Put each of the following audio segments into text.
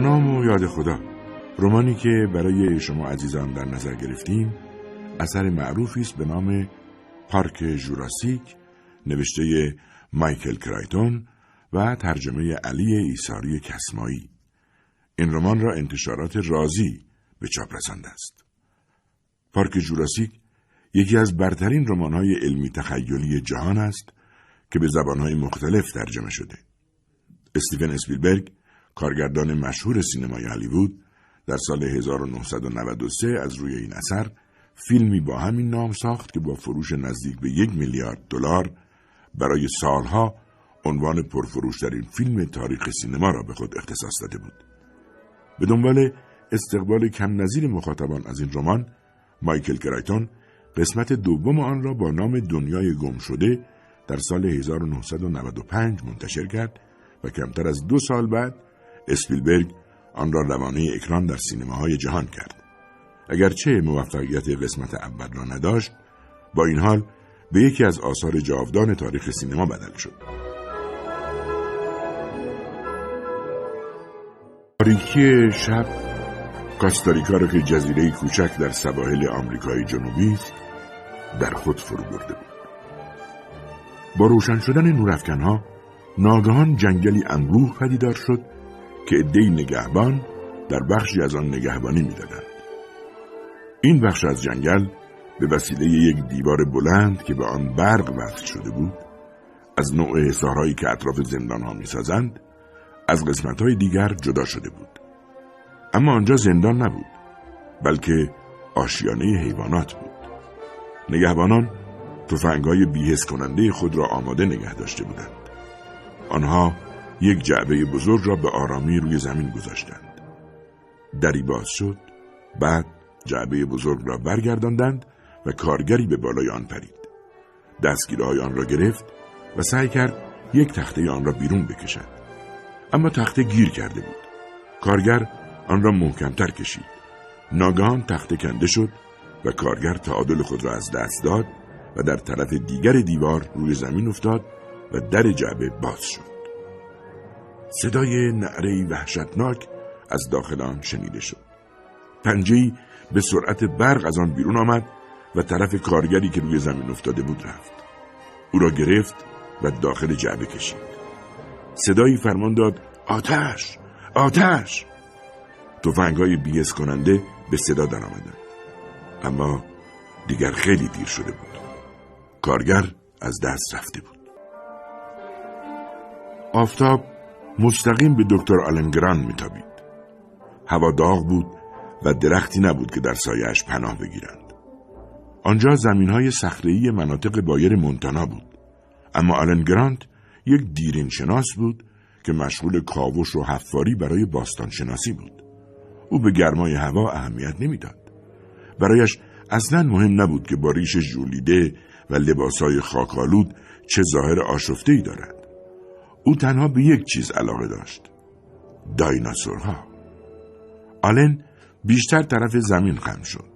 نام و یاد خدا. رومانی که برای شما عزیزان در نظر گرفتیم اثر معروفی است به نام پارک جوراسیک نوشته مایکل کرایتون و ترجمه علی ایساری کسمایی. این رمان را انتشارات رازی به چاپ رسانده است. پارک جوراسیک یکی از برترین رمان‌های علمی تخیلی جهان است که به زبانهای مختلف ترجمه شده. استیون اسپیلبرگ کارگردان مشهور سینمای هالیوود در سال 1993 از روی این اثر فیلمی با همین نام ساخت که با فروش نزدیک به یک میلیارد دلار برای سالها عنوان پرفروشترین فیلم تاریخ سینما را به خود اختصاص داده بود. به دنبال استقبال کم نظیر مخاطبان از این رمان، مایکل کرایتون قسمت دوم آن را با نام دنیای گم شده در سال 1995 منتشر کرد و کمتر از دو سال بعد اسپیلبرگ آن را روانه اکران در سینماهای جهان کرد. اگرچه موفقیت قسمت اول را نداشت، با این حال به یکی از آثار جاودان تاریخ سینما بدل شد. تاریکی شب کاستاریکا را که جزیره کوچک در سواحل آمریکای جنوبی است در خود فرو برده بود با روشن شدن نورافکنها ناگهان جنگلی انبوه پدیدار شد که عدهای نگهبان در بخشی از آن نگهبانی می‌دادند. این بخش از جنگل به وسیله یک دیوار بلند که به آن برق وصل شده بود از نوع حصارهایی که اطراف زندانها می‌سازند از قسمتهای دیگر جدا شده بود. اما آنجا زندان نبود بلکه آشیانه حیوانات بود. نگهبانان تفنگهای بیهس کننده خود را آماده نگه داشته بودند. آنها یک جعبه بزرگ را به آرامی روی زمین گذاشتند. دری باز شد بعد جعبه بزرگ را برگرداندند و کارگری به بالای آن پرید. دستگیره آن را گرفت و سعی کرد یک تخته آن را بیرون بکشد. اما تخته گیر کرده بود. کارگر آن را محکمتر کشید. ناگهان تخته کنده شد و کارگر تعادل خود را از دست داد و در طرف دیگر دیوار روی زمین افتاد و در جعبه باز شد. صدای نعره وحشتناک از داخل آن شنیده شد. پنجهای به سرعت برق از آن بیرون آمد و طرف کارگری که روی زمین افتاده بود رفت. او را گرفت و داخل جعبه کشید. صدایی فرمان داد آتش! آتش! توفنگهای بیس کننده به صدا در آمدن. اما دیگر خیلی دیر شده بود. کارگر از دست رفته بود. آفتاب مستقیم به دکتر آلنگران میتابید. هوا داغ بود و درختی نبود که در سایش پناه بگیرند. آنجا زمین های صخره‌ای مناطق بایر مونتانا بود. اما آلن گرانت یک دیرین شناس بود که مشغول کاوش و حفاری برای باستان شناسی بود. او به گرمای هوا اهمیت نمی‌داد. برایش اصلا مهم نبود که با ریش جولیده و لباسهای خاکالود چه ظاهر آشفته ای دارد. او تنها به یک چیز علاقه داشت. دایناسورها. آلن بیشتر طرف زمین خم شد.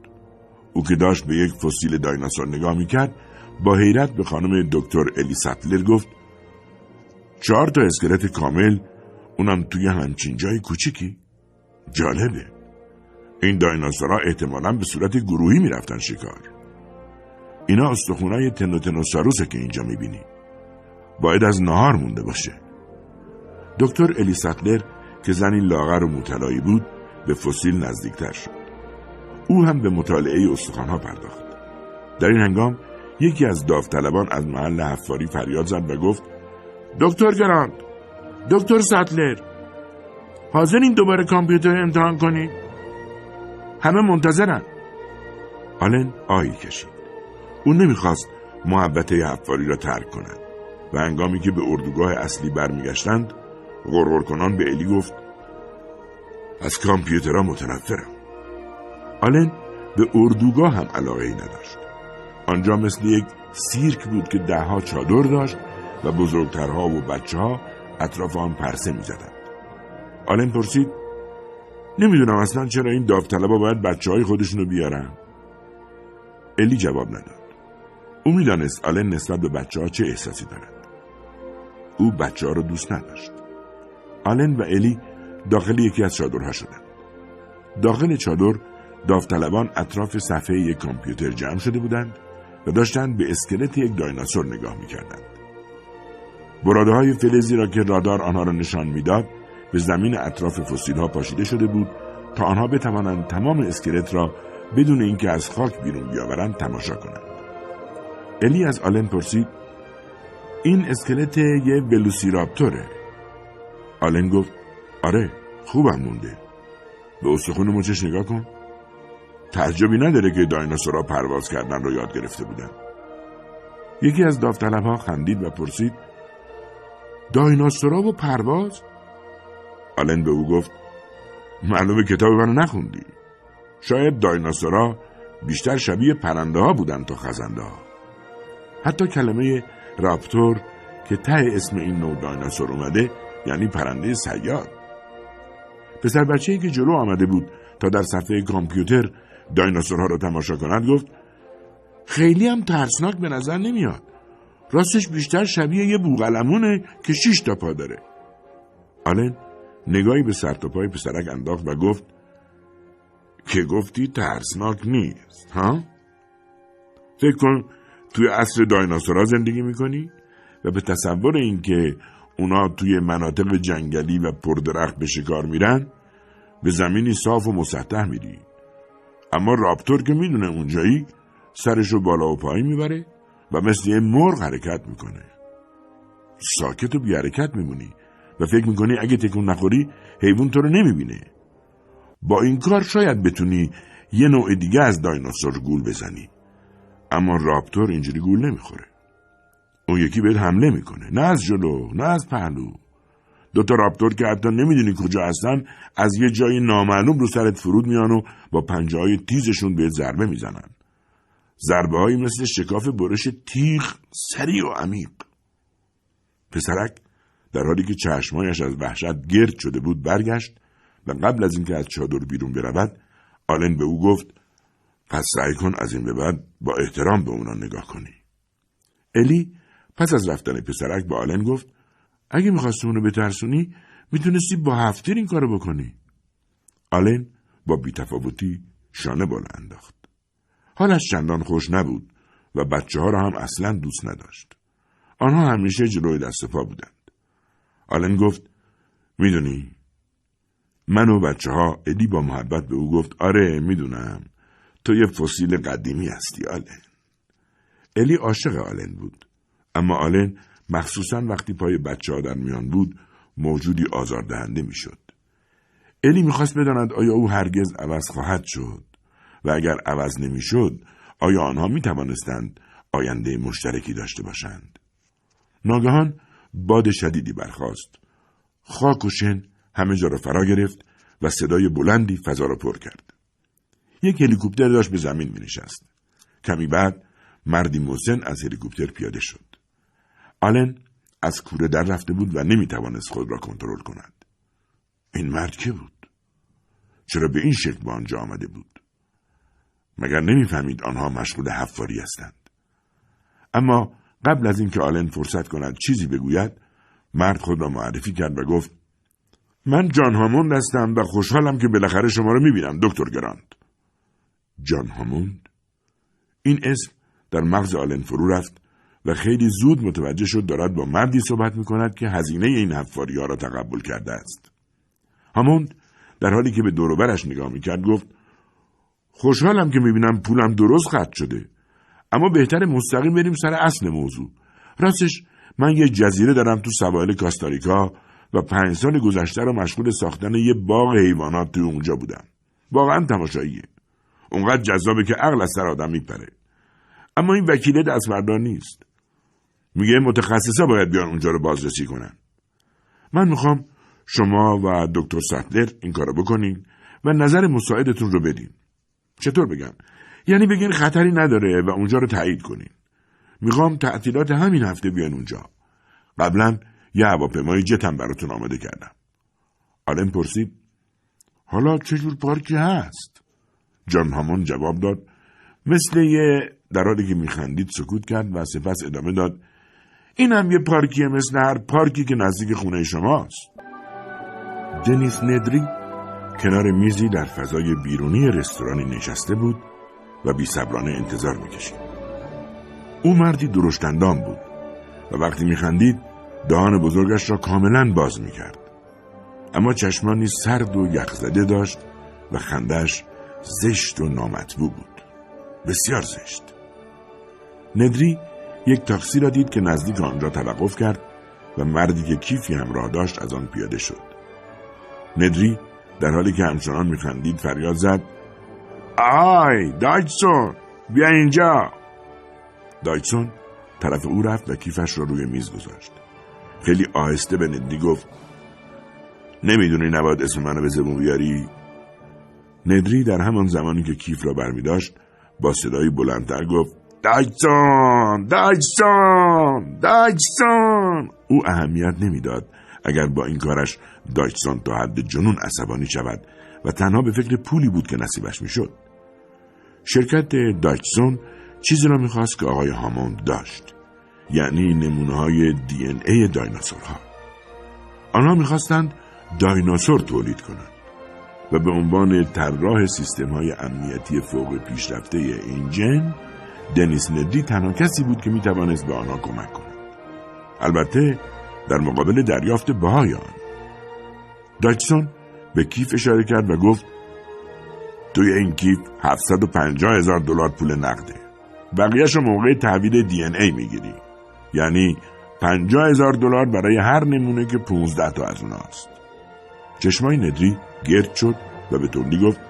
او که داشت به یک فسیل دایناسور نگاه می‌کرد با حیرت به خانم دکتر الی ساتلر گفت چهار تا اسکلت کامل اونم توی همچین جای کوچیکی. جالبه. این دایناسورها احتمالا به صورت گروهی می‌رفتن شکار. اینا استخونای تنوتنوساروسه که اینجا می‌بینی. باید از نهار مونده باشه. دکتر الی ساتلر که زنی لاغر و مطلعی بود به فسیل نزدیکتر شد. او هم به مطالعه استخوانها پرداخت. در این هنگام یکی از داوطلبان از محل حفاری فریاد زد و گفت دکتر گراند دکتر ساتلر حاضرین دوباره کامپیوتر امتحان کنید همه منتظرن. آلن آهی کشید. او نمی‌خواست محبته حفاری را ترک کند. و هنگامی که به اردوگاه اصلی برمیگشتند غرغر کنان به الی گفت از کامپیوترها متنفرم. آلن به اردوگاه هم علاقه نداشت. آنجا مثل یک سیرک بود که دهها چادر داشت و بزرگترها و بچه ها اطراف آن پرسه می زدن. آلن پرسید نمی‌دونم اصلا چرا این داوطلبا باید بچه های خودشونو بیارن؟ الی جواب نداد. او می‌دانست آلن نسبت به بچه ها چه احساسی دارد. او بچه ها رو دوست نداشت. آلن و الی داخل یکی از چادرها شدند داخل چادر داوطلبان اطراف صفحه یک کامپیوتر جمع شده بودند و داشتند به اسکلت یک دایناسور نگاه می‌کردند. براده های فلزی را که رادار آنها را نشان می‌داد به زمین اطراف فسیل ها پاشیده شده بود تا آنها بتوانند تمام اسکلت را بدون اینکه از خاک بیرون بیاورند تماشا کنند. الی از آلن پرسید این اسکلت یه ولوسیراپتوره آلن گفت آره خوبم مونده. به استخون مچش نگاه کن. تعجبی نداره که دایناسورها پرواز کردن رو یاد گرفته بودن. یکی از داوطلبها خندید و پرسید دایناسورا و پرواز؟ آلن به او گفت معلومه کتاب منو نخوندی. شاید دایناسورا بیشتر شبیه پرنده ها بودن تا خزنده ها حتی کلمه راپتور که ته اسم این نوع دایناسور اومده یعنی پرنده سیاد. پسر بچه که جلو آمده بود تا در صفحه کامپیوتر دایناسورها را تماشا کند گفت خیلی هم ترسناک به نظر نمیاد. راستش بیشتر شبیه یه بوغلمونه که شیش تا پا داره. آلن نگاهی به سر پای پسرک انداخت و گفت که گفتی ترسناک نیست ها؟ فکر کن توی عصر دایناسورها زندگی می‌کنی؟ و به تصور اینکه اونا توی مناطق جنگلی و پردرخت به شکار میرن به زمینی صاف و مسطح میری. اما رابطور که می‌دونه اونجایی سرشو بالا و پایین می‌بره و مثل یه مرغ حرکت می‌کنه. ساکت و بی حرکت میمونی و فکر می‌کنی اگه تکون نخوری حیوان تو رو نمی‌بینه. با این کار شاید بتونی یه نوع دیگه از دایناسور گول بزنی. اما رابطور اینجوری گول نمی‌خوره. اون یکی بهت حمله می‌کنه. نه از جلو نه از پهلو. دوتا رابطور که حتی نمی‌دونی کجا هستن از یه جای نامعلوم رو سرت فرود میان و با پنجه های تیزشون بهت ضربه می‌زنن. ضربه هایی مثل شکاف برش تیغ سریع و عمیق. پسرک در حالی که چشمایش از وحشت گرد شده بود برگشت و قبل از اینکه از چادر بیرون برود آلن به او گفت پس سعی کن از این به بعد با احترام به اونا نگاه کنی. الی پس از رفتن پسرک به آلن گفت اگه می‌خواستی اونو بترسونی می‌تونستی با هفتیر این کارو بکنی. آلن با بیتفاوتی شانه بالا انداخت. حالش چندان خوش نبود و بچه ها را هم اصلا دوست نداشت. آنها همیشه جلوی دست پا بودند. آلن گفت می‌دونی من و بچه ها ادی با محبت به او گفت آره می‌دونم. تو یه فسیل قدیمی هستی آلن الی عاشق آلن بود اما آلن مخصوصا وقتی پای بچه ها در میان بود موجودی آزاردهنده می‌شد. الی می‌خواست بداند آیا او هرگز عوض خواهد شد و اگر عوض نمی‌شد آیا آنها می توانستند آینده مشترکی داشته باشند. ناگهان باد شدیدی برخاست. خاک و شن همه جا را فرا گرفت و صدای بلندی فضا را پر کرد. یک هلیکوپتر داشت به زمین می نشست. کمی بعد مردی مسن از هلیکوپتر پیاده شد. آلن از کوره در رفته بود و نمی توانست خود را کنترل کند. این مرد که بود؟ چرا به این شکل به آنجا آمده بود؟ مگر نمی‌فهمید آنها مشغول حفاری هستند. اما قبل از اینکه آلن فرصت کند چیزی بگوید مرد خود را معرفی کرد و گفت من جان هاموند هستم و خوشحالم که بالاخره شما را می‌بینم دکتر گراند جان هاموند این اسم در مغز آلن فرو رفت و خیلی زود متوجه شد دارد با مردی صحبت می کند که هزینه این حفاری ها را تقبل کرده است. هموند در حالی که به دوروبرش نگاه می کرد گفت خوشحالم که می بینم پولم درست خط شده. اما بهتر مستقیم بریم سر اصل موضوع. راستش من یه جزیره دارم تو سواحل کاستاریکا و پنج سال گذشته را مشغول ساختن یه باغ حیوانات توی اونجا بودم. واقعا تماشاییه. اونقدر جذابه که عقل از سر آدم میپره. اما این وکیله دست نیست. میگه متخصصا باید بیان اونجا رو بازرسی کنن. من می‌خوام شما و دکتر سطلر این کارو بکنین و نظر مساعدتون رو بدین. چطور بگم؟ یعنی بگین خطری نداره و اونجا رو تایید کنین. می‌خوام تعطیلات همین هفته بیان اونجا. قبلا یه هواپیمای جتم براتون آماده کردم. آلن پرسید حالا چه جور پارکی هست؟ جان هامون جواب داد مثل یه در حالی که میخندید سکوت کرد و سپس ادامه داد این هم یه پارکیه مثل هر پارکی که نزدیک خونه شماست دنیس ندری کنار میزی در فضای بیرونی رستورانی نشسته بود و بیصبرانه انتظار می‌کشید. او مردی درشتندام بود و وقتی میخندید دهان بزرگش را کاملا باز می‌کرد. اما چشمانی سرد و یخزده داشت و خندش زشت و نامطبوع بود. بسیار زشت. ندری یک تاکسی را دید که نزدیک آنجا توقف کرد و مردی که کیفی همراه داشت از آن پیاده شد. ندری در حالی که همچنان میخندید فریاد زد آی دایتسون بیا اینجا دایتسون طرف او رفت و کیفش را روی میز گذاشت خیلی آهسته به ندری گفت نمی‌دونی نباید اسم منو به زبون بیاری ندری در همان زمانی که کیف را برمی داشت با صدایی بلندتر گفت دایتسون دایتسون دایتسون او اهمیت نمی‌داد اگر با این کارش دایتسون تا حد جنون عصبانی شود و تنها به فکر پولی بود که نصیبش می‌شد. شرکت دایتسون چیزی را می‌خواست که آقای هاموند داشت یعنی نمونه های دی این ای دایناسورها. آنها می‌خواستند دایناسور تولید کنند. و به عنوان طراح سیستم های امنیتی فوق پیشرفته این جن دنیس ندی تنها کسی بود که می‌توانست به آنها کمک کند. البته در مقابل دریافت بهای آن. داچسون به کیف اشاره کرد و گفت توی این کیف 750 هزار دلار پول نقده. بقیهش موقع تحویل دی این ای می‌گیری. یعنی 50 هزار دلار برای هر نمونه که 15 تا از اوناست. چشمای ندری گرد شد و به تندی گفت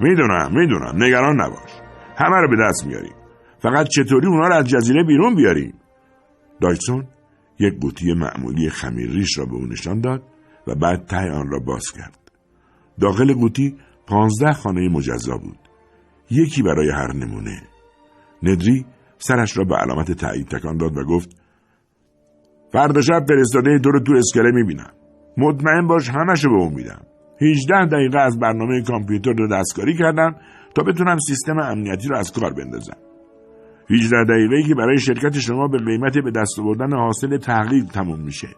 می‌دونم می‌دونم نگران نباش. همه رو به دست میاریم. فقط چطوری اونا رو از جزیره بیرون بیاریم؟ دایسون یک قوطی معمولی خمیرریش را به او نشان داد و بعد ته آن را باز کرد. داخل قوطی پانزده خانه مجزا بود. یکی برای هر نمونه. ندری سرش را به علامت تایید تکان داد و گفت فردا شب فرستاده تو رو تو اسکله می‌بینم. مطمئن باش همشو به اون میدم. 18 دقیقه از برنامه کامپیوتر رو دستکاری کردم تا بتونم سیستم امنیتی رو از کار بندازم. 18 دقیقه که برای شرکت شما به قیمت به دست آوردن حاصل تحقیق تموم میشه.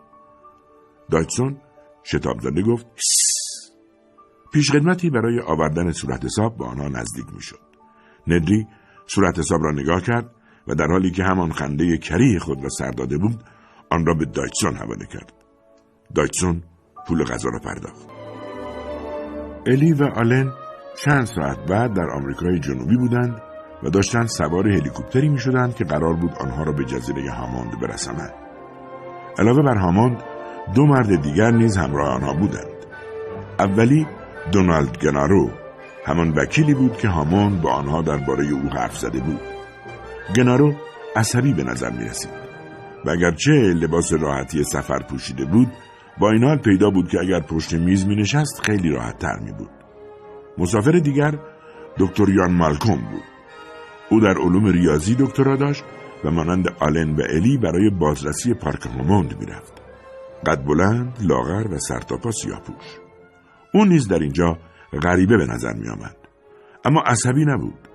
دایتسون شتاب زده گفت پیشخدمتی برای آوردن صورت حساب به آنها نزدیک می‌شد. ندری صورت حساب را نگاه کرد و در حالی که همان خنده کری خود را سر داده بود آن را به دایتسون حواله کرد. دایتسون پول غذا را پرداخت الی و آلن چند ساعت بعد در آمریکای جنوبی بودند و داشتند سوار هلیکوپتری می شدند که قرار بود آنها را به جزیره هاماند برسانند. علاوه بر هاماند دو مرد دیگر نیز همراه آنها بودند. اولی دونالد گنارو همان وکیلی بود که هاماند با آنها درباره او حرف زده بود. گنارو عصبی به نظر می رسید و اگرچه لباس راحتی سفر پوشیده بود با این حال پیدا بود که اگر پشت میز می نشست خیلی راحت تر می بود. مسافر دیگر دکتر یان مالکوم بود. او در علوم ریاضی دکترا داشت و مانند آلن و الی برای بازرسی پارک هوموند می‌رفت قد بلند لاغر و سرتاپا سیاپوش او نیز در اینجا غریبه به نظر می آمد. اما عصبی نبود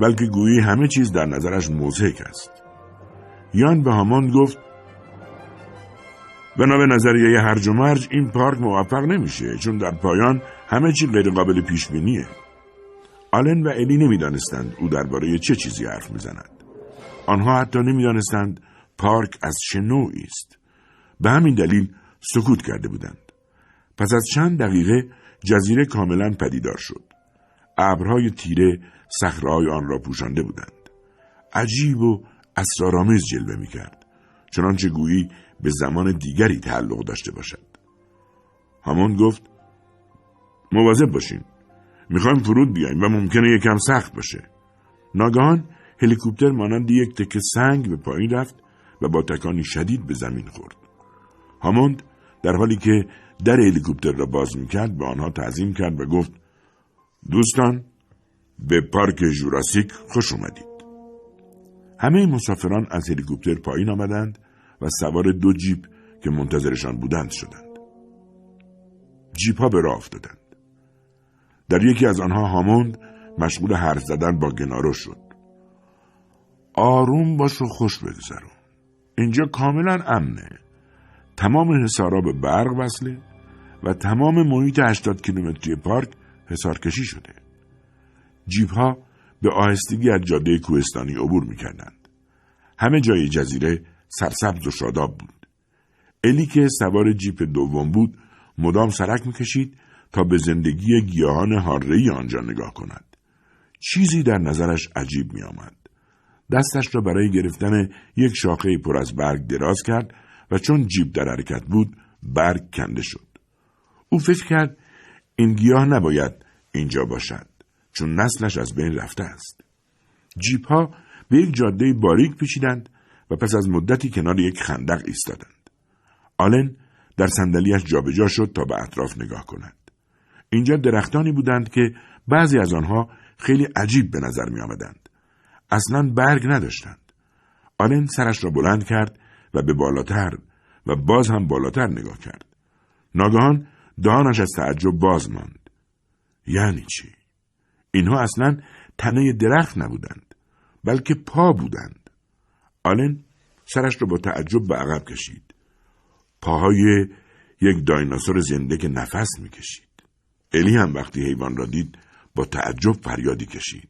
بلکه گویی همه چیز در نظرش موزهک است یان به هامان گفت بنا به نظریه هرج و مرج این پارک موفق نمیشه چون در پایان همه چی غیر قابل پیش بینیه. آلن و الی نمی‌دانستند او درباره چه چیزی حرف می‌زند. آنها حتی نمی‌دانستند پارک از چه نوعی است. به همین دلیل سکوت کرده بودند. پس از چند دقیقه جزیره کاملا پدیدار شد. ابرهای تیره صخرههای آن را پوشانده بودند. عجیب و اسرارآمیز جلوه می‌کرد. چنانچه گویی به زمان دیگری تعلق داشته باشد. همان گفت مواظب باشین. می‌خوایم فرود بیایم و ممکنه یکم سخت باشه. ناگهان هلیکوپتر مانند یک تکه سنگ به پایین رفت و با تکانی شدید به زمین خورد. هاموند در حالی که در هلیکوپتر را باز می‌کرد به آنها تعظیم کرد و گفت دوستان به پارک جوراسیک خوش اومدید. همه مسافران از هلیکوپتر پایین آمدند و سوار دو جیپ که منتظرشان بودند شدند. جیپ ها به راه افتادند. در یکی از آنها هاموند مشغول حرف زدن با گنارو شد. آروم باش و خوش بگذرون. اینجا کاملا امنه. تمام حسارا به برق وصله و تمام محیط 80 کیلومتری پارک حسار کشی شده. جیب ها به آهستگی از جاده کوهستانی عبور می کردند. همه جای جزیره سرسبز و شاداب بود. الی که سوار جیپ دوم بود مدام سرک می‌کشید تا به زندگی گیاهان هارهی آنجا نگاه کند. چیزی در نظرش عجیب می آمد. دستش را برای گرفتن یک شاخه پر از برگ دراز کرد و چون جیب در حرکت بود برگ کنده شد. او فکر کرد این گیاه نباید اینجا باشد چون نسلش از بین رفته است. جیب ها به یک جاده باریک پیچیدند و پس از مدتی کنار یک خندق ایستادند. آلن در صندلیاش جابجا شد تا به اطراف نگاه کند. اینجا درختانی بودند که بعضی از آنها خیلی عجیب به نظر می آمدند. اصلا برگ نداشتند. آلن سرش را بلند کرد و به بالاتر و باز هم بالاتر نگاه کرد. ناگهان دهانش از تعجب باز ماند. یعنی چی؟ اینها اصلا تنه درخت نبودند بلکه پا بودند. آلن سرش را با تعجب به عقب کشید. پاهای یک دایناسور زنده که نفس می‌کشید. الی هم وقتی حیوان را دید با تعجب فریادی کشید.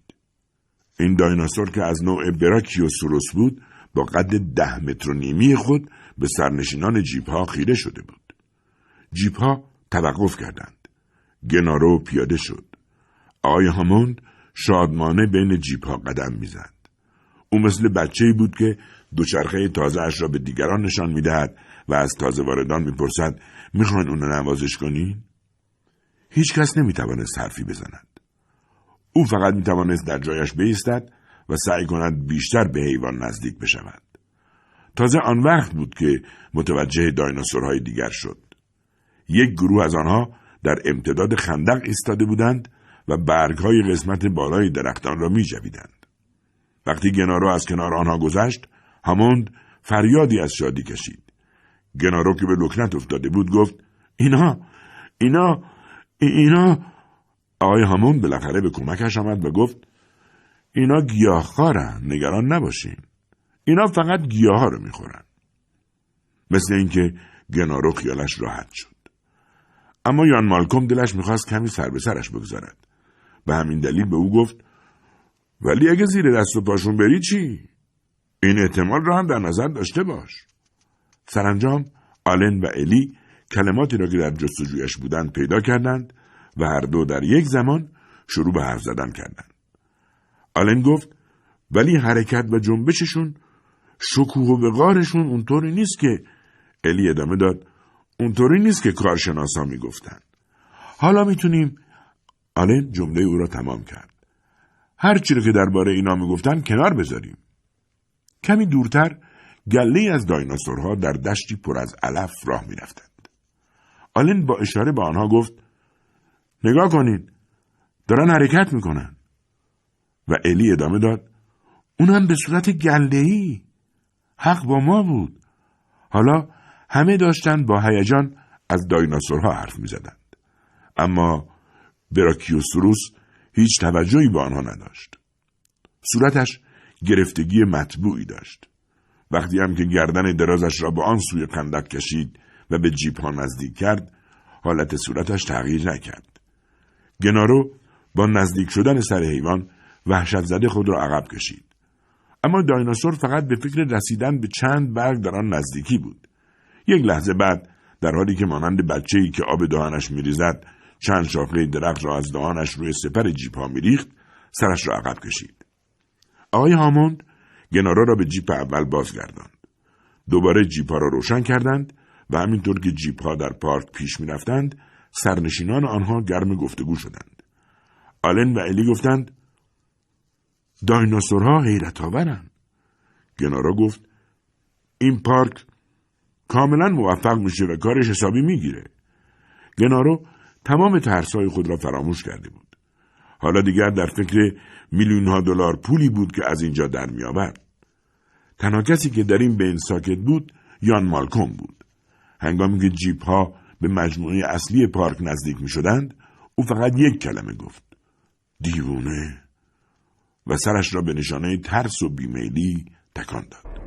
این دایناسور که از نوع براکیوسوروس بود با قد ده متر و نیمی خود به سرنشینان جیپ ها خیره شده بود. جیپ ها توقف کردند. گنارو پیاده شد. آقای هاموند شادمانه بین جیپ ها قدم می‌زد. او مثل بچه بود که دوچرخه تازه اش را به دیگران نشان می‌دهد و از تازه واردان می‌پرسد می‌خواین اون نوازش کنین؟ هیچ کس نمی‌توانست حرفی بزند. او فقط می‌توانست در جایش بیستد و سعی کند بیشتر به حیوان نزدیک بشود. تازه آن وقت بود که متوجه دایناسورهای دیگر شد. یک گروه از آنها در امتداد خندق ایستاده بودند و برگهای قسمت بالای درختان را می جویدند. وقتی گنارو از کنار آنها گذشت، هموند فریادی از شادی کشید. گنارو که به لکنت افتاده بود گفت اینا اینا اینا. آقای همون بالاخره به کمکش آمد و گفت اینا گیاهخوارن نگران نباشین. اینا فقط گیاه ها رو می‌خورن. مثل اینکه گنارو خیالش راحت شد. اما یان مالکوم دلش می‌خواست کمی سر به سرش بگذارد. به همین دلیل به او گفت ولی اگه زیر دست و پاشون بری چی؟ این احتمال را هم در نظر داشته باش سرانجام آلن و الی کلماتی را که در جستجویش بودند پیدا کردند و هر دو در یک زمان شروع به حرف زدن کردند. آلن گفت ولی حرکت و جنبششون شکوه و وقارشون اونطوری نیست که الی ادامه داد اونطوری نیست که کارشناسا می‌گفتن. حالا می‌تونیم آلن جمله او را تمام کرد. هر چی رو که درباره اینا می‌گفتن کنار بذاریم. کمی دورتر گله از دایناسورها در دشتی پر از علف راه می‌رفتند. آلن با اشاره به آنها گفت نگاه کنین دارن حرکت می‌کنن و الی ادامه داد اونم به صورت گله ای حق با ما بود حالا همه داشتن با هیجان از دایناسورها حرف می‌زدند اما براکیوسوروس هیچ توجهی به آنها نداشت صورتش گرفتگی مطبوعی داشت وقتی هم که گردن درازش را به آن سوی خندق کشید و به جیب ها نزدیک کرد حالت صورتش تغییر نکرد گنارو با نزدیک شدن سر حیوان وحشت زده خود را عقب کشید. اما دایناسور فقط به فکر رسیدن به چند برگ در آن نزدیکی بود. یک لحظه بعد در حالی که مانند بچه‌ای که آب دهانش میریزد چند شاخه درخت را از دهانش روی سپر جیپ ها میریخت سرش را عقب کشید. آقای هاموند گنارو را به جیپ اول بازگرداند. دوباره جیپ ها را روشن کردند و همینطور که جیپ ها در پارک پیش می‌رفتند سرنشینان آنها گرم گفتگو شدند. آلن و الی گفتند دایناسورها حیرت آورند. گنارا گفت این پارک کاملا موفق میشه و کارش حسابی می‌گیره. گنارو تمام ترسای خود را فراموش کرده بود. حالا دیگر در فکر میلیون ها دلار پولی بود که از اینجا در میآورد. تنها کسی که در این بین ساکت بود یان مالکوم بود. هنگامی که جیپ ها به مجموعه اصلی پارک نزدیک می شدند او فقط یک کلمه گفت دیوونه و سرش را به نشانه ترس و بیمیلی تکان داد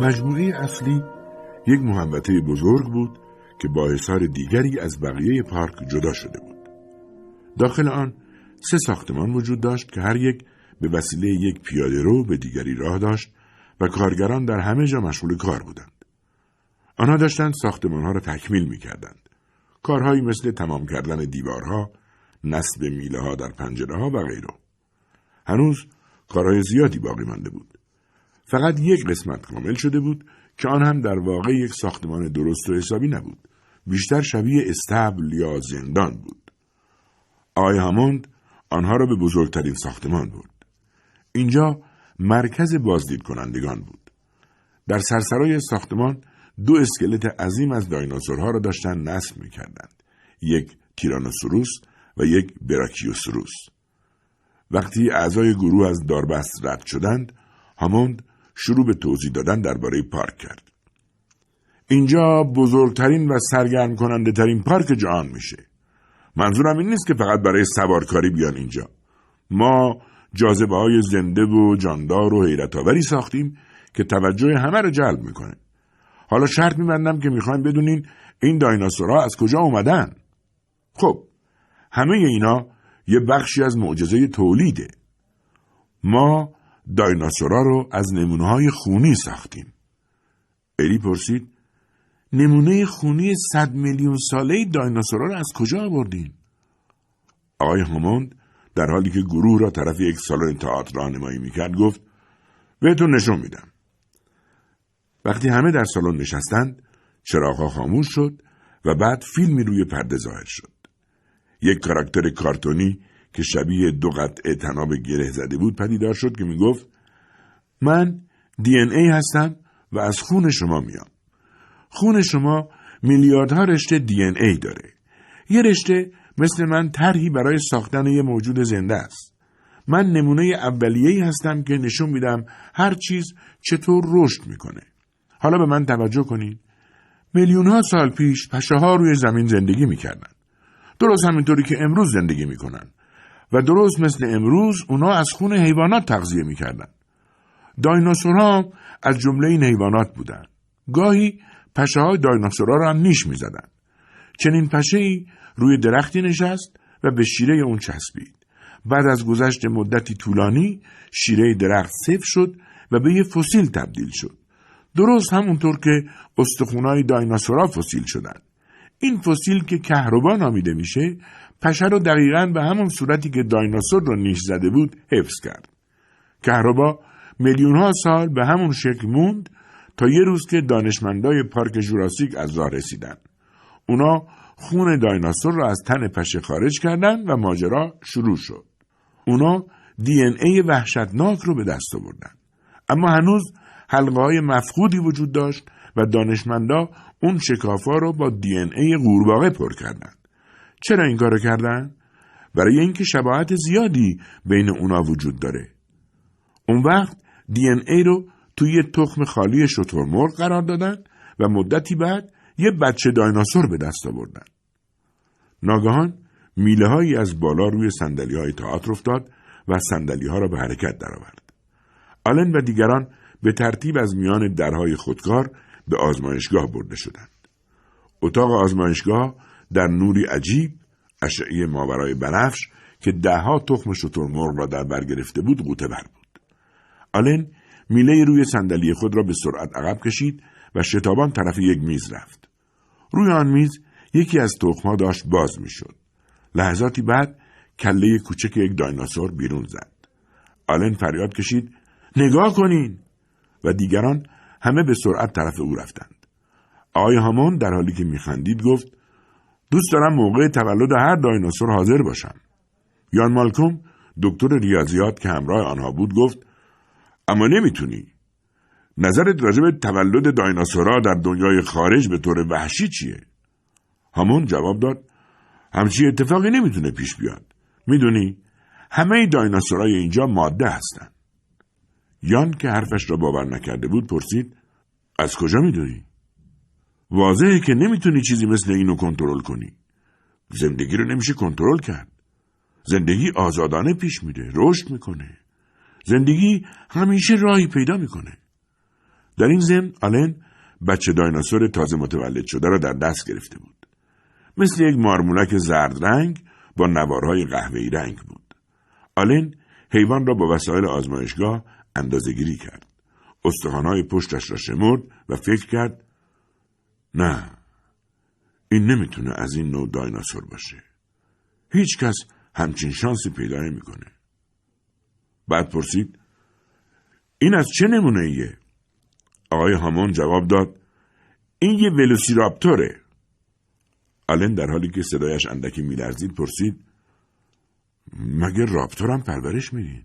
مجموعه اصلی یک محبته بزرگ بود که با حصار دیگری از بقیه پارک جدا شده بود. داخل آن سه ساختمان وجود داشت که هر یک به وسیله یک پیاده رو به دیگری راه داشت و کارگران در همه جا مشغول کار بودند. آنها داشتند ساختمانها را تکمیل می کردند. کارهایی مثل تمام کردن دیوارها، نصب میله ها در پنجره ها و غیره. هنوز کارهای زیادی باقی مانده بود. فقط یک قسمت کامل شده بود که آن هم در واقع یک ساختمان درست و حسابی نبود. بیشتر شبیه استبل یا زندان بود. آقای هموند آنها را به بزرگترین ساختمان برد. اینجا مرکز بازدید کنندگان بود. در سرسرای ساختمان دو اسکلت عظیم از دایناسورها را داشتند نصب می کردند. یک تیرانوسوروس و یک براکیوسوروس. وقتی اعضای گروه از داربست رد شدند، هاموند شروع به توضیح دادن درباره پارک کرد. اینجا بزرگترین و سرگرم کننده ترین پارک جهان میشه. منظورم این نیست که فقط برای سوارکاری بیان اینجا. ما جاذبه های زنده و جاندار و حیرت آوری ساختیم که توجه همه رو جلب می‌کنه. حالا شرط میبندم که می‌خوایم بدونین این دایناسورها از کجا اومدن. خب همه اینا یه بخشی از معجزه تولیده. ما دایناسورا رو از نمونه های خونی ساختیم. الی پرسید نمونه خونی صد میلیون ساله دایناسورا رو از کجا آوردین؟ آقای هاموند در حالی که گروه را طرف یک سالن تئاتر راهنمایی می‌کرد گفت بهتون نشون میدم. وقتی همه در سالن نشستند چراغها خاموش شد و بعد فیلمی روی پرده ظاهر شد. یک کاراکتر کارتونی که شبیه دو قطعه تناب گره زده بود پدیدار شد که می‌گفت من دی ای هستم و از خون شما میام. خون شما میلیاردها رشته دی این ای داره. یه رشته مثل من طرحی برای ساختن یه موجود زنده است. من نمونه اولیه‌ای هستم که نشون میدم هر چیز چطور رشد می‌کنه. حالا به من توجه کنید. میلیون ها سال پیش پشه ها روی زمین زندگی می‌کردن. درست همینطوری که امروز زندگی می‌کنن. و درست مثل امروز اونا از خون حیوانات تغذیه می‌کردن. دایناسورها از جمله این حیوانات بودن. گاهی پشه های دایناسورها را هم نیش می‌زدن. چنین پشه ای روی درختی نشست و به شیره اون چسبید. بعد از گذشت مدتی طولانی شیره درخت صفر شد و به یه فسیل تبدیل شد. درست همونطور که استخونای دایناسورها فسیل شدند. این فسیل که کهربا نامیده میشه پشه رو دقیقا به همون صورتی که دایناسور رو نیش زده بود حفظ کرد. کهربا میلیون ها سال به همون شکل موند تا یه روز که دانشمندای پارک جوراسیک از راه رسیدن. اونا خون دایناسور را از تن پشه خارج کردند و ماجرا شروع شد. اونا دی این ای وحشتناک رو به دست آوردن. اما هنوز حلقه های مفقودی وجود داشت و دانشمندا اون شکافا رو با دی این ای قورباغه پر کردند. چرا این کارو کردن؟ برای اینکه شباهت زیادی بین اونا وجود داره. اون وقت دی این ای رو توی یه تخم خالی مرغ قرار دادن و مدتی بعد یه بچه دایناسور به دست آوردن. ناگهان میله هایی از بالا روی سندلی های تئاتر افتاد و سندلی ها را به حرکت درآورد. آلن و دیگران به ترتیب از میان درهای خودکار به آزمایشگاه برده شدند. اتاق آزمایشگاه در نوری عجیب اشعه ماورای بنفش که دهها تخم شترمرغ را در بر گرفته بود قوطه بر بود. آلن میله روی صندلی خود را به سرعت عقب کشید و شتابان طرف یک میز رفت. روی آن میز یکی از تخمها داشت باز می‌شد. لحظاتی بعد کله کوچک یک دایناسور بیرون زد. آلن فریاد کشید نگاه کنین و دیگران همه به سرعت طرف او رفتند. آقای هامون در حالی که میخندید گفت دوست دارم موقع تولد هر دایناسور حاضر باشم. یان مالکوم دکتر ریاضیات که همراه آنها بود گفت اما نمی‌تونی. نظرت راجع به تولد دایناسورها در دنیای خارج به طور وحشی چیه؟ همون جواب داد همچی اتفاقی نمی‌تونه پیش بیاد. می‌دونی همه دایناسورهای اینجا ماده هستن. یان که حرفش را باور نکرده بود پرسید از کجا می‌دونی؟ واضحه که نمی‌تونی چیزی مثل اینو کنترل کنی. زندگی رو نمیشه کنترل کرد. زندگی آزادانه پیش میره، رشد می‌کنه. زندگی همیشه راهی پیدا می‌کنه. در این ضمن آلن بچه دایناسور تازه متولد شده را در دست گرفته بود. مثل یک مارمولک زرد رنگ با نوارهای قهوه‌ای رنگ بود. آلن حیوان را با وسایل آزمایشگاه اندازه گیری کرد. استخوانهای پشتش را شمرد و فکر کرد نه این نمی‌تونه از این نوع دایناسور باشه. هیچ کس همچین شانسی پیدا نمی‌کنه. بعد پرسید این از چه نمونه ایه؟ آقای هامون جواب داد این یه ولوسیراپتوره. آلن در حالی که صدایش اندکی میلرزید پرسید مگه رابتورم پرورش میدین؟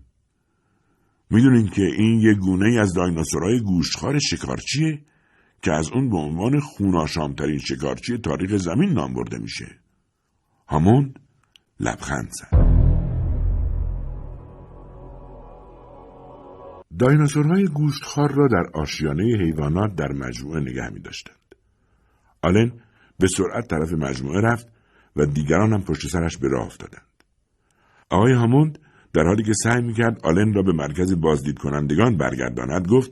می‌دونین که این یه گونه از دایناسورهای گوشتخوار شکارچیه که از اون به عنوان خوناشامترین شکارچی تاریخ زمین نام برده میشه. هاموند لبخند زد. دایناسورهای گوشتخوار را در آشیانه حیوانات در مجموعه نگه می داشتند. آلن به سرعت طرف مجموعه رفت و دیگران هم پشت سرش به راه افتادند. آقای هاموند در حالی که سعی می‌کرد آلن را به مرکز بازدید کنندگان برگرداند گفت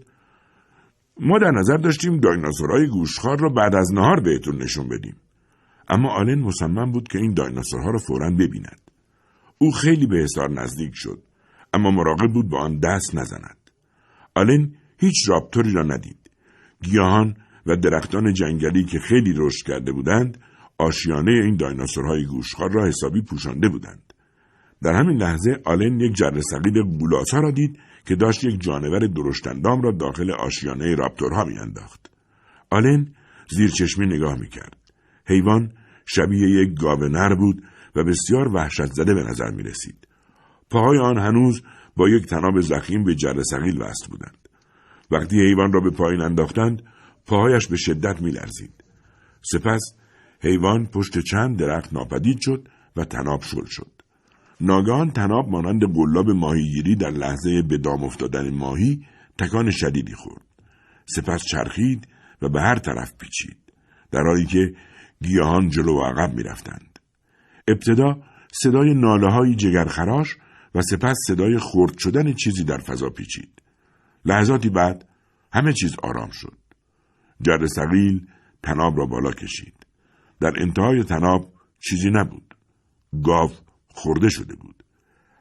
ما در نظر داشتیم دایناسورهای گوشخار را بعد از نهار بهتون نشون بدیم. اما آلن مصمم بود که این دایناسورها را فورا ببیند. او خیلی به حصار نزدیک شد اما مراقب بود با آن دست نزند. آلن هیچ رابطوری را ندید. گیاهان و درختان جنگلی که خیلی رشد کرده بودند آشیانه این دایناسورهای گوشخار را حسابی پوشانده بودند. در همین لحظه آلن یک جره سقیل گولاسا را دید که داشت یک جانور درشتندام را داخل آشیانه رابتورها میانداخت. آلن زیر چشمی نگاه می‌کرد. حیوان شبیه یک گاو نر بود و بسیار وحشت زده به نظر می رسید. پاهای آن هنوز با یک تناب زخیم به جره سقیل وصل بودند. وقتی حیوان را به پایین انداختند پاهایش به شدت می لرزید. سپس حیوان پشت چند درخت ناپدید شد و تناب شل شد. ناگهان تناب مانند قلاب ماهیگیری در لحظه به دام افتادن ماهی تکان شدیدی خورد. سپس چرخید و به هر طرف پیچید. در حالی که گیاهان جلو و عقب می رفتند. ابتدا صدای ناله های جگرخراش و سپس صدای خرد شدن چیزی در فضا پیچید. لحظاتی بعد همه چیز آرام شد. جر سقیل تناب را بالا کشید. در انتهای تناب چیزی نبود. گاو خورده شده بود.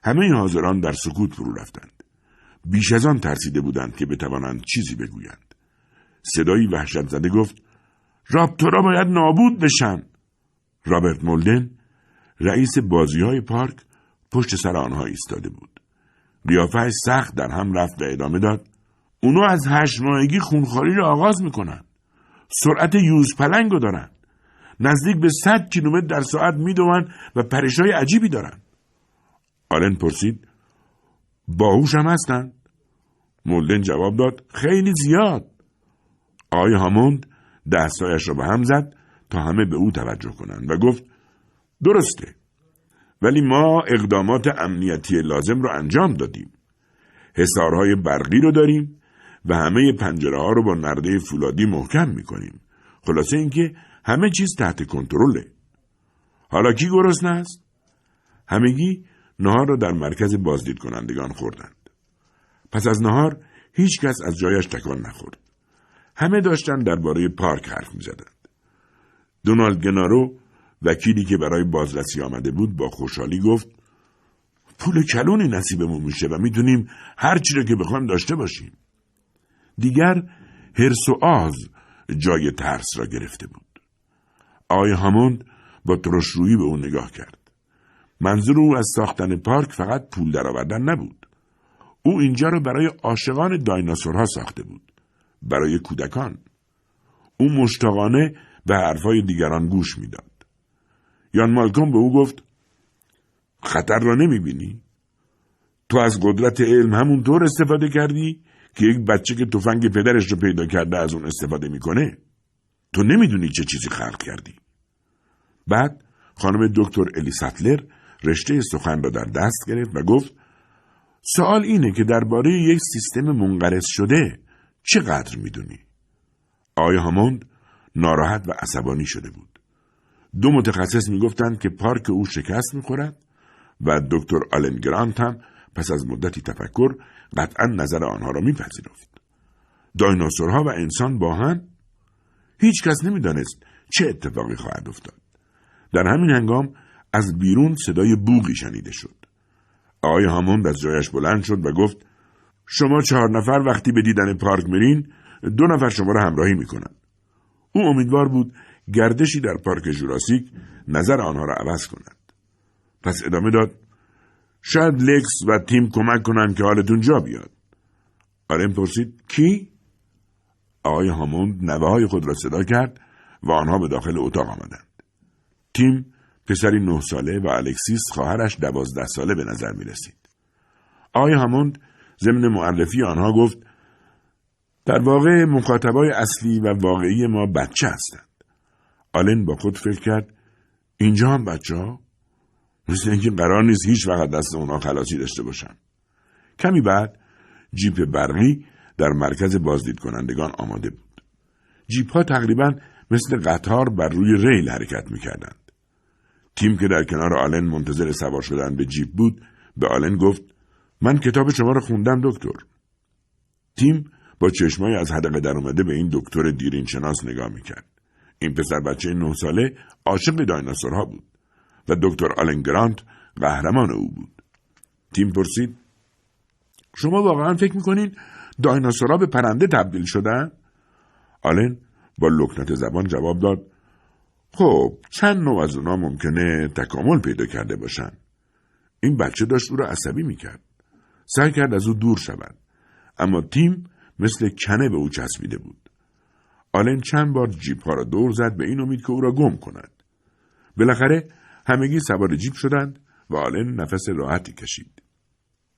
همه حاضران در سکوت فرو رفتند. بیش از آن ترسیده بودند که بتوانند چیزی بگویند. صدایی وحشت زده گفت رابتورا باید نابود بشن. رابرت مولدن رئیس بازی های پارک پشت سر آنها ایستاده بود. قیافهش سخت در هم رفت و ادامه داد. اونو از هشت ماهگی خونخواری را آغاز می‌کنن. سرعت یوز پلنگو دارن. نزدیک به صد کیلومتر در ساعت می‌دوند و پرشای عجیبی دارن. آلن پرسید باهوش هم هستن؟ مولدن جواب داد خیلی زیاد. آقای هاموند دستایش را به هم زد تا همه به او توجه کنند و گفت درسته ولی ما اقدامات امنیتی لازم را انجام دادیم. حسارهای برقی رو داریم و همه پنجره ها رو با نرده فولادی محکم می‌کنیم. خلاصه اینکه همه چیز تحت کنترله. حالا کی گرسنه است؟ همگی نهار را در مرکز بازدید کنندگان خوردند. پس از نهار هیچ کس از جایش تکان نخورد. همه داشتن درباره پارک حرف می زدند. دونالد گنارو وکیلی که برای بازرسی آمده بود با خوشحالی گفت پول کلونی نصیبمون میشه و می‌تونیم هر چی رو که بخوایم داشته باشیم. دیگر هرس و آز جای ترس را گرفته بود. آقای هاموند با ترشرویی به او نگاه کرد. منظور او از ساختن پارک فقط پول درآوردن نبود. او اینجا را برای عاشقان دایناسورها ساخته بود. برای کودکان. او مشتاقانه به حرفهای دیگران گوش می‌داد. یان مالکوم به او گفت خطر را نمی‌بینی؟ تو از قدرت علم همونطور استفاده کردی که یک بچه که تفنگ پدرش رو پیدا کرده از اون استفاده می‌کنه؟ تو نمی‌دونی چه چیزی خلق کردی. بعد خانم دکتر الی ساتلر رشته سخن را در دست گرفت و گفت سوال اینه که درباره یک سیستم منقرض شده چقدر می‌دونی؟ آقای هاموند ناراحت و عصبانی شده بود؟ دو متخصص می‌گفتند که پارک او شکست می‌خورد و دکتر آلن گرانت هم پس از مدتی تفکر قطعا نظر آنها را میپذیرفت. دایناسورها و انسان با هم هیچ کس نمی‌دانست چه اتفاقی خواهد افتاد. در همین هنگام از بیرون صدای بوغی شنیده شد. آقای هاموند از جایش بلند شد و گفت شما چهار نفر وقتی به دیدن پارک میرین دو نفر شما را همراهی می‌کنن. او امیدوار بود گردشی در پارک جوراسیک نظر آنها را عوض کند. پس ادامه داد شاید لکس و تیم کمک کنند که حالتون جا بیاد. آرن پرسید کی؟ آقای هاموند نوه های خود را صدا کرد و آنها به داخل اتاق آمدند. تیم پسری نه ساله و الکسیس خواهرش دوازده ساله به نظر می رسید. آقای هاموند ضمن معرفی آنها گفت در واقع مخاطبای اصلی و واقعی ما بچه هستند. آلن با خود فکر کرد اینجا هم بچه ها؟ مثل اینکه قرار نیست هیچ وقت دست اونا خلاصی داشته باشن. کمی بعد جیپ برقی در مرکز بازدید کنندگان آماده بود. جیپ ها تقریبا مثل قطار بر روی ریل حرکت می کردند. تیم که در کنار آلن منتظر سوار شدن به جیپ بود به آلن گفت من کتاب شما را خوندم دکتر. تیم با چشمای از حدقه در اومده به این دکتر دیرین شناس نگاه می‌کرد. این پسر بچه نه ساله عاشق دایناسورها بود و دکتر آلن گرانت قهرمان او بود. تیم پرسید شما واقعا فکر می‌کنین دایناسورها به پرنده تبدیل شدن؟ آلن با لکنت زبان جواب داد خب چند نوع از اونا ممکنه تکامل پیدا کرده باشن. این بچه داشت او را عصبی می‌کرد. سعی کرد از او دور شود. اما تیم مثل کنه به او چسبیده بود. آلن چند بار جیپ ها را دور زد به این امید که او را گم کند. بالاخره همگی سوار جیپ شدند و آلن نفس راحتی کشید.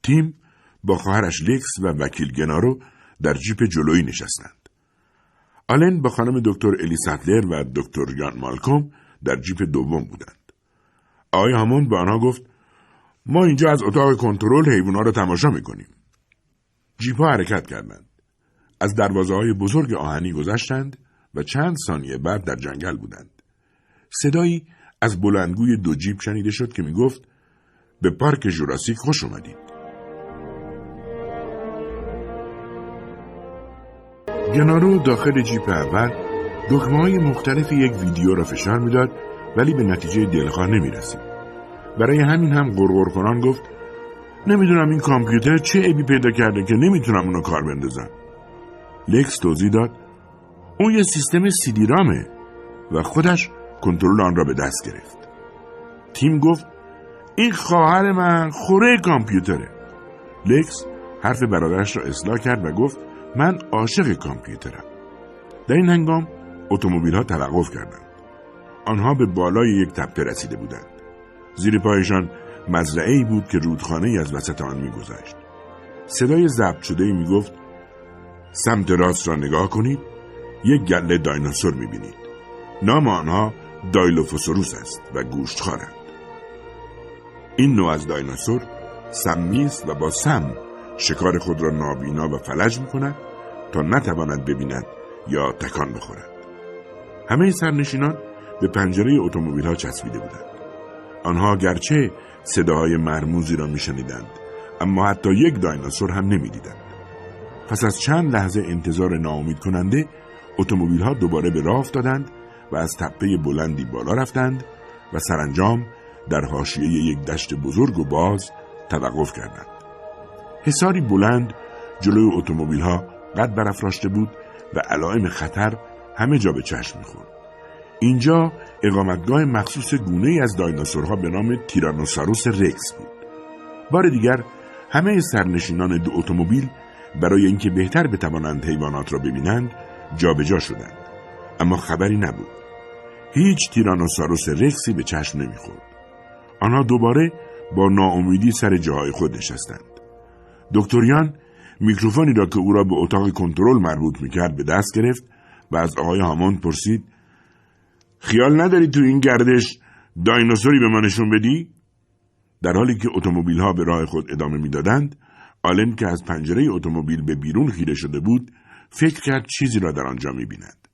تیم با خواهرش لکس و وکیل گنارو در جیپ جلویی نشستند. آلن با خانم دکتر الی ساتلر و دکتر یان مالکوم در جیپ دوم بودند. آقای هامون به آنها گفت ما اینجا از اتاق کنترل حیوانات را تماشا می‌کنیم. جیپ ها حرکت کردند. از دروازه های بزرگ آهنی گذشتند و چند ثانیه بعد در جنگل بودند. صدایی از بلندگوی دو جیپ شنیده شد که می گفت به پارک جوراسیک خوش اومدید. گنارو داخل جیپ اول دکمه های مختلف یک ویدیو را فشار می‌داد ولی به نتیجه دلخواه نمی رسید. برای همین هم غرغر کنان گفت نمی‌دونم این کامپیوتر چه عیبی پیدا کرده که نمی‌تونم اونو کار بندازم. لکس توضیح داد اون یه سیستم سیدیرامه و خودش کنترل آن را به دست گرفت. تیم گفت این خواهر من خوره کامپیوتره. لکس حرف برادرش را اصلاح کرد و گفت من عاشق کامپیوترم. در این هنگام اتومبیل ها توقف کردند. آنها به بالای یک تپه رسیده بودند. زیر پایشان مزرعه ای بود که رودخانه ای از وسط آن میگذشت. صدای ضبط شده ای می‌گفت سمت راست را نگاه کنید یک گله دایناسور می‌بینید. نام آنها دایلوفوسوروس است و گوشت خارند. این نوع از دایناسور سمی است و با سم شکار خود را نابینا و فلج می کند تا نتواند ببیند یا تکان بخورد. همه سرنشینان به پنجره اتومبیل ها چسبیده بودند. آنها گرچه صداهای مرموزی را میشنیدند اما حتی یک دایناسور هم نمی‌دیدند. پس از چند لحظه انتظار ناامید کننده اتومبیل ها دوباره به راه افتادند و از تپه بلندی بالا رفتند و سرانجام در حاشیه یک دشت بزرگ و باز توقف کردند. حساری بلند جلوی اتومبیل ها قد برافراشته بود و علائم خطر همه جا به چشم می‌خورد. اینجا اقامتگاه مخصوص گونه ای از دایناسورها به نام تیرانوساروس رکس بود. بار دیگر همه سرنشینان دو اتومبیل برای اینکه بهتر بتوانند حیوانات را ببینند جابجا جا شدند. اما خبری نبود. هیچ تیرانوساروس رکسی به چشم نمی‌خورد. آنها دوباره با ناامیدی سر جاهای خود نشستند. دکتریان میکروفونی را که او را به اتاق کنترل مربوط می‌کرد به دست گرفت و از آقای هاموند پرسید خیال نداری تو این گردش دایناسوری به ما نشون بدی؟ در حالی که اتومبیل ها به راه خود ادامه می‌دادند آلن که از پنجره اتومبیل به بیرون خیره شده بود فکر کرد چیزی را در آنجا می‌بیند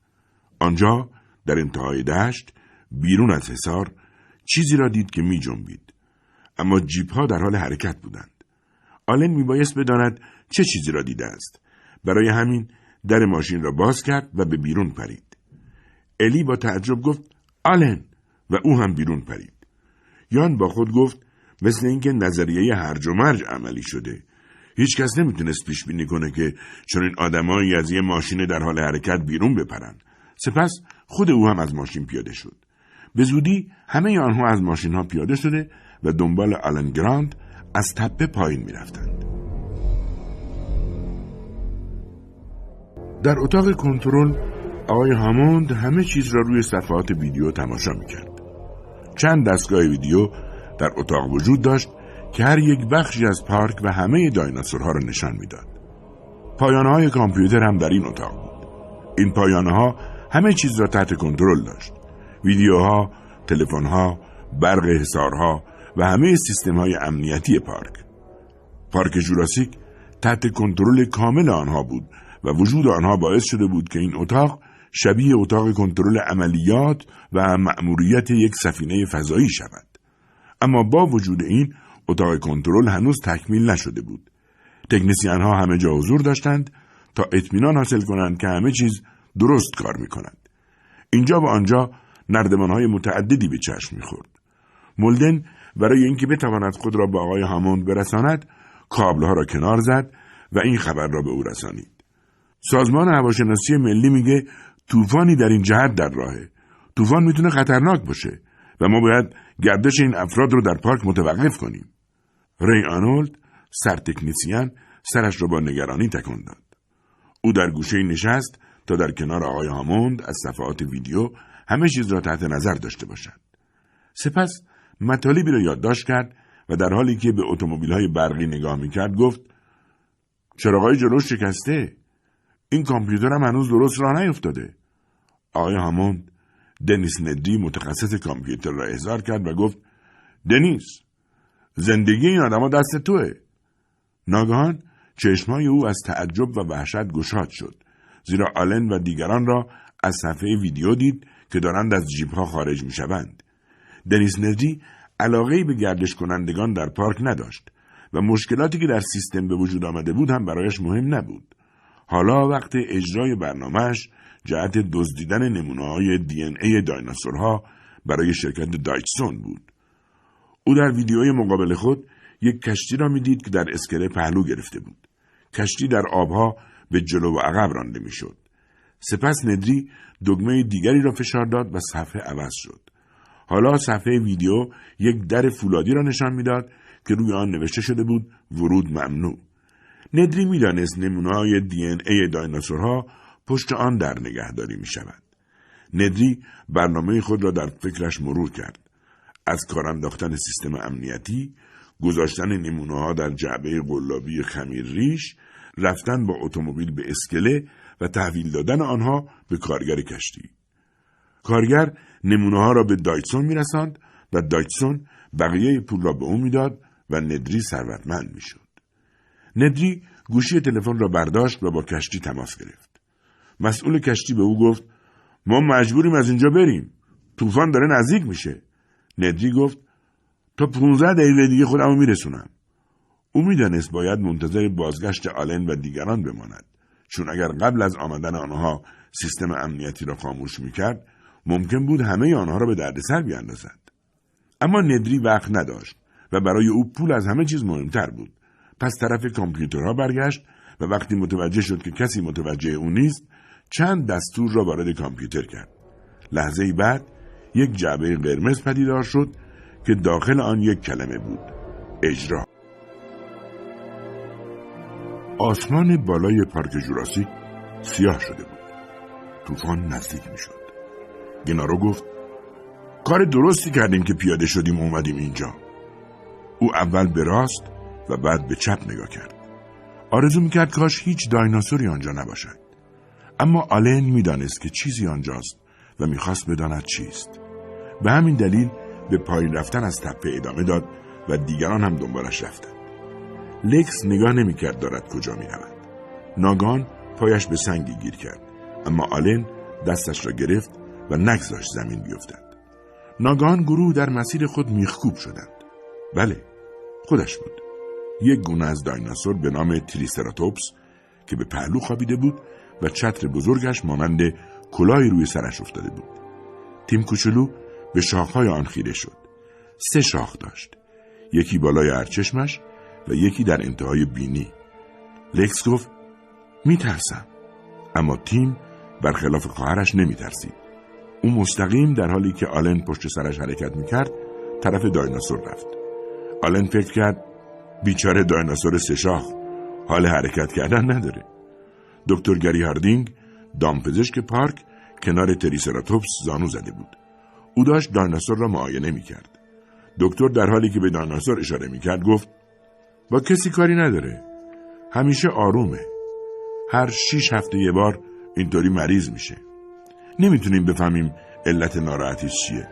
آنجا در انتهای دشت بیرون از حصار چیزی را دید که می جنبید. اما جیپ ها در حال حرکت بودند. آلن می بایست بداند چه چیزی را دیده است. برای همین در ماشین را باز کرد و به بیرون پرید. الی با تعجب گفت آلن و او هم بیرون پرید. یان با خود گفت مثل اینکه نظریه هرج و مرج عملی شده. هیچ کس نمی‌تونست پیش بینی کنه که چون این آدمایی از یه ماشین در حال حرکت بیرون بپرن. سپس خود او هم از ماشین پیاده شد. به زودی همه آنها از ماشین ها پیاده شده و دنبال آلن گراند از تپه پایین می‌رفتند. در اتاق کنترل آقای هاموند همه چیز را روی صفحات ویدیو تماشا می‌کرد. چند دستگاه ویدیو در اتاق وجود داشت که هر یک بخشی از پارک و همه دایناسورها را نشان می‌داد. پایانه های کامپیوتر هم در این اتاق بود. این پایانه ها همه چیز را تحت کنترل داشت. ویدیوها، تلفن‌ها، برق حسارها و همه سیستم های امنیتی پارک. پارک جوراسیک تحت کنترل کامل آنها بود و وجود آنها باعث شده بود که این اتاق شبیه اتاق کنترل عملیات و مأموریت یک سفینه فضایی شود. اما با وجود این اتاق کنترل هنوز تکمیل نشده بود. تکنسیان ها همه جا حضور داشتند تا اطمینان حاصل کنند که همه چیز درست کار می کنند. اینجا و آنجا نردمان های متعددی به چشم می خورد. مولدن برای اینکه بتواند خود را به آقای هاموند برساند کابل ها را کنار زد و این خبر را به او رسانید. سازمان هواشناسی ملی میگه طوفانی در این جهت در راهه. طوفان می‌تونه خطرناک باشه و ما باید گردش این افراد رو در پارک متوقف کنیم. ری آنولد سرتکنیسیان سرش را با نگرانی تکان داد. او در گوشه نشست تا در کنار آقای هاموند از صفحات ویدیو همه چیز را تحت نظر داشته باشد. سپس مطالبی را یادداشت کرد و در حالی که به اتومبیل های برقی نگاه می‌کرد گفت چراغای جلوش شکسته این کامپیوترم هنوز درست راه نیفتاده آقای هاموند دنیس ندی متخصص کامپیوتر را احضار کرد و گفت دنیس زندگی این آدما دست توه ناگهان چشمهای او از تعجب و وحشت گشاد شد زیرا آلن و دیگران را از صفحه ویدیو دید که دارند از جیبها خارج می شوند. دنیس ندی علاقه به گردش کنندگان در پارک نداشت و مشکلاتی که در سیستم به وجود آمده بود هم برایش مهم نبود. حالا وقت اجرای برنامهش جهت دزدیدن نمونه های دی ای دایناسورها برای شرکت دایچسون بود. او در ویدیوی مقابل خود یک کشتی را می‌دید که در اسکله پهلو گرفته بود. کشتی در آبها به جلو و عقب رانده می‌شد. سپس ندری دگمه دیگری را فشار داد و صفحه عوض شد. حالا صفحه ویدیو یک در فولادی را نشان می‌داد که روی آن نوشته شده بود ورود ممنوع. ندری می‌دانست نمونه های ای دایناسورها پشت آن در نگهداری می شود. ندری برنامه خود را در فکرش مرور کرد. از کار انداختن سیستم امنیتی، گذاشتن نمونه ها در جعبه قلابی خمیر ریش، رفتن با اتومبیل به اسکله و تحویل دادن آنها به کارگر کشتی. کارگر نمونه ها را به دایتسون میرساند و دایتسون بقیه پول را به او می‌داد و ندری ثروتمند می‌شد. ندری گوشی تلفن را برداشت و با کشتی تماس گرفت. مسئول کشتی به او گفت ما مجبوریم از اینجا بریم. طوفان داره نزدیک میشه. ندری گفت تا 15 دقیقه دیگه خودمو میرسونم. او می‌دانست باید منتظر بازگشت آلن و دیگران بماند. چون اگر قبل از آمدن آنها سیستم امنیتی را خاموش می‌کرد ممکن بود همه آنها را به دردسر بیاندازد. اما ندری وقت نداشت و برای او پول از همه چیز مهمتر بود. پس طرف کامپیوترها برگشت و وقتی متوجه شد که کسی متوجه او نیست چند دستور را وارد کامپیوتر کرد. لحظه بعد یک جعبه قرمز پدیدار شد که داخل آن یک کلمه بود. اجرا. آسمان بالای پارک جوراسیک سیاه شده بود. طوفان نزدیک می شد گنارو گفت کار درستی کردیم که پیاده شدیم اومدیم اینجا. او اول به راست و بعد به چپ نگاه کرد. آرزو می‌کرد کاش هیچ دایناسوری آنجا نباشد. اما آلن می‌دانست که چیزی آنجاست و می‌خواست بداند چیست. به همین دلیل به پایین رفتن از تپه ادامه داد و دیگران هم دنبالش رفتند. لکس نگاه نمی‌کرد دارد کجا می‌رود. ناگان پایش به سنگی گیر کرد اما آلن دستش را گرفت و نگذاشت زمین بیفتد. ناگان گروه در مسیر خود میخکوب شدند. بله خودش بود. یک گونه از دایناسور به نام تریسراتوپس که به پهلو خوابیده بود و چتر بزرگش مانند کلاهی روی سرش افتاده بود. تیم کوچولو به شاخهای آن خیره شد. سه شاخ داشت. یکی بالای ارچشمش و یکی در انتهای بینی. لکس گفت میترسم. اما تیم برخلاف خواهرش نمیترسید. او مستقیم در حالی که آلن پشت سرش حرکت می‌کرد طرف دایناسور رفت. آلن فکر کرد بیچاره دایناسور سشاخ حال حرکت کردن نداره. دکتر گری هاردینگ دامپزشک پارک کنار تریسراتوپس زانو زده بود. او داشت دایناسور را معاینه می‌کرد. دکتر در حالی که به دایناسور اشاره می‌کرد گفت با کسی کاری نداره. همیشه آرومه. هر شیش هفته یه بار اینطوری مریض میشه. نمی‌تونیم بفهمیم علت ناراحتیش چیه.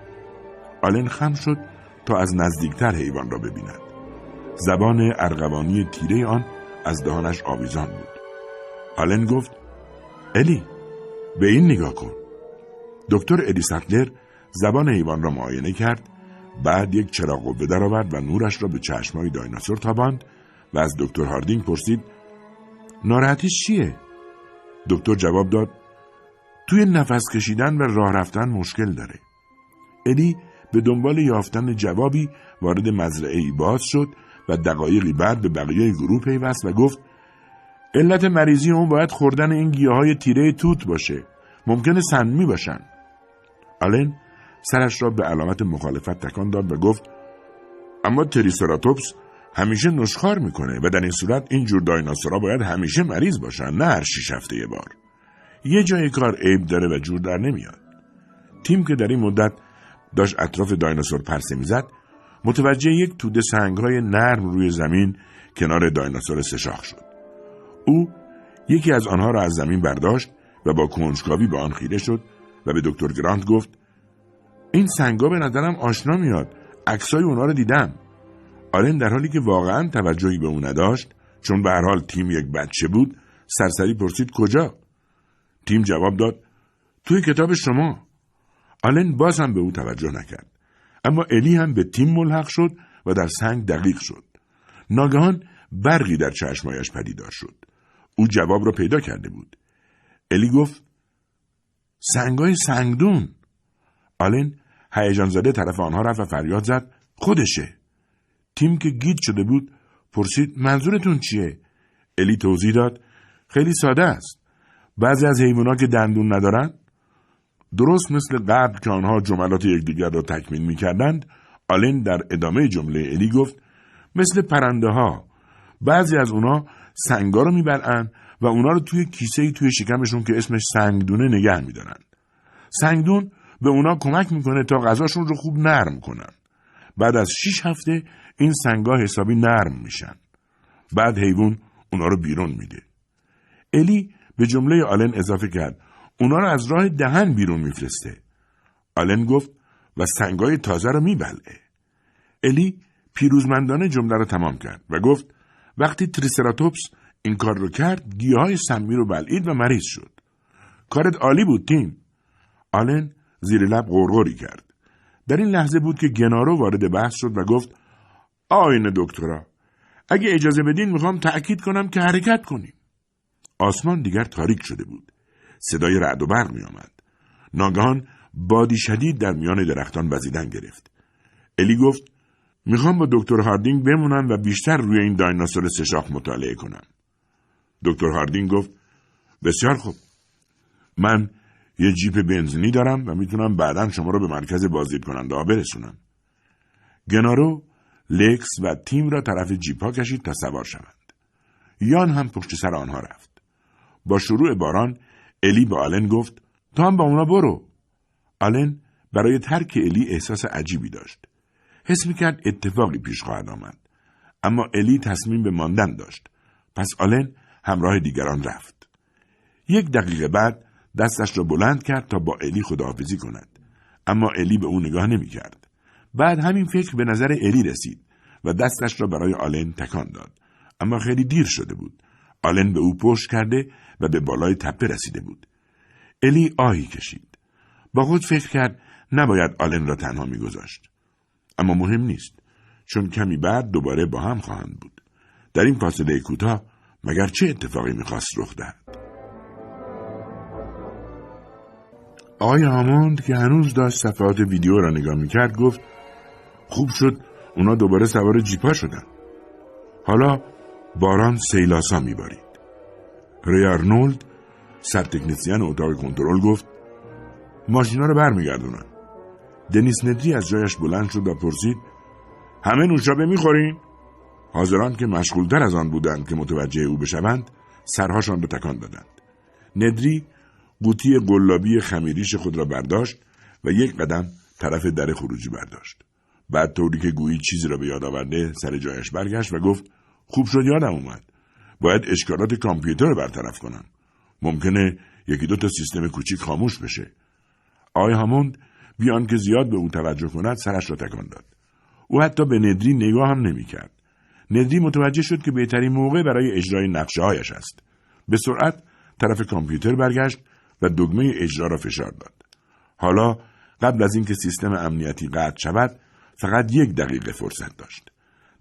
آلن خم شد تا از نزدیکتر حیوان را ببیند. زبان ارغوانی تیره آن از دهانش آویزان بود. آلن گفت الی به این نگاه کن. دکتر الی سطلر زبان حیوان را معاینه کرد بعد یک چراغ قوه درآورد و نورش را به چشمای دایناسور تاباند و از دکتر هاردینگ پرسید ناراحتیش چیه؟ دکتر جواب داد توی نفس کشیدن و راه رفتن مشکل داره. الی به دنبال یافتن جوابی وارد مزرعه ای باز شد و دقایقی بعد به بقیه گروه پیوست و گفت علت مریضی اون باید خوردن این گیاه های تیره توت باشه. ممکنه سنمی باشن. آلن سرش را به علامت مخالفت تکان داد و گفت اما تریسراتوپس همیشه نشخار می‌کنه و در این صورت این جور دایناسورا باید همیشه مریض باشن نه هر شیش هفته یه بار. یه جای کار عیب داره و جور در نمیاد. تیم که در این مدت داشت اطراف دایناسور پرسه می‌زد متوجه یک توده سنگهای نرم روی زمین کنار دایناسور سشاخ شد. او یکی از آنها را از زمین برداشت و با کنجکاوی به آن خیره شد و به دکتر گرانت گفت این سنگا به نظرم آشنا میاد. عکسای اونا رو دیدم. آلن در حالی که واقعا توجهی به او نداشت چون به هر حال تیم یک بچه بود سرسری پرسید کجا؟ تیم جواب داد توی کتاب شما. آلن باز هم به او توجه نکرد. اما الی هم به تیم ملحق شد و در سنگ دقیق شد. ناگهان برقی در چشمایش پدیدار شد. او جواب را پیدا کرده بود. الی گفت سنگای سنگدون. آلن هیجان زده طرف آنها رفت و فریاد زد. خودشه. تیم که گیت شده بود پرسید منظورتون چیه؟ الی توضیح داد خیلی ساده است. بعضی از حیوانات که دندون ندارن درست مثل قبل که آنها جملات یکدیگر را تکمیل می‌کردند آلن در ادامه جمله الی گفت مثل پرنده ها بعضی از اونا سنگا رو می‌برن و اونا رو توی کیسه توی شکمشون که اسمش سنگدونه نگه میدارن. سنگدون به اونا کمک می‌کنه تا غذاشون رو خوب نرم کنن. بعد از شیش هفته این سنگا حسابی نرم میشن. بعد حیوان اونا رو بیرون میده. الی به جمله آلن اضافه کرد اونا رو از راه دهن بیرون میفرسته. آلن گفت و سنگای تازه رو میبلعه. الی پیروزمندانه جمله رو تمام کرد و گفت وقتی تریسراتوپس این کار رو کرد گیاه سمی رو بلعید و مریض شد. کارت عالی بود تیم. آلن زیر لب غرغری کرد در این لحظه بود که گنارو وارد بحث شد و گفت آین دکترا اگه اجازه بدین می‌خوام تأکید کنم که حرکت کنیم آسمان دیگر تاریک شده بود صدای رعد و برق می آمد. ناگهان بادی شدید در میان درختان وزیدن گرفت. الی گفت می‌خوام با دکتر هاردینگ بمونم و بیشتر روی این دایناسور سشاخ مطالعه کنم. دکتر هاردینگ گفت بسیار خوب. من یه جیپ بنزینی دارم و می‌تونم بعدا شما رو به مرکز بازدید کننده ها برسونم. گنارو، لکس و تیم را طرف جیپ کشید تا سوار شوند. یان هم پشت سر آنها رفت. با شروع باران الی به آلن گفت تو هم با اونا برو. آلن برای ترک الی احساس عجیبی داشت. حس کرد اتفاقی پیش خواهد آمد. اما الی تصمیم به ماندن داشت. پس آلن همراه دیگران رفت. یک دقیقه بعد دستش را بلند کرد تا با الی خداحافظی کند. اما الی به او نگاه نمی کرد. بعد همین فکر به نظر الی رسید و دستش را برای آلن تکان داد. اما خیلی دیر شده بود. آلن به او پشت کرده و به بالای تپه رسیده بود. الی آهی کشید. با خود فکر کرد نباید آلن را تنها میگذاشت. اما مهم نیست چون کمی بعد دوباره با هم خواهند بود. در این فاصله کوتاه مگر چه اتفاقی می‌خواست رخ دهد؟ آقای هاموند که هنوز داشت صفحات ویدیو را نگاه می‌کرد گفت خوب شد اونا دوباره سوار جیپا شدن. حالا باران سیلاسا میبارید. ری آرنولد سرتکنسیان اتاق کنترل گفت ماشینا رو برمیگردونن. دنیس ندری از جایش بلند شد و پرسید همه نوشابه می‌خورین؟ حاضران که مشغولتر از آن بودند که متوجه او بشوند سرهاشان را تکان دادند. ندری قوطی گلابی خمیریش خود را برداشت و یک قدم طرف در خروجی برداشت. بعد طوری که گویی چیزی را به یاد آورده سر جایش برگشت و گفت خوب شد یادم اومد. باید اشکالات کامپیوتر برطرف کنم. ممکنه یکی دو تا سیستم کوچیک خاموش بشه. آقای هاموند بیان که زیاد به او توجه کند سرش را تکان داد. او حتی به ندری نگاه هم نمی‌کرد. ندری متوجه شد که بهترین موقع برای اجرای نقشه هایش است. به سرعت طرف کامپیوتر برگشت و دگمه اجرا را فشار داد. حالا قبل از اینکه سیستم امنیتی قطع شود فقط یک دقیقه فرصت داشت.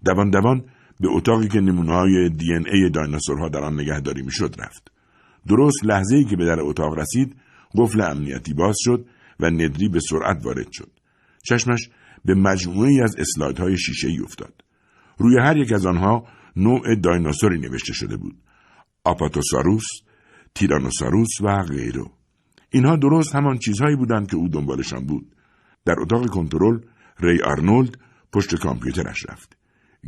دوان دوان به اتاقی که نمونه های دی ان ای دایناسورها در آن نگهداری می‌شد رفت. درست لحظه ای که به در اتاق رسید قفل امنیتی باز شد و ندری به سرعت وارد شد. چشمش به مجموعه از اسلایدهای شیشه ای افتاد. روی هر یک از آنها نوع دایناسوری نوشته شده بود. آپاتوساروس تیرانوساروس و غیره اینها درست همان چیزهایی بودند که او دنبالشان بود. در اتاق کنترل ری آرنولد پشت کامپیوترش رفت.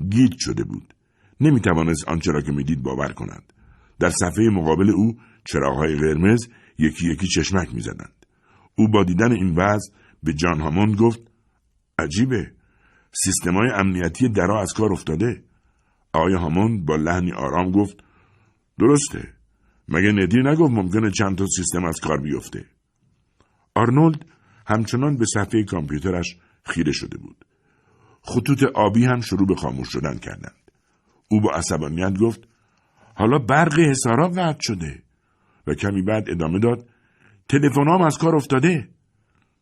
گیج شده بود. نمی توانست آنچه را که می‌دید باور کند. در صفحه مقابل او چراغهای قرمز یکی یکی چشمک می‌زدند. او با دیدن این وضع به جان هاموند گفت عجیبه. سیستمای امنیتی درا از کار افتاده. آقای هاموند با لحنی آرام گفت درسته. مگه ندی نگفت ممکنه چند تا سیستم از کار بیفته؟ آرنولد همچنان به صفحه کامپیوترش خیره شده بود. خطوط آبی هم شروع به خاموش شدن کردند. او با عصبانیت گفت حالا برق حسارا قطع شده. و کمی بعد ادامه داد تلفنام از کار افتاده.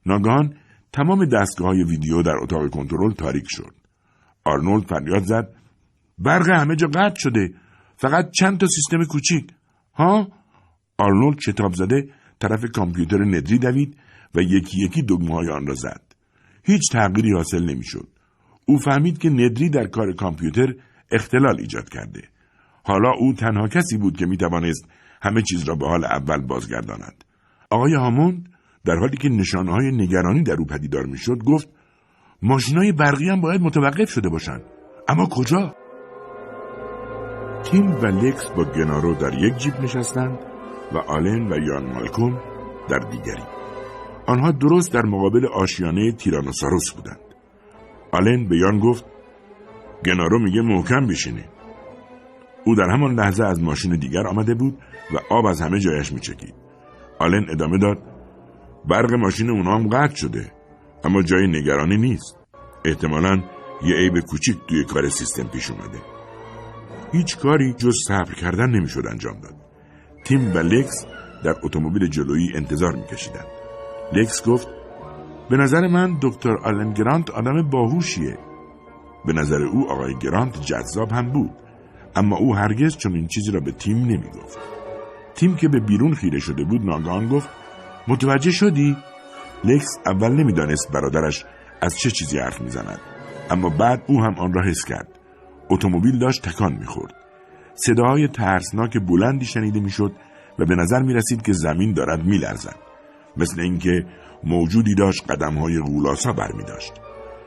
ناگهان تمام دستگاه های ویدیو در اتاق کنترل تاریک شد. آرنولد فریاد زد برق همه جا قطع شده. فقط چند تا سیستم کوچیک. ها؟ آرنولد شتاب زده طرف کامپیوتر ندری دوید و یکی یکی دگمه های آن را زد. هیچ تغییری حاصل نمی‌شد. او فهمید که ندری در کار کامپیوتر اختلال ایجاد کرده. حالا او تنها کسی بود که می توانست همه چیز را به حال اول بازگرداند. آقای هاموند در حالی که نشانه های نگرانی در او پدیدار می‌شد گفت های برقی هم باید متوقف شده باشند. اما کجا؟ تیم و لکس با گنارو در یک جیب نشستند و آلن و یان مالکوم در دیگری. آنها درست در مقابل آشیانه تیرانوساروس بودند. آلن به یان گفت گنارو میگه محکم بشینه. او در همان لحظه از ماشین دیگر آمده بود و آب از همه جایش میچکید. آلن ادامه داد برق ماشین اونا هم قطع شده اما جای نگرانی نیست. احتمالا یه عیب کوچیک توی کار سیستم پیش اومده. هیچ کاری جز صبر کردن نمی‌شد انجام داد. تیم و لکس در اتومبیل جلویی انتظار میکشیدند. لکس گفت به نظر من دکتر آلن گرانت آدم باهوشیه. به نظر او آقای گرانت جذاب هم بود اما او هرگز چون این چیزی را به تیم نمی‌گفت. تیم که به بیرون خیره شده بود ناگهان گفت متوجه شدی؟ لکس اول نمی‌دانست برادرش از چه چیزی حرف می‌زند اما بعد او هم آن را حس کرد. اتومبیل داشت تکان می‌خورد. صداهای ترسناک بلندی شنیده می‌شد و به نظر می رسید که زمین دارد میلرزد. مثل اینکه موجودی داشت قدمهای غولاسا برمی داشت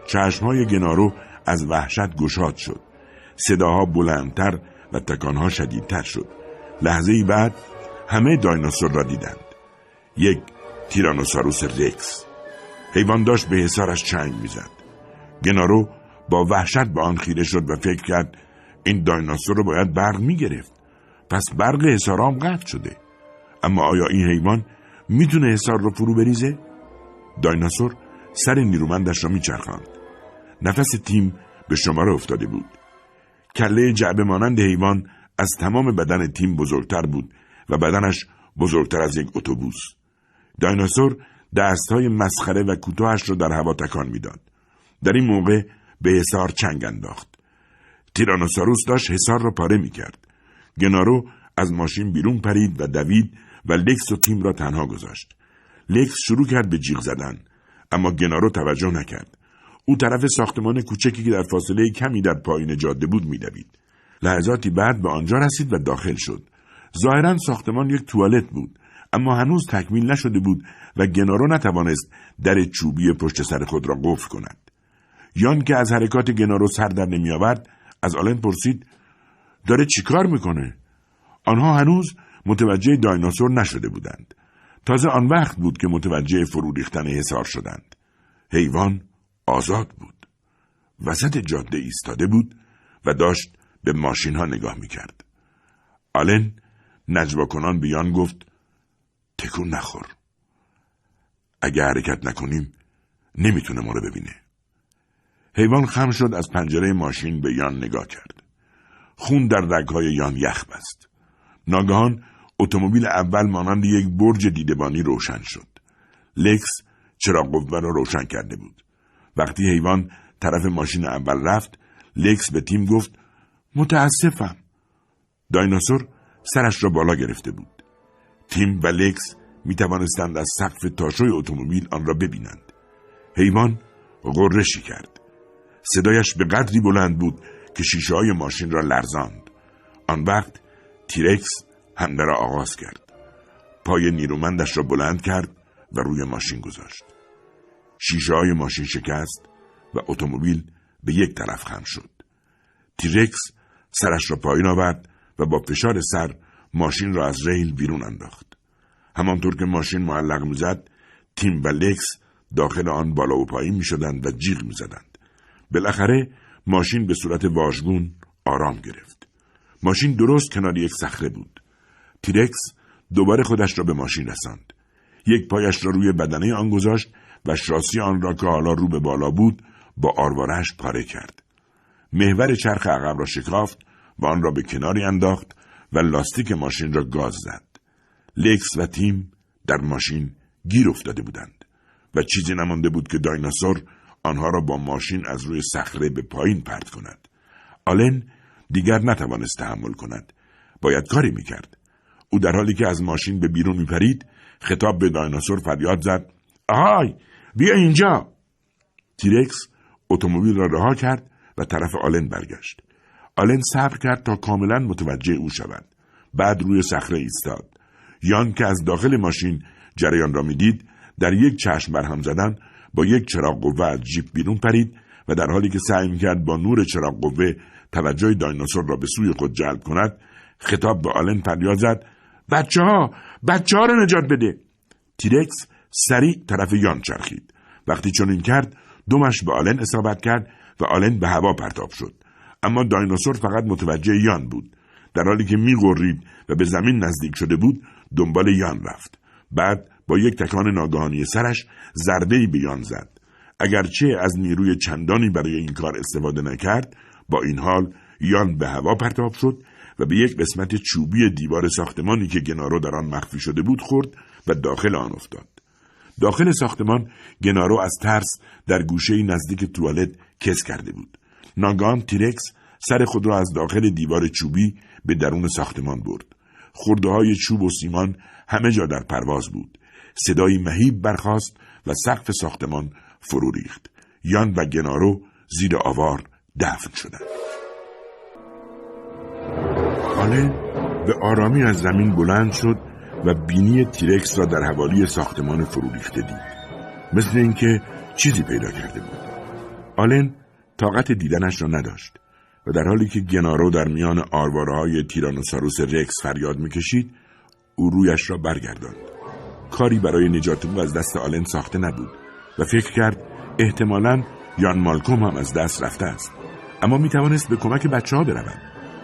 چشمهای گنارو از وحشت گشاد شد. صداها بلندتر و تکانها شدیدتر شد. لحظه بعد همه دایناسور را دیدند. یک تیرانوساروس رکس حیوان داشت به حسارش چنگ می‌زد. گنارو با وحشت به آن خیره شد و فکر کرد این دایناسور رو باید برق می‌گرفت. پس برق حسارام قطع شده. اما آیا این حیوان می‌تونه حسار رو فرو بریزه؟ دایناسور سر نیرومندش را میچرخاند. نفس تیم به شماره افتاده بود. کله جعبه مانند حیوان از تمام بدن تیم بزرگتر بود و بدنش بزرگتر از یک اتوبوس. دایناسور دستهای مسخره و کوتاهش را در هوا تکان می‌داد. در این موقع به حسار چنگ انداخت. تیرانوساروس داشت حسار را پاره می‌کرد. گنارو از ماشین بیرون پرید و دوید و لکس و تیم را تنها گذاشت. لکس شروع کرد به جیغ زدن اما گنارو توجه نکرد. او طرف ساختمان کوچکی که در فاصله کمی در پایین جاده بود میدوید. لحظاتی بعد به آنجا رسید و داخل شد. ظاهرا ساختمان یک توالت بود اما هنوز تکمیل نشده بود و گنارو نتوانست در چوبی پشت سر خود را قفل کند. یان که از حرکات گنارو سر در نمیآورد از آلن پرسید داره چیکار می‌کنه؟ آنها هنوز متوجه دایناسور نشده بودند. تازه آن وقت بود که متوجه فرو ریختن حصار شدند. حیوان آزاد بود. وسط جاده ایستاده بود و داشت به ماشین ها نگاه می‌کرد. آلن نجوا کنان بیان گفت تکون نخور. اگه حرکت نکنیم نمی‌تونه ما رو ببینه. حیوان خم شد از پنجره ماشین به یان نگاه کرد. خون در رگهای یان یخ بست. ناگهان اتومبیل اول مانند یک برج دیدبانی روشن شد. لکس چراغ قوه را روشن کرده بود. وقتی حیوان طرف ماشین اول رفت لکس به تیم گفت متاسفم. دایناسور سرش را بالا گرفته بود. تیم و لکس می توانستند از سقف تاشوی اتومبیل آن را ببینند. حیوان غرشی کرد. صدایش به قدری بلند بود که شیشه های ماشین را لرزاند. آن وقت تیرکس حمله را آغاز کرد. پای نیرومندش را بلند کرد و روی ماشین گذاشت. شیشه های ماشین شکست و اتومبیل به یک طرف خم شد. تیرکس سرش را پایین آورد و با فشار سر ماشین را از ریل بیرون انداخت. همانطور که ماشین معلق می‌زد تیم و لکس داخل آن بالا و پایین می‌شدند و جیغ می‌زدند. بالاخره ماشین به صورت واژگون آرام گرفت. ماشین درست کنار یک صخره بود. تیرکس دوباره خودش را به ماشین رساند. یک پایش را روی بدنه آن گذاشت و شاسی آن را که حالا رو به بالا بود با آروارش پاره کرد. محور چرخ عقب را شکافت و آن را به کناری انداخت و لاستیک ماشین را گاز زد. لکس و تیم در ماشین گیر افتاده بودند و چیزی نمانده بود که دایناسور آنها را با ماشین از روی صخره به پایین پرت کند. آلن دیگر نتوانست تحمل کند. باید کاری می‌کرد. او در حالی که از ماشین به بیرون میپرید خطاب به دایناسور فریاد زد. آهای بیا اینجا! تیرکس اتومبیل را رها کرد و طرف آلن برگشت. آلن صبر کرد تا کاملا متوجه او شود. بعد روی صخره ایستاد. یان که از داخل ماشین جریان را می‌دید در یک چشم برهم زدن با یک چراغ قوه از جیپ بیرون پرید و در حالی که سعی می‌کرد با نور چراغ قوه توجه دایناسور را به سوی خود جلب کند خطاب به آلن فریاد زد بچه ها بچه ها را نجات بده. تیرکس سریع طرف یان چرخید. وقتی چنین کرد دومش به آلن اصابت کرد و آلن به هوا پرتاب شد. اما دایناسور فقط متوجه یان بود. در حالی که میغرید و به زمین نزدیک شده بود دنبال یان رفت. بعد با یک تکان ناگهانی سرش ضربهای به یان زد. اگرچه از نیروی چندانی برای این کار استفاده نکرد با این حال یان به هوا پرتاب شد و به یک قسمت چوبی دیوار ساختمانی که گنارو در آن مخفی شده بود خورد و داخل آن افتاد. داخل ساختمان گنارو از ترس در گوشه نزدیک توالت کس کرده بود. ناگان تیرکس سر خود را از داخل دیوار چوبی به درون ساختمان برد. خورده های چوب و سیمان همه جا در پرواز بود. صدایی مهیب برخاست و سقف ساختمان فرو ریخت. یان و گنارو زیر آوار دفن شدند. آلن به آرامی از زمین بلند شد و بینی تیرکس را در حوالی ساختمان فرو ریخته دید. مثل اینکه چیزی پیدا کرده بود. آلن طاقت دیدنش را نداشت. و در حالی که گنارو در میان آرواره های تیرانوساروس رکس فریاد می‌کشید او رویش را برگرداند کاری برای نجات او از دست آلن ساخته نبود و فکر کرد احتمالا یان مالکوم هم از دست رفته است. اما می توانست به کمک بچه ها برود.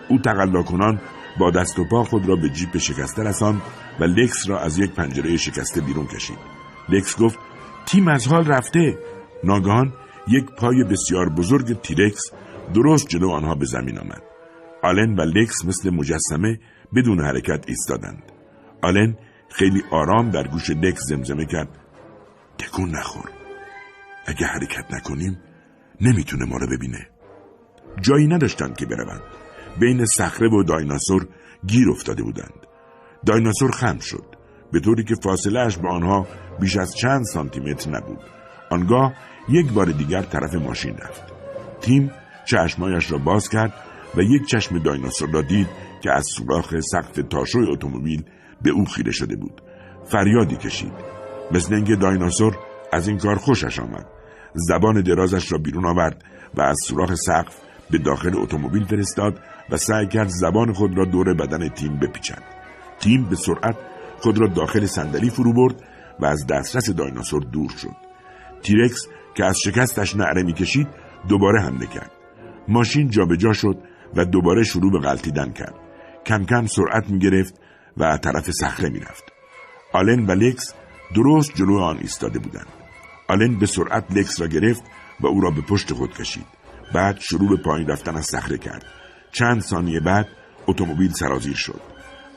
او تقلا کنان با دست و پا خود را به جیپ شکسته رساند و لکس را از یک پنجره شکسته بیرون کشید. لکس گفت تیم از حال رفته. ناگهان یک پای بسیار بزرگ تی‌رکس درست جلو آنها به زمین آمد. آلن و لکس مثل مجسمه بدون حرکت ایستادند. آلن خیلی آرام در گوش لکس زمزمه کرد. تکون نخور. اگه حرکت نکنیم نمی‌تونه ما رو ببینه. جایی نداشتند که بروند. بین صخره و دایناسور گیر افتاده بودند. دایناسور خم شد. به طوری که فاصله به آنها بیش از چند سانتیمتر نبود. آنگاه یک بار دیگر طرف ماشین رفت. تیم چشمایش را باز کرد و یک چشم دایناسور را دید که از سوراخ سقف تاشوی اتومبیل به او خیره شده بود. فریادی کشید. مثل اینکه دایناسور از این کار خوشش آمد. زبان درازش را بیرون آورد و از سوراخ سقف به داخل اتومبیل فرستاد و سعی کرد زبان خود را دور بدن تیم بپیچد. تیم به سرعت خود را داخل صندلی فرو برد و از دسترس دایناسور دور شد. تیرکس که از شکستش نعره می‌کشید دوباره حمله کرد. ماشین جابجا شد و دوباره شروع به غلطیدن کرد. کم کم سرعت می گرفت و طرف صخره می رفت. آلن و لکس درست جلو آن ایستاده بودند. آلن به سرعت لکس را گرفت و او را به پشت خود کشید. بعد شروع به پایین رفتن از صخره کرد. چند ثانیه بعد اتومبیل سرازیر شد.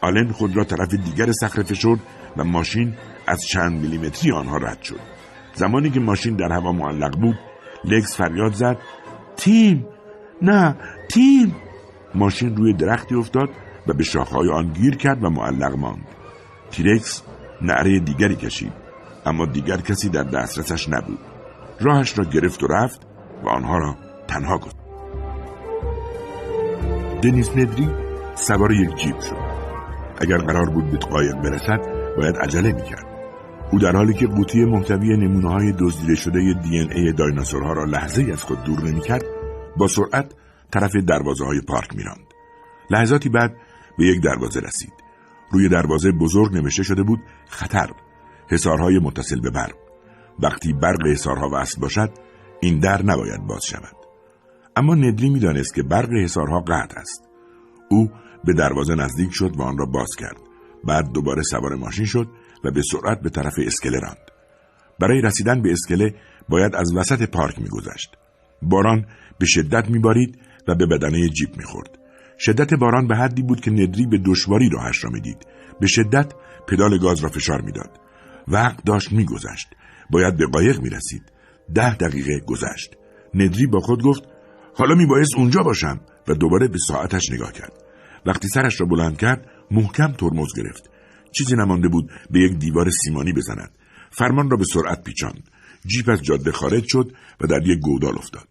آلن خود را طرف دیگر صخره فشرد و ماشین از چند میلیمتری آنها رد شد. زمانی که ماشین در هوا معلق بود، لکس فریاد زد: تیم! نه، تیم! ماشین روی درختی افتاد و به شاخهای آن گیر کرد و معلق ماند. تیرکس نعره دیگری کشید اما دیگر کسی در دسترسش نبود. راهش را گرفت و رفت و آنها را تنها گذاشت. دنیس ندری سوار یک جیب شد. اگر قرار بود به قایق برسد باید عجله می‌کرد. او در حالی که قوطی محتوی نمونه های دزدیده شده دی این ای دایناسورها را لحظه از خود دور نمی‌کرد با سرعت طرف دروازه های پارک میراند. لحظاتی بعد به یک دروازه رسید. روی دروازه بزرگ نوشته شده بود خطر. حسارهای متصل به برق. وقتی برق حسارها وصل باشد این در نباید باز شود. اما ندلی می‌دانست که برق حسارها قطع است. او به دروازه نزدیک شد و آن را باز کرد. بعد دوباره سوار ماشین شد و به سرعت به طرف اسکله راند. برای رسیدن به اسکله باید از وسط پارک میگذشت. باران به شدت میبارید و به بدنه جیب می‌خورد. شدت باران به حدی بود که ندری به دشواری راهش را می‌دید. به شدت پدال گاز را فشار می‌داد. وقت داشت میگذشت. باید به قایق می‌رسید. ده دقیقه گذشت. ندری با خود گفت حالا میبایست اونجا باشم. و دوباره به ساعتش نگاه کرد. وقتی سرش را بلند کرد محکم ترمز گرفت. چیزی نمانده بود به یک دیوار سیمانی بزند. فرمان را به سرعت پیچاند. جیپ از جاده خارج شد و در یک گودال افتاد.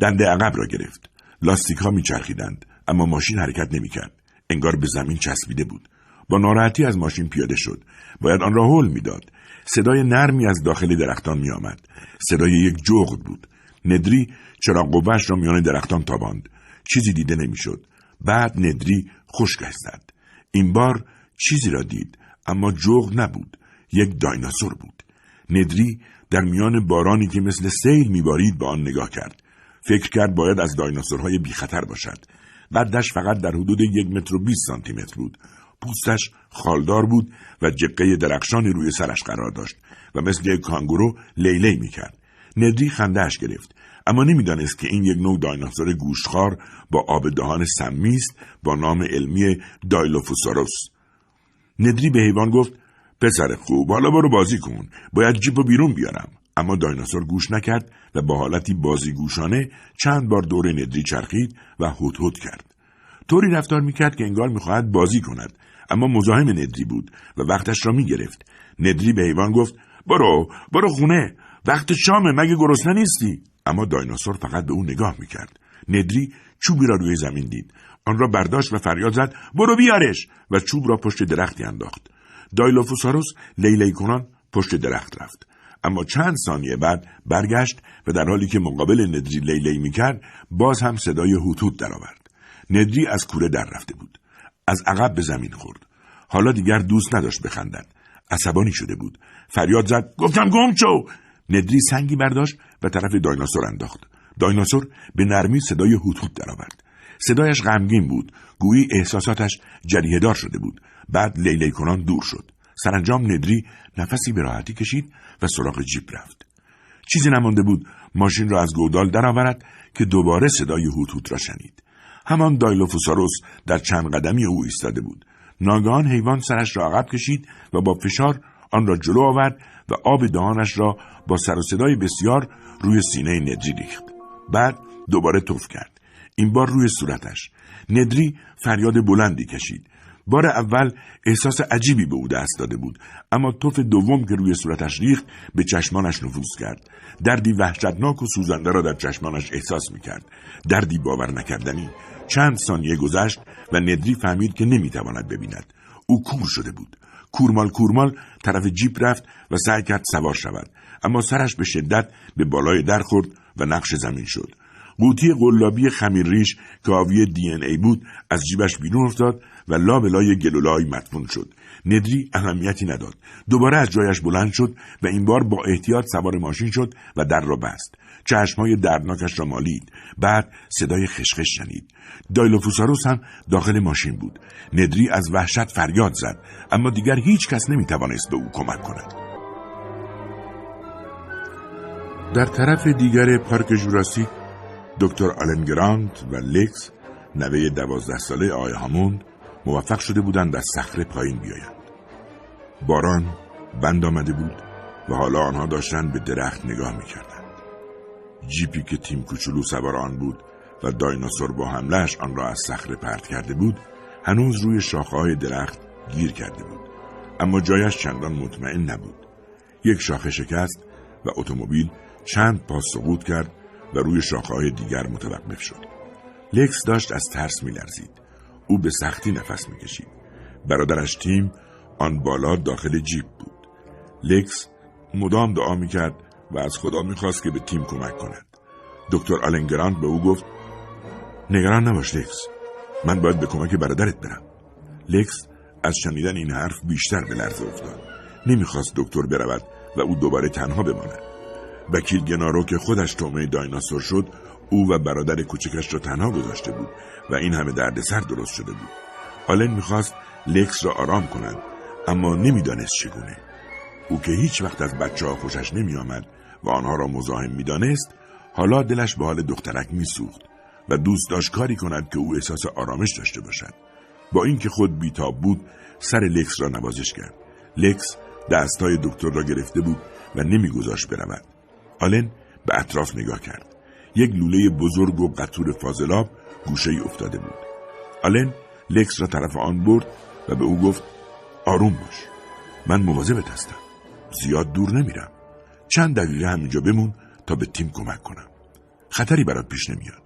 دنده عقب را گرفت. لاستیک ها میچرخیدند. اما ماشین حرکت نمی‌کرد. انگار به زمین چسبیده بود. با ناراحتی از ماشین پیاده شد. باید آن را هول می‌داد. صدای نرمی از داخل درختان میآمد. صدای یک جغد بود. ندری چراغ قوهش را میان درختان تاباند. چیزی دیده نمی‌شد. بعد ندری خشکش زد. این بار چیزی را دید اما جغد نبود. یک دایناسور بود. ندری در میان بارانی که مثل سیل میبارید به آن نگاه کرد. فکر کرد باید از دایناسورهای بیخطر باشد. قدش فقط در حدود یک متر و بیست سانتی متر بود. پوستش خالدار بود و جقه درخشانی روی سرش قرار داشت و مثل یک کانگورو لیلی می‌کرد. ندری خندهش گرفت. اما نمی‌دانست که این یک نوع دایناسور گوشتخوار با آب دهان سمی است با نام علمی دایلوفوساروس ندری به حیوان گفت پسر خوب حالا برو بازی کن. باید جیب بیرون بیارم. اما دایناسور گوش نکرد و با حالتی بازیگوشانه چند بار دور ندری چرخید و هوت کرد. طوری رفتار می‌کرد که انگار می‌خواهد بازی کند. اما مزاحم ندری بود و وقتش را می‌گرفت. ندری به حیوان گفت برو برو خونه. وقت شامه مگه گرسنه نیستی؟ اما دایناسور فقط به او نگاه می‌کرد. ندری چوبی را روی زمین دید. آن را برداشت و فریاد زد برو بیارش. و چوب را پشت درختی انداخت. دایلوفوساروس لیلی کنان پشت درخت رفت. اما چند ثانیه بعد برگشت و در حالی که مقابل ندری لیلی می‌کرد باز هم صدای هوتوت درآورد. ندری از کوره در رفته بود. از عقب به زمین خورد. حالا دیگر دوست نداشت بخندد. عصبانی شده بود. فریاد زد گفتم گم شو! ندری سنگی برداشت و طرف دایناسور انداخت. دایناسور به نرمی صدای هوتوت درآورد. صدایش غمگین بود. گویی احساساتش جریهدار شده بود. بعد لیلی کنان دور شد. سرانجام ندری نفسی به راحتی کشید و سراغ جیب رفت. چیزی نمانده بود ماشین را از گودال درآورد که دوباره صدای هوت را شنید. همان دایلوفوساروس در چند قدمی او ایستاده بود. ناگهان حیوان سرش را عقب کشید و با فشار آن را جلو آورد و آب دهانش را با سر و صدای بسیار روی سینه ندری ریخت. بعد دوباره توف کرد. این بار روی صورتش. ندری فریاد بلندی کشید. بار اول احساس عجیبی به او دست داده بود اما توف دوم که روی صورتش ریخت به چشمانش نفوذ کرد. دردی وحشتناک و سوزنده را در چشمانش احساس می‌کرد. دردی باور نکردنی. چند ثانیه گذشت و ندری فهمید که نمی‌تواند ببیند. او کور شده بود. کورمال کورمال طرف جیپ رفت و سعی کرد سوار شود اما سرش به شدت به بالای در خورد و نقش زمین شد. قوطی قلابی خمیرریش که آوی دی ان ای بود از جیبش بیرون افتاد و لابلای گلولای مدفون شد. ندری اهمیتی نداد. دوباره از جایش بلند شد و این بار با احتیاط سوار ماشین شد و در را بست. چشمهای دردناکش را مالید. بعد صدای خشخش شنید. دایلوفوساروس هم داخل ماشین بود. ندری از وحشت فریاد زد اما دیگر هیچ کس نمی توانست به او کمک کند. در طرف دیگر پارک جوراسیک دکتر آلن گرانت و لکس نوه دوازده ساله آقای هاموند موفق شده بودند از صخره پایین بیایند. باران بند آمده بود و حالا آنها داشتند به درخت نگاه می‌کردند. جیپی که تیم کوچولو سوار آن بود و دایناسور با حملش آن را از صخره پرت کرده بود هنوز روی شاخه های درخت گیر کرده بود. اما جایش چندان مطمئن نبود. یک شاخه شکست و اتومبیل چند پاس سقوط کرد و روی شاخه های دیگر متوقف شد. لکس داشت از ترس میلرزید. او به سختی نفس می‌کشید. برادرش تیم آن بالا داخل جیب بود. لکس مدام دعا می‌کرد و از خدا می‌خواست که به تیم کمک کند. دکتر آلن گرانت به او گفت نگران نباش لکس. من باید به کمک برادرت برم. لکس از شنیدن این حرف بیشتر به لرزه افتاد. نمی‌خواست دکتر برود و او دوباره تنها بماند. وکیل گنارو که خودش طعمه دایناسور شد او و برادر کوچکش را تنها گذاشته بود و این همه دردسر درست شده بود. آلن می‌خواست لکس را آرام کند اما نمی‌دانست چگونه. او که هیچ وقت از بچه ها خوشش نمیآمد و آنها را مزاحم می‌دانست حالا دلش به حال دخترک میسوخت و دوست داشت کاری کند که او احساس آرامش داشته باشد. با اینکه خود بیتاب بود سر لکس را نوازش کرد. لکس دستای دکتر را گرفته بود و نمیگذاشت برود. آلن به اطراف نگاه کرد. یک لوله بزرگ و قطور فاضلاب گوشه ای افتاده بود. آلن لکس را طرف آن برد و به او گفت آروم باش من مواظبت هستم. زیاد دور نمیرم. چند دقیقه همینجا بمون تا به تیم کمک کنم. خطری برات پیش نمیاد.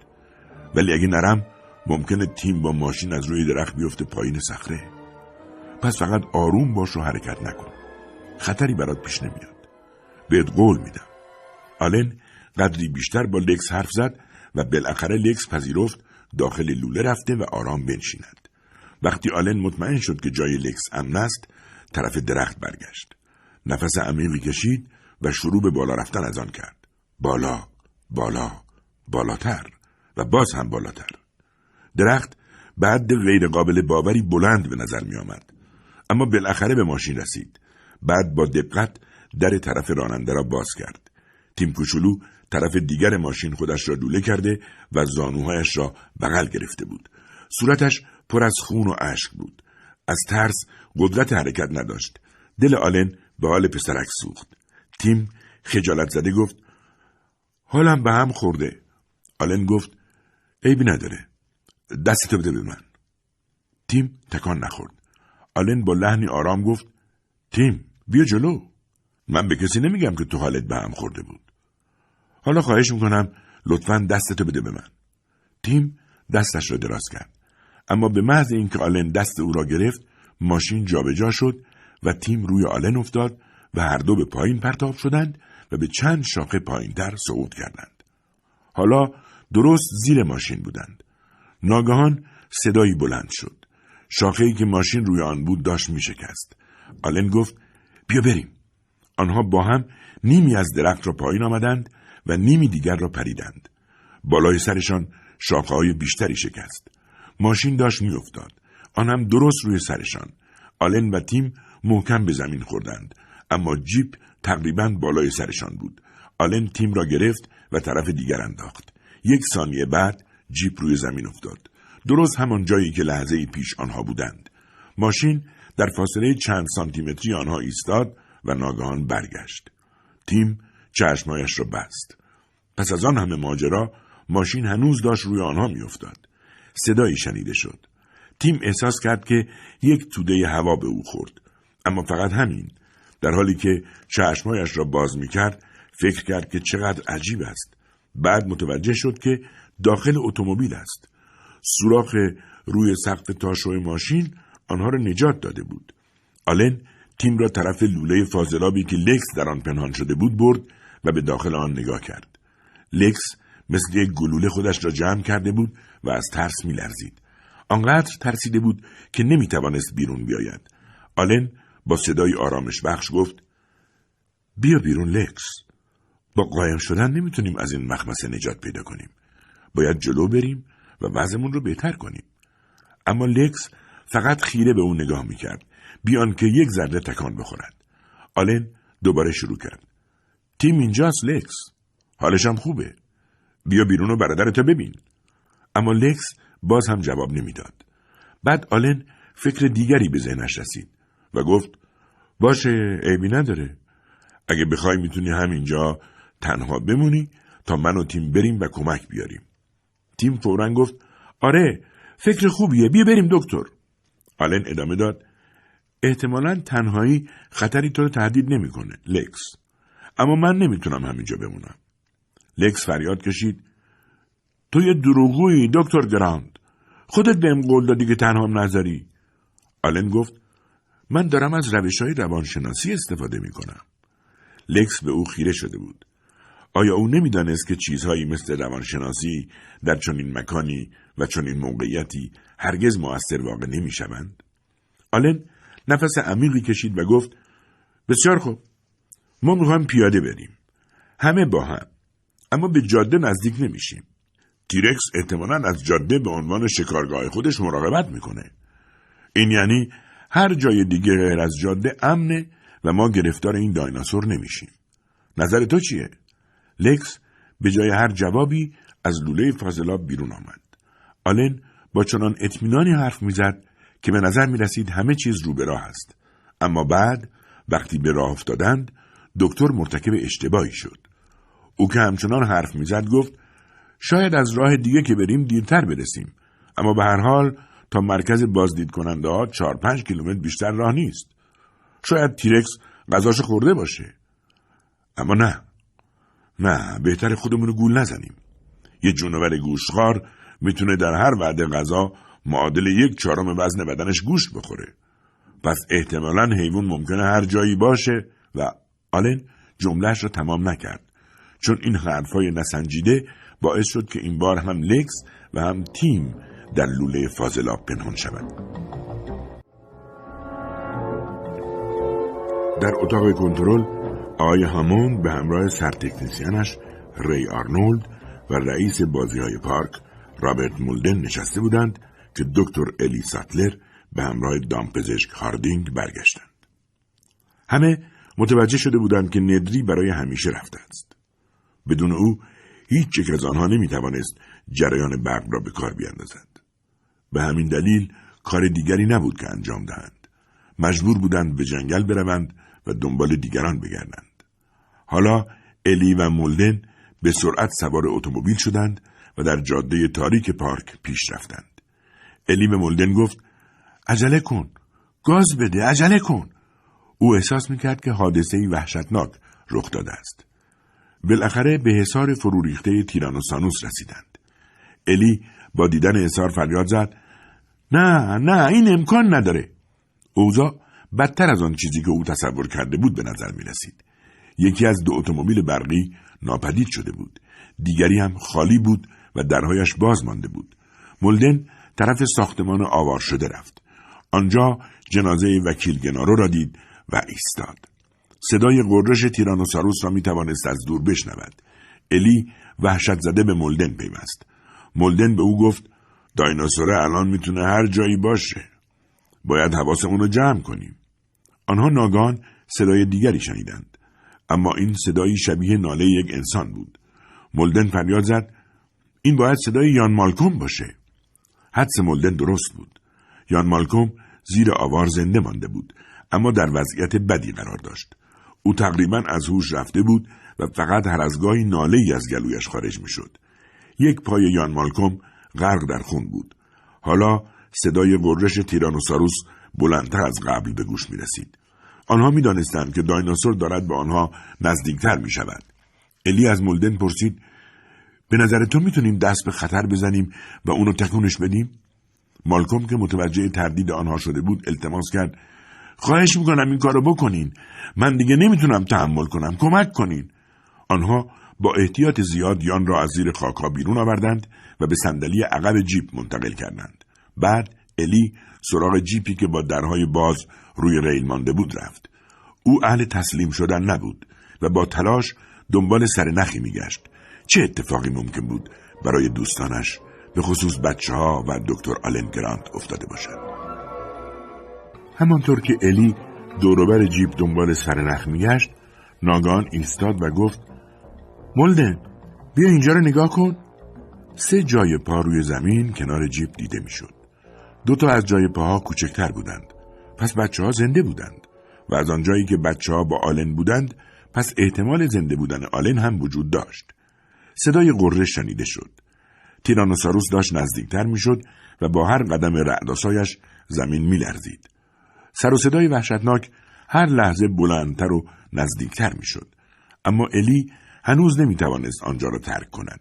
ولی اگه نرم ممکنه تیم با ماشین از روی درخت بیفته پایین صخره. پس فقط آروم باش و حرکت نکن. خطری برات پیش نمیاد. بهت قول میدم. آلن قدری بیشتر با لکس حرف زد و بالاخره لکس پذیرفت داخل لوله رفته و آرام بنشیند. وقتی آلن مطمئن شد که جای لکس امن است طرف درخت برگشت. نفس عمیقی کشید و شروع به بالا رفتن از آن کرد. بالا بالا بالاتر و باز هم بالاتر. درخت بعد غیر قابل باوری بلند به نظر می آمد. اما بالاخره به ماشین رسید. بعد با دقت در طرف راننده را باز کرد. تیم کوچولو طرف دیگر ماشین خودش را دوله کرده و زانوهایش را بغل گرفته بود. صورتش پر از خون و اشک بود. از ترس قدرت حرکت نداشت. دل آلن به حال پسرک سوخت. تیم خجالت زده گفت حالم به هم خورده. آلن گفت عیبی نداره. دستتو بده به من. تیم تکان نخورد. آلن با لحنی آرام گفت تیم بیا جلو. من به کسی نمیگم که تو حالت به هم خورده بود. حالا خواهش می‌کنم لطفا دستتو بده به من. تیم دستش را دراز کرد. اما به محض اینکه آلن دست او را گرفت ماشین جابجا شد و تیم روی آلن افتاد و هر دو به پایین پرتاب شدند و به چند شاخه پایینتر صعود کردند. حالا درست زیر ماشین بودند. ناگهان صدایی بلند شد. شاخه که ماشین روی آن بود داشت می شکست آلن گفت بیا بریم. آنها با هم نیمی از درخت را پایین آمدند و نیمی دیگر را پریدند. بالای سرشان شاخه های بیشتری شکست. ماشین داشت میافتاد. آن هم درست روی سرشان. آلن و تیم محکم به زمین خوردند اما جیپ تقریبا بالای سرشان بود. آلن تیم را گرفت و طرف دیگر انداخت. یک ثانیه بعد جیپ روی زمین افتاد. درست همان جایی که لحظه پیش آنها بودند. ماشین در فاصله چند سانتیمتری آنها ایستاد و ناگهان برگشت. تیم چشمایش را بست. پس از آن همه ماجرا ماشین هنوز داشت روی آنها میافتاد. صدایی شنیده شد. تیم احساس کرد که یک توده هوا به او خورد. اما فقط همین. در حالی که چشمهایش را باز می کرد فکر کرد که چقدر عجیب است. بعد متوجه شد که داخل اتومبیل است. سوراخ روی سقف تاشو ماشین آنها را نجات داده بود. آلن تیم را طرف لوله فاضلابی که لکس در آن پنهان شده بود برد و به داخل آن نگاه کرد. لکس مثل یک گلوله خودش را جمع کرده بود و از ترس میلرزید. آنقدر ترسیده بود که نمی‌توانست بیرون بیاید. آلن با صدای آرامش بخش گفت بیا بیرون لکس. با قایم شدن نمی‌تونیم از این مخمسه نجات پیدا کنیم. باید جلو بریم و وضعمون رو بهتر کنیم. اما لکس فقط خیره به اون نگاه می‌کرد. بیان که یک ذره تکان بخورد. آلن دوباره شروع کرد. تیم اینجاست لکس. حالشم خوبه. بیا بیرون و برادرتو ببین. اما لکس باز هم جواب نمی‌داد. بعد آلن فکر دیگری به ذهنش رسید و گفت باشه عیبی نداره. اگه بخوای می‌تونی همینجا تنها بمونی تا من و تیم بریم و کمک بیاریم. تیم فورا گفت آره فکر خوبیه بیا بریم دکتر. آلن ادامه داد احتمالا تنهایی خطری تو رو تهدید نمی‌کنه لکس اما من نمی‌تونم همینجا بمونم لکس فریاد کشید تو یه دروغگویی دکتر گراند خودت بهم قول دادی که تنها نذاری آلن گفت من دارم از روش های روانشناسی استفاده می کنم. لکس به او خیره شده بود. آیا او نمی‌دانست که چیزهایی مثل روانشناسی در چنین مکانی و چنین موقعیتی هرگز موثر واقع نمی شوند؟ آلن نفس عمیقی کشید و گفت بسیار خوب. ما می‌خوایم پیاده بریم. همه با هم. اما به جاده نزدیک نمیشیم. تیرکس احتمالا از جاده به عنوان شکارگاه خودش مراقبت می‌کنه. این یعنی هر جای دیگه غیر از جاده امنه و ما گرفتار این دایناسور نمیشیم. نظر تو چیه؟ لکس به جای هر جوابی از لوله فاضلاب بیرون آمد. آلن با چنان اطمینانی حرف می‌زد که به نظر می رسید همه چیز رو به راه است. اما بعد وقتی به راه افتادند دکتر مرتکب اشتباهی شد. او که همچنان حرف می‌زد گفت شاید از راه دیگه که بریم دیرتر برسیم. اما به هر حال تا مرکز بازدید کننده ها چار پنج کیلومتر بیشتر راه نیست. شاید تیرکس غذاش خورده باشه. اما نه. نه بهتر خودمون گول نزنیم. یه جونور گوشخار می‌تونه در هر وعده غذا معادل یک چهارم وزن بدنش گوشت بخوره. پس احتمالا حیوان ممکنه هر جایی باشه و آلن جملهش را تمام نکرد. چون این حرفهای نسنجیده باعث شد که این بار هم لکس و هم تیم در لوله فاضلاب پنهان شود. در اتاق کنترل آقای هامون به همراه سرتکنسیانش ری آرنولد و رئیس بازی های پارک رابرت مولدن نشسته بودند که دکتر الی ساتلر به همراه دامپزشک هاردینگ برگشتند. همه متوجه شده بودند که ندری برای همیشه رفته است. بدون او هیچ یک از آنها نمی توانست جریان برق را به کار بیاندازد. به همین دلیل کار دیگری نبود که انجام دهند. مجبور بودند به جنگل بروند و دنبال دیگران بگردند. حالا الی و مولدن به سرعت سوار اتومبیل شدند و در جاده تاریک پارک پیش رفتند. الی به مولدن گفت عجله کن گاز بده عجله کن او احساس می‌کرد که حادثه وحشتناک رخ داده است بالاخره به حصار فرو ریخته تیرانوسانوس رسیدند الی با دیدن حصار فریاد زد نه نه این امکان نداره اوضاع بدتر از آن چیزی که او تصور کرده بود به نظر می رسید. یکی از دو اتومبیل برقی ناپدید شده بود. دیگری هم خالی بود و درهایش باز مانده بود. مولدن طرف ساختمان آوار شده رفت. آنجا جنازه وکیل گنارو را دید و ایستاد. صدای قررش تیرانوساروس را می توانست از دور بشنود. الی وحشت زده به مولدن پیوست. مولدن به او گفت دایناسوره الان می‌تونه هر جایی باشه. باید حواسمون رو جمع کنیم. آنها ناگان صدای دیگری شنیدند. اما این صدایی شبیه ناله یک انسان بود. مولدن فریاد زد این باید صدای یان مالکوم باشه. حدس مولدن درست بود. یان مالکوم زیر آوار زنده مانده بود اما در وضعیت بدی قرار داشت. او تقریبا از هوش رفته بود و فقط هر از گاهی ناله ای از گلویش خارج می شد. یک پای یان مالکوم غرق در خون بود. حالا صدای قررش تیرانوساروس بلندتر از قبل به گوش می رسید. آنها می دانستند که دایناسور دارد به آنها نزدیکتر می شود. الی از مولدن پرسید به نظر تو می‌تونیم دست به خطر بزنیم و اونو تکونش بدیم؟ مالکوم که متوجه تردید آنها شده بود التماس کرد. خواهش می‌کنم این کارو بکنین. من دیگه نمی‌تونم تحمل کنم. کمک کنین. آنها با احتیاط زیاد یان را از زیر خاکها بیرون آوردند و به صندلی عقب جیپ منتقل کردند. بعد الی سراغ جیپی که با درهای باز روی ریل مانده بود رفت. او اهل تسلیم شدن نبود و با تلاش دنبال سر نخی میگشت. چه اتفاقی ممکن بود برای دوستانش به خصوص بچه ها و دکتر آلن گرانت افتاده باشد؟ همانطور که الی دوروبر جیب دنبال سرنخ میگشت ناگان ایستاد و گفت مولدن بیا اینجا رو نگاه کن. سه جای پا روی زمین کنار جیب دیده می‌شد. دو تا از جای پاها کوچکتر بودند. پس بچه ها زنده بودند. و از آنجایی که بچه ها با آلن بودند پس احتمال زنده بودن آلن هم وجود داشت. صدای قررش شنیده شد. تیرانوساروس داشت نزدیکتر می‌شد و با هر قدم رعداسایش زمین میلرزید. سر و صدای وحشتناک هر لحظه بلندتر و نزدیکتر می‌شد. اما الی هنوز نمی‌توانست آنجا را ترک کند.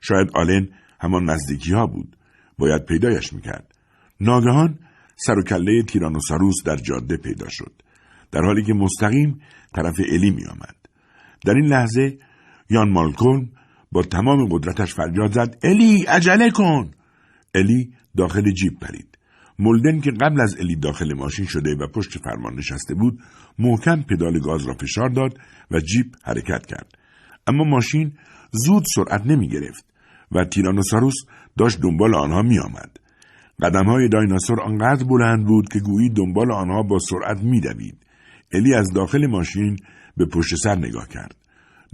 شاید آلن همان نزدیکی ها بود. باید پیدایش می‌کرد. ناگهان سر و کله تیرانوساروس در جاده پیدا شد. در حالی که مستقیم طرف الی می آمد. در این لحظه یان مالکولم با تمام قدرتش فریاد زد الی عجله کن الی داخل جیب پرید مولدن که قبل از الی داخل ماشین شده و پشت فرمان نشسته بود محکم پدال گاز را فشار داد و جیپ حرکت کرد اما ماشین زود سرعت نمی گرفت و تیرانوساروس داشت دنبال آنها می آمد. قدم های دایناسور آنقدر بلند بود که گویی دنبال آنها با سرعت می دوید. الی از داخل ماشین به پشت سر نگاه کرد.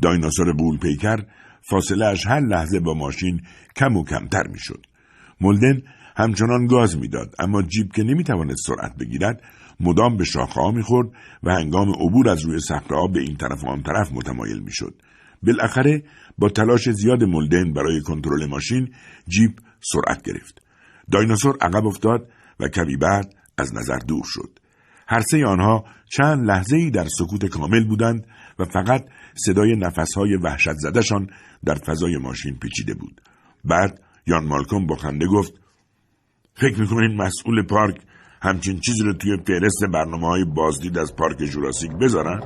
دایناسور قول پیکر فاصله اش هر لحظه با ماشین کم و کمتر می‌شد. مولدن همچنان گاز می‌داد اما جیب که نمی‌توانست سرعت بگیرد مدام به شاخه ها می‌خورد و هنگام عبور از روی صخره به این طرف و آن طرف متمایل می‌شد. بالاخره با تلاش زیاد مولدن برای کنترل ماشین جیب سرعت گرفت. دایناسور عقب افتاد و کمی بعد از نظر دور شد. هر سه آنها چند لحظه ای در سکوت کامل بودند و فقط صدای نفسهای وحشت زدشان در فضای ماشین پیچیده بود. بعد یان مالکوم با خنده گفت فکر می‌کنین مسئول پارک همچین چیزی رو توی فهرست برنامه های بازدید از پارک جوراسیک بذارن؟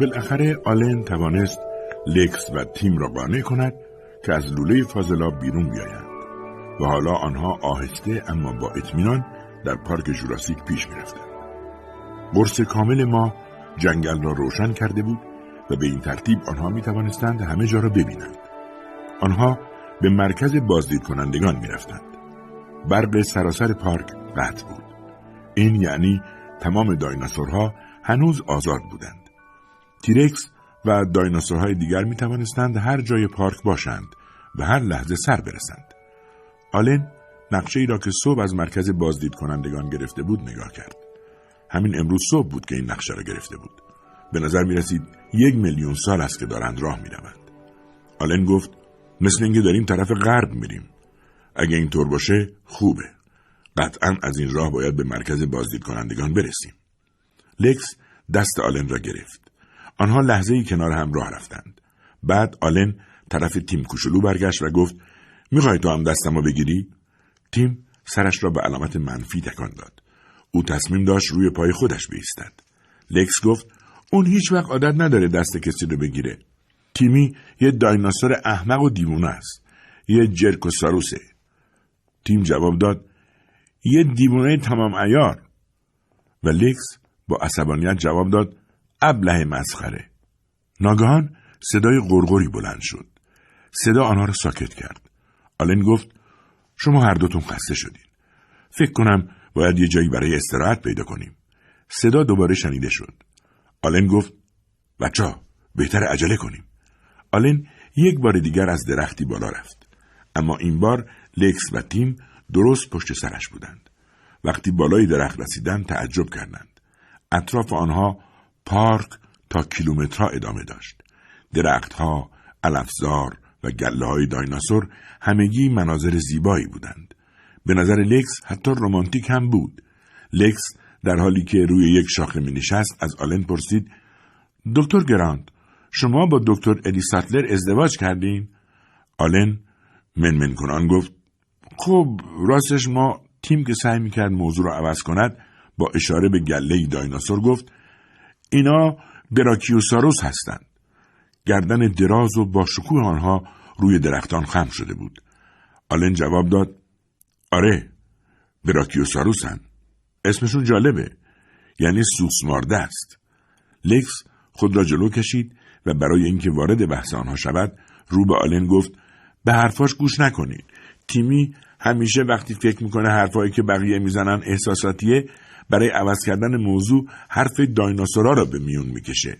بالاخره آلن توانست لکس و تیم را قانع کند که از لوله فاضلا بیرون بیایند و حالا آنها آهسته اما با اطمینان در پارک جوراسیک پیش می‌رفتند قرص کامل ما جنگل را روشن کرده بود و به این ترتیب آنها می توانستند همه جا را ببینند. آنها به مرکز بازدید کنندگان می رفتند. برق سراسر پارک قطع بود. این یعنی تمام دایناسورها هنوز آزاد بودند. تیرکس و دایناسورهای دیگر می توانستند هر جای پارک باشند و هر لحظه سر برسند. آلن نقشه ای را که صبح از مرکز بازدید کنندگان گرفته بود نگاه کرد. همین امروز صبح بود که این نقشه را گرفته بود. به نظر می رسید یک میلیون سال است که دارند راه می روند. آلن گفت مثل اینکه داریم طرف غرب میریم. اگه اینطور باشه خوبه. قطعا از این راه باید به مرکز بازدید کنندگان برسیم. لکس دست آلن را گرفت. آنها لحظه ای کنار هم راه رفتند. بعد آلن طرف تیم کوچولو برگشت و گفت می‌خوای تو هم دستمو بگیری؟ تیم سرش را به علامت منفی تکان داد. او تصمیم داشت روی پای خودش بیستد. لکس گفت اون هیچ وقت عادت نداره دست کسی رو بگیره. تیمی یه دایناسور احمق و دیوونه است. یه جرکوساروسه. تیم جواب داد یه دیوونه تمام ایار. و لکس با عصبانیت جواب داد ابله مسخره. ناگهان صدای غرغری بلند شد. صدا آنها را ساکت کرد. آلن گفت شما هر دوتون خسته شدین. فکر کنم باید یه جایی برای استراحت پیدا کنیم. صدا دوباره شنیده شد. آلن گفت بچه بهتر عجله کنیم. آلن یک بار دیگر از درختی بالا رفت. اما این بار لکس و تیم درست پشت سرش بودند. وقتی بالای درخت رسیدند تعجب کردند. اطراف آنها پارک تا کیلومترها ادامه داشت. درختها، علفزار و گله های دایناسور همگی مناظر زیبایی بودند. به نظر لکس حتی رمانتیک هم بود. لکس در حالی که روی یک شاخه می نشست از آلن پرسید دکتر گراند شما با دکتر ادی ساتلر ازدواج کردین؟ آلن منمن کنان گفت خب راستش ما تیم که سعی می‌کرد موضوع را عوض کند با اشاره به گله دایناسور گفت اینا براکیوساروس هستند. گردن دراز و با شکوه آنها روی درختان خم شده بود. آلن جواب داد آره براکیوساروسن. اسمشون جالبه. یعنی سوسمارده است. لکس خود را جلو کشید و برای اینکه وارد بحث آنها شود رو به آلن گفت به حرفاش گوش نکنید. تیمی همیشه وقتی فکر می‌کنه حرفایی که بقیه می‌زنن احساساتیه برای عوض کردن موضوع حرف دایناسورا را به میون می‌کشه.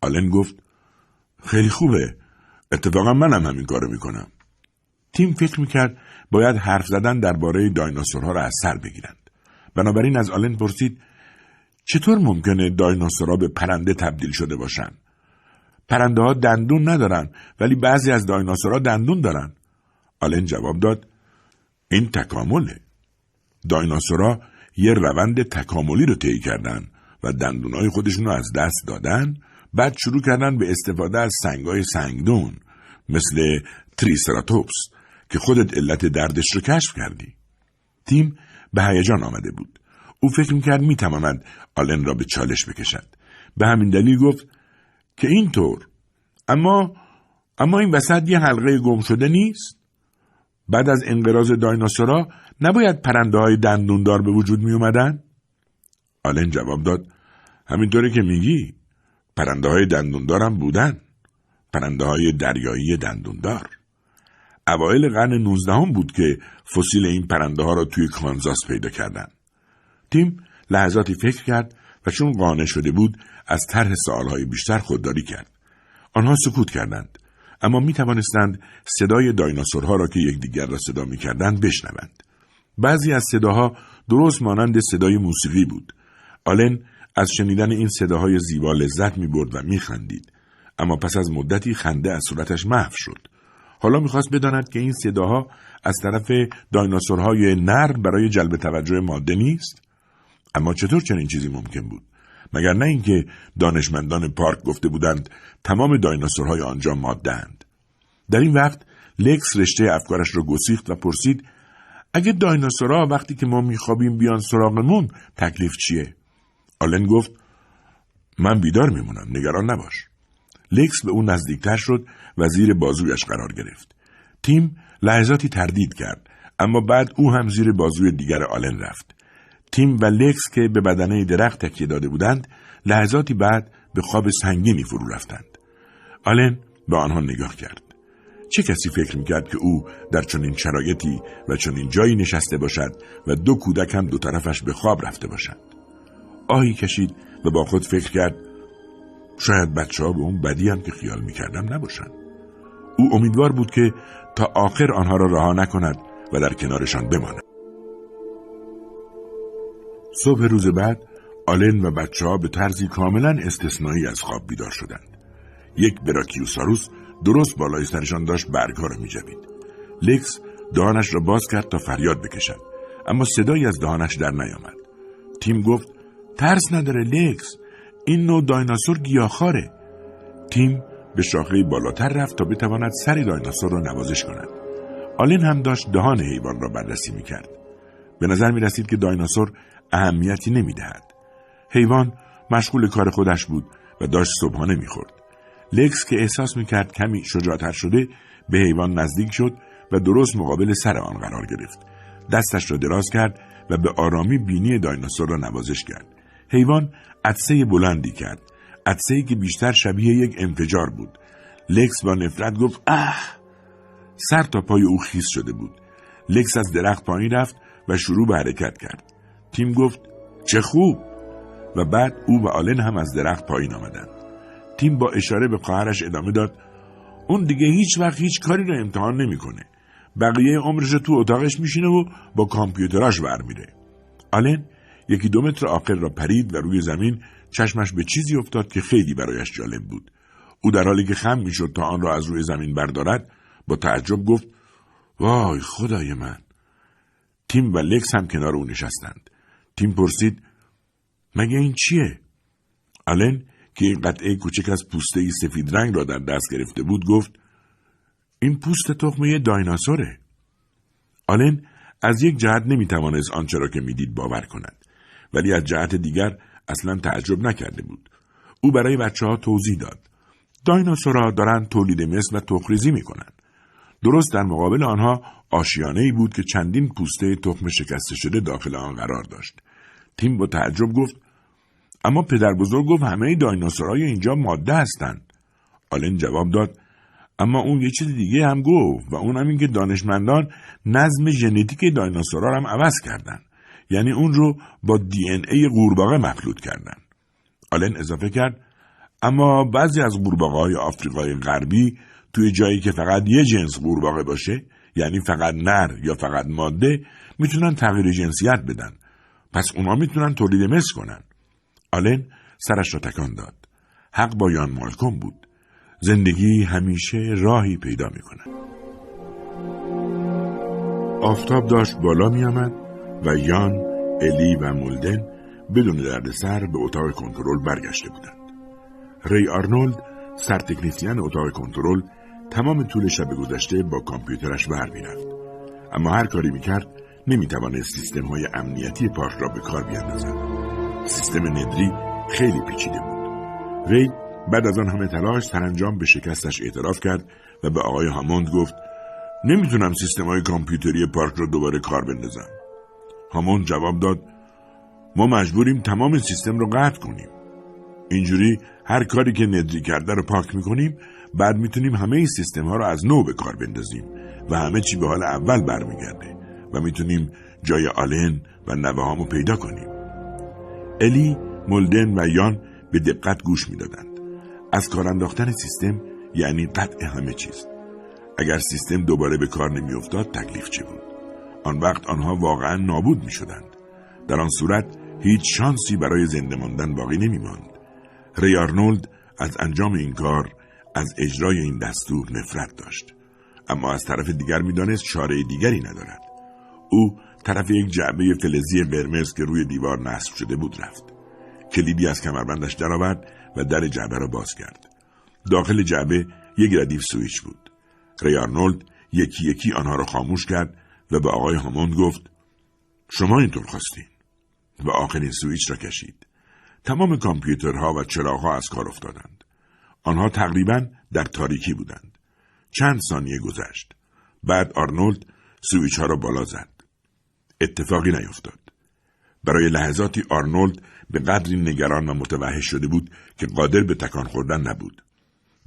آلن گفت خیلی خوبه. اتفاقا منم همین کارو می‌کنم. تیم فکر می‌کرد باید حرف زدن درباره دایناسورها را از سر بگیرند. بنابراین از آلن پرسید چطور ممکنه دایناسورها به پرنده تبدیل شده باشن؟ پرنده ها دندون ندارن ولی بعضی از دایناسورها دندون دارن. آلن جواب داد این تکامله. دایناسورها یه روند تکاملی رو طی کردن و دندونای خودشون رو از دست دادن بعد شروع کردن به استفاده از سنگای سنگدون مثل تریسراتوپس که خودت علت دردش رو کشف کردی. تیم به هیجان آمده بود. او فکر می‌کرد می‌تواند آلن را به چالش بکشد. به همین دلیل گفت که اینطور اما اما این وسط یه حلقه گم شده نیست؟ بعد از انقراض دایناسورا نباید پرنده های دندوندار به وجود می اومدن؟ آلن جواب داد همینطوری که میگی پرنده های هم بودن پرنده های دریایی دندوندار اوایل قرن نوزدهم بود که فسیل این پرنده ها را توی کانزاس پیدا کردند. تیم لحظاتی فکر کرد و چون قانع شده بود از طرح سالهای بیشتر خودداری کرد. آنها سکوت کردند اما می توانستند صدای دایناسورها را که یکدیگر را صدا می کردند بشنوند. بعضی از صداها درست مانند صدای موسیقی بود. آلن از شنیدن این صداهای زیبا لذت می برد و می خندید. اما پس از مدتی خنده از صورتش محو شد. حالا می‌خواست بداند که این صداها از طرف دایناسورهای نر برای جلب توجه ماده نیست؟ اما چطور چنین چیزی ممکن بود؟ مگر نه اینکه دانشمندان پارک گفته بودند تمام دایناسورهای آنجا مادهاند. در این وقت لکس رشته افکارش را گسیخت و پرسید اگه دایناسورها وقتی که ما میخوابیم بیان سراغمون تکلیف چیه؟ آلن گفت من بیدار میمونم نگران نباش. لکس به اون نزدیکتر شد و زیر بازویش قرار گرفت. تیم لحظاتی تردید کرد اما بعد او هم زیر بازوی دیگر آلن رفت. تیم و لکس که به بدنه درخت تکیه داده بودند لحظاتی بعد به خواب سنگینی فرو رفتند. آلن به آنها نگاه کرد. چه کسی فکر می‌کرد که او در چنین شرایطی و چنین جایی نشسته باشد و دو کودک هم دو طرفش به خواب رفته باشند آهی کشید و با خود فکر کرد شاید بچه ها به اون بدی هم که خیال می‌کردم نباشند او امیدوار بود که تا آخر آنها را رها نکند و در کنارشان بماند. صبح روز بعد آلن و بچه ها به طرزی کاملا استثنایی از خواب بیدار شدند. یک براکیوساروس درست بالای سرشان داشت برگها را میجوید. لکس دهانش را باز کرد تا فریاد بکشد. اما صدایی از دهانش در نیامد. تیم گفت ترس نداره لکس. این نوع دایناسور گیاهخواره. تیم به شاخه بالاتر رفت تا بتواند سر دایناسور را نوازش کند. آلن هم داشت دهان حیوان را بررسی می‌کرد. به نظر می رسید که دایناسور اهمیتی نمی‌دهد. حیوان مشغول کار خودش بود و داشت صبحانه می‌خورد. لکس که احساس می‌کرد کمی شجاعتر شده به حیوان نزدیک شد و درست مقابل سر آن قرار گرفت. دستش را دراز کرد و به آرامی بینی دایناسور را نوازش کرد. حیوان عدسه بلندی کرد. عدسه که بیشتر شبیه یک انفجار بود. لکس با نفرت گفت اه سر تا پای او خیس شده بود. لکس از درخت پایین رفت و شروع به حرکت کرد. تیم گفت چه خوب و بعد او و آلن هم از درخت پایین آمدند. تیم با اشاره به خواهرش ادامه داد اون دیگه هیچ وقت هیچ کاری رو امتحان نمی‌کنه. بقیه عمرش تو اتاقش میشینه و با کامپیوتراش برمیره. آلن یکی دو متر آخر را پرید و روی زمین چشمش به چیزی افتاد که خیلی برایش جالب بود. او در حالی که خم می‌شد تا آن را از روی زمین بردارد با تعجب گفت وای خدای من تیم و لکس هم کنار او نشستند. تیم پرسید مگه این چیه؟ آلن که این قطعه کوچک از پوسته سفید رنگ را در دست گرفته بود گفت این پوست تخمه دایناسوره. آلن از یک جهت نمی‌توانست آنچه را که می‌دید باور کند ولی از جهت دیگر اصلا تعجب نکرده بود. او برای بچه ها توضیح داد. دایناسورها دارند تولید مثل و تخریزی می‌کنند. درست در مقابل آنها آشیانه ای بود که چندین پوسته تخم شکسته شده داخل آن قرار داشت. تیم با تعجب گفت اما پدر بزرگ گفت همه دایناسورهای اینجا ماده هستند. آلن جواب داد اما اون یه چیز دیگه هم گفت و اون هم این که دانشمندان نظم ژنتیک دایناسورها هم عوض کردن. یعنی اون رو با دی ان ای قورباغه مخلوط کردن. آلن اضافه کرد اما بعضی از قورباغه های آفریقای غربی توی جایی که فقط یه جنس قورباغه باشه یعنی فقط نر یا فقط ماده می‌تونن تغییر جنسیت بدن. پس اونا می‌تونن تولید مثل کنن. آلن سرش را تکان داد. حق با یان مالکوم بود. زندگی همیشه راهی پیدا می‌کنه آفتاب داشت بالا میآمد. و یان الی و مولدن بدون دردسر به اتاق کنترل برگشته بودند. ری آرنولد سرتکنیسیان اتاق کنترل تمام طول شب گذشته با کامپیوترش ور می‌رفت. اما هر کاری می‌کرد نمی‌توانست سیستم های امنیتی پارک را به کار بیاندازد. سیستم ندری خیلی پیچیده بود. ری بعد از آن همه تلاش سرانجام به شکستش اعتراف کرد و به آقای هاموند گفت نمی‌تونم سیستم های کامپیوتری پارک را دوباره کار بندازم. هاموند جواب داد ما مجبوریم تمام سیستم رو قطع کنیم. اینجوری هر کاری که ندری کرده رو پاک می‌کنیم بعد می‌تونیم همه این سیستم ها رو از نو به کار بندازیم و همه چی به حال اول برمیگرده و می‌تونیم جای آلن و نوه پیدا کنیم. الی، مولدن و یان به دقت گوش می‌دادند. از کار انداختن سیستم یعنی قطع همه چیز. اگر سیستم دوباره به کار نمیافتاد تکلیف چه بود؟ آن وقت آنها واقعا نابود می شدند. در آن صورت هیچ شانسی برای زنده ماندن باقی نمی ماند. ری آرنولد از انجام این کار از اجرای این دستور نفرت داشت. اما از طرف دیگر می‌دانست چاره دیگری ندارد. او طرف یک جعبه فلزی قرمز که روی دیوار نصب شده بود رفت. کلیدی از کمربندش درآورد و در جعبه را باز کرد داخل جعبه یک ردیف سویچ بود. ری آرنولد یکی یکی آنها را خاموش کرد و به آقای هاموند گفت شما اینطور خواستین و آخرین سویچ را کشید تمام کامپیوترها و چراغها از کار افتادند آنها تقریبا در تاریکی بودند. چند ثانیه گذشت. بعد آرنولد سویچ ها را بالا زد. اتفاقی نیفتاد. برای لحظاتی آرنولد به قدری نگران و متوحش شده بود که قادر به تکان خوردن نبود.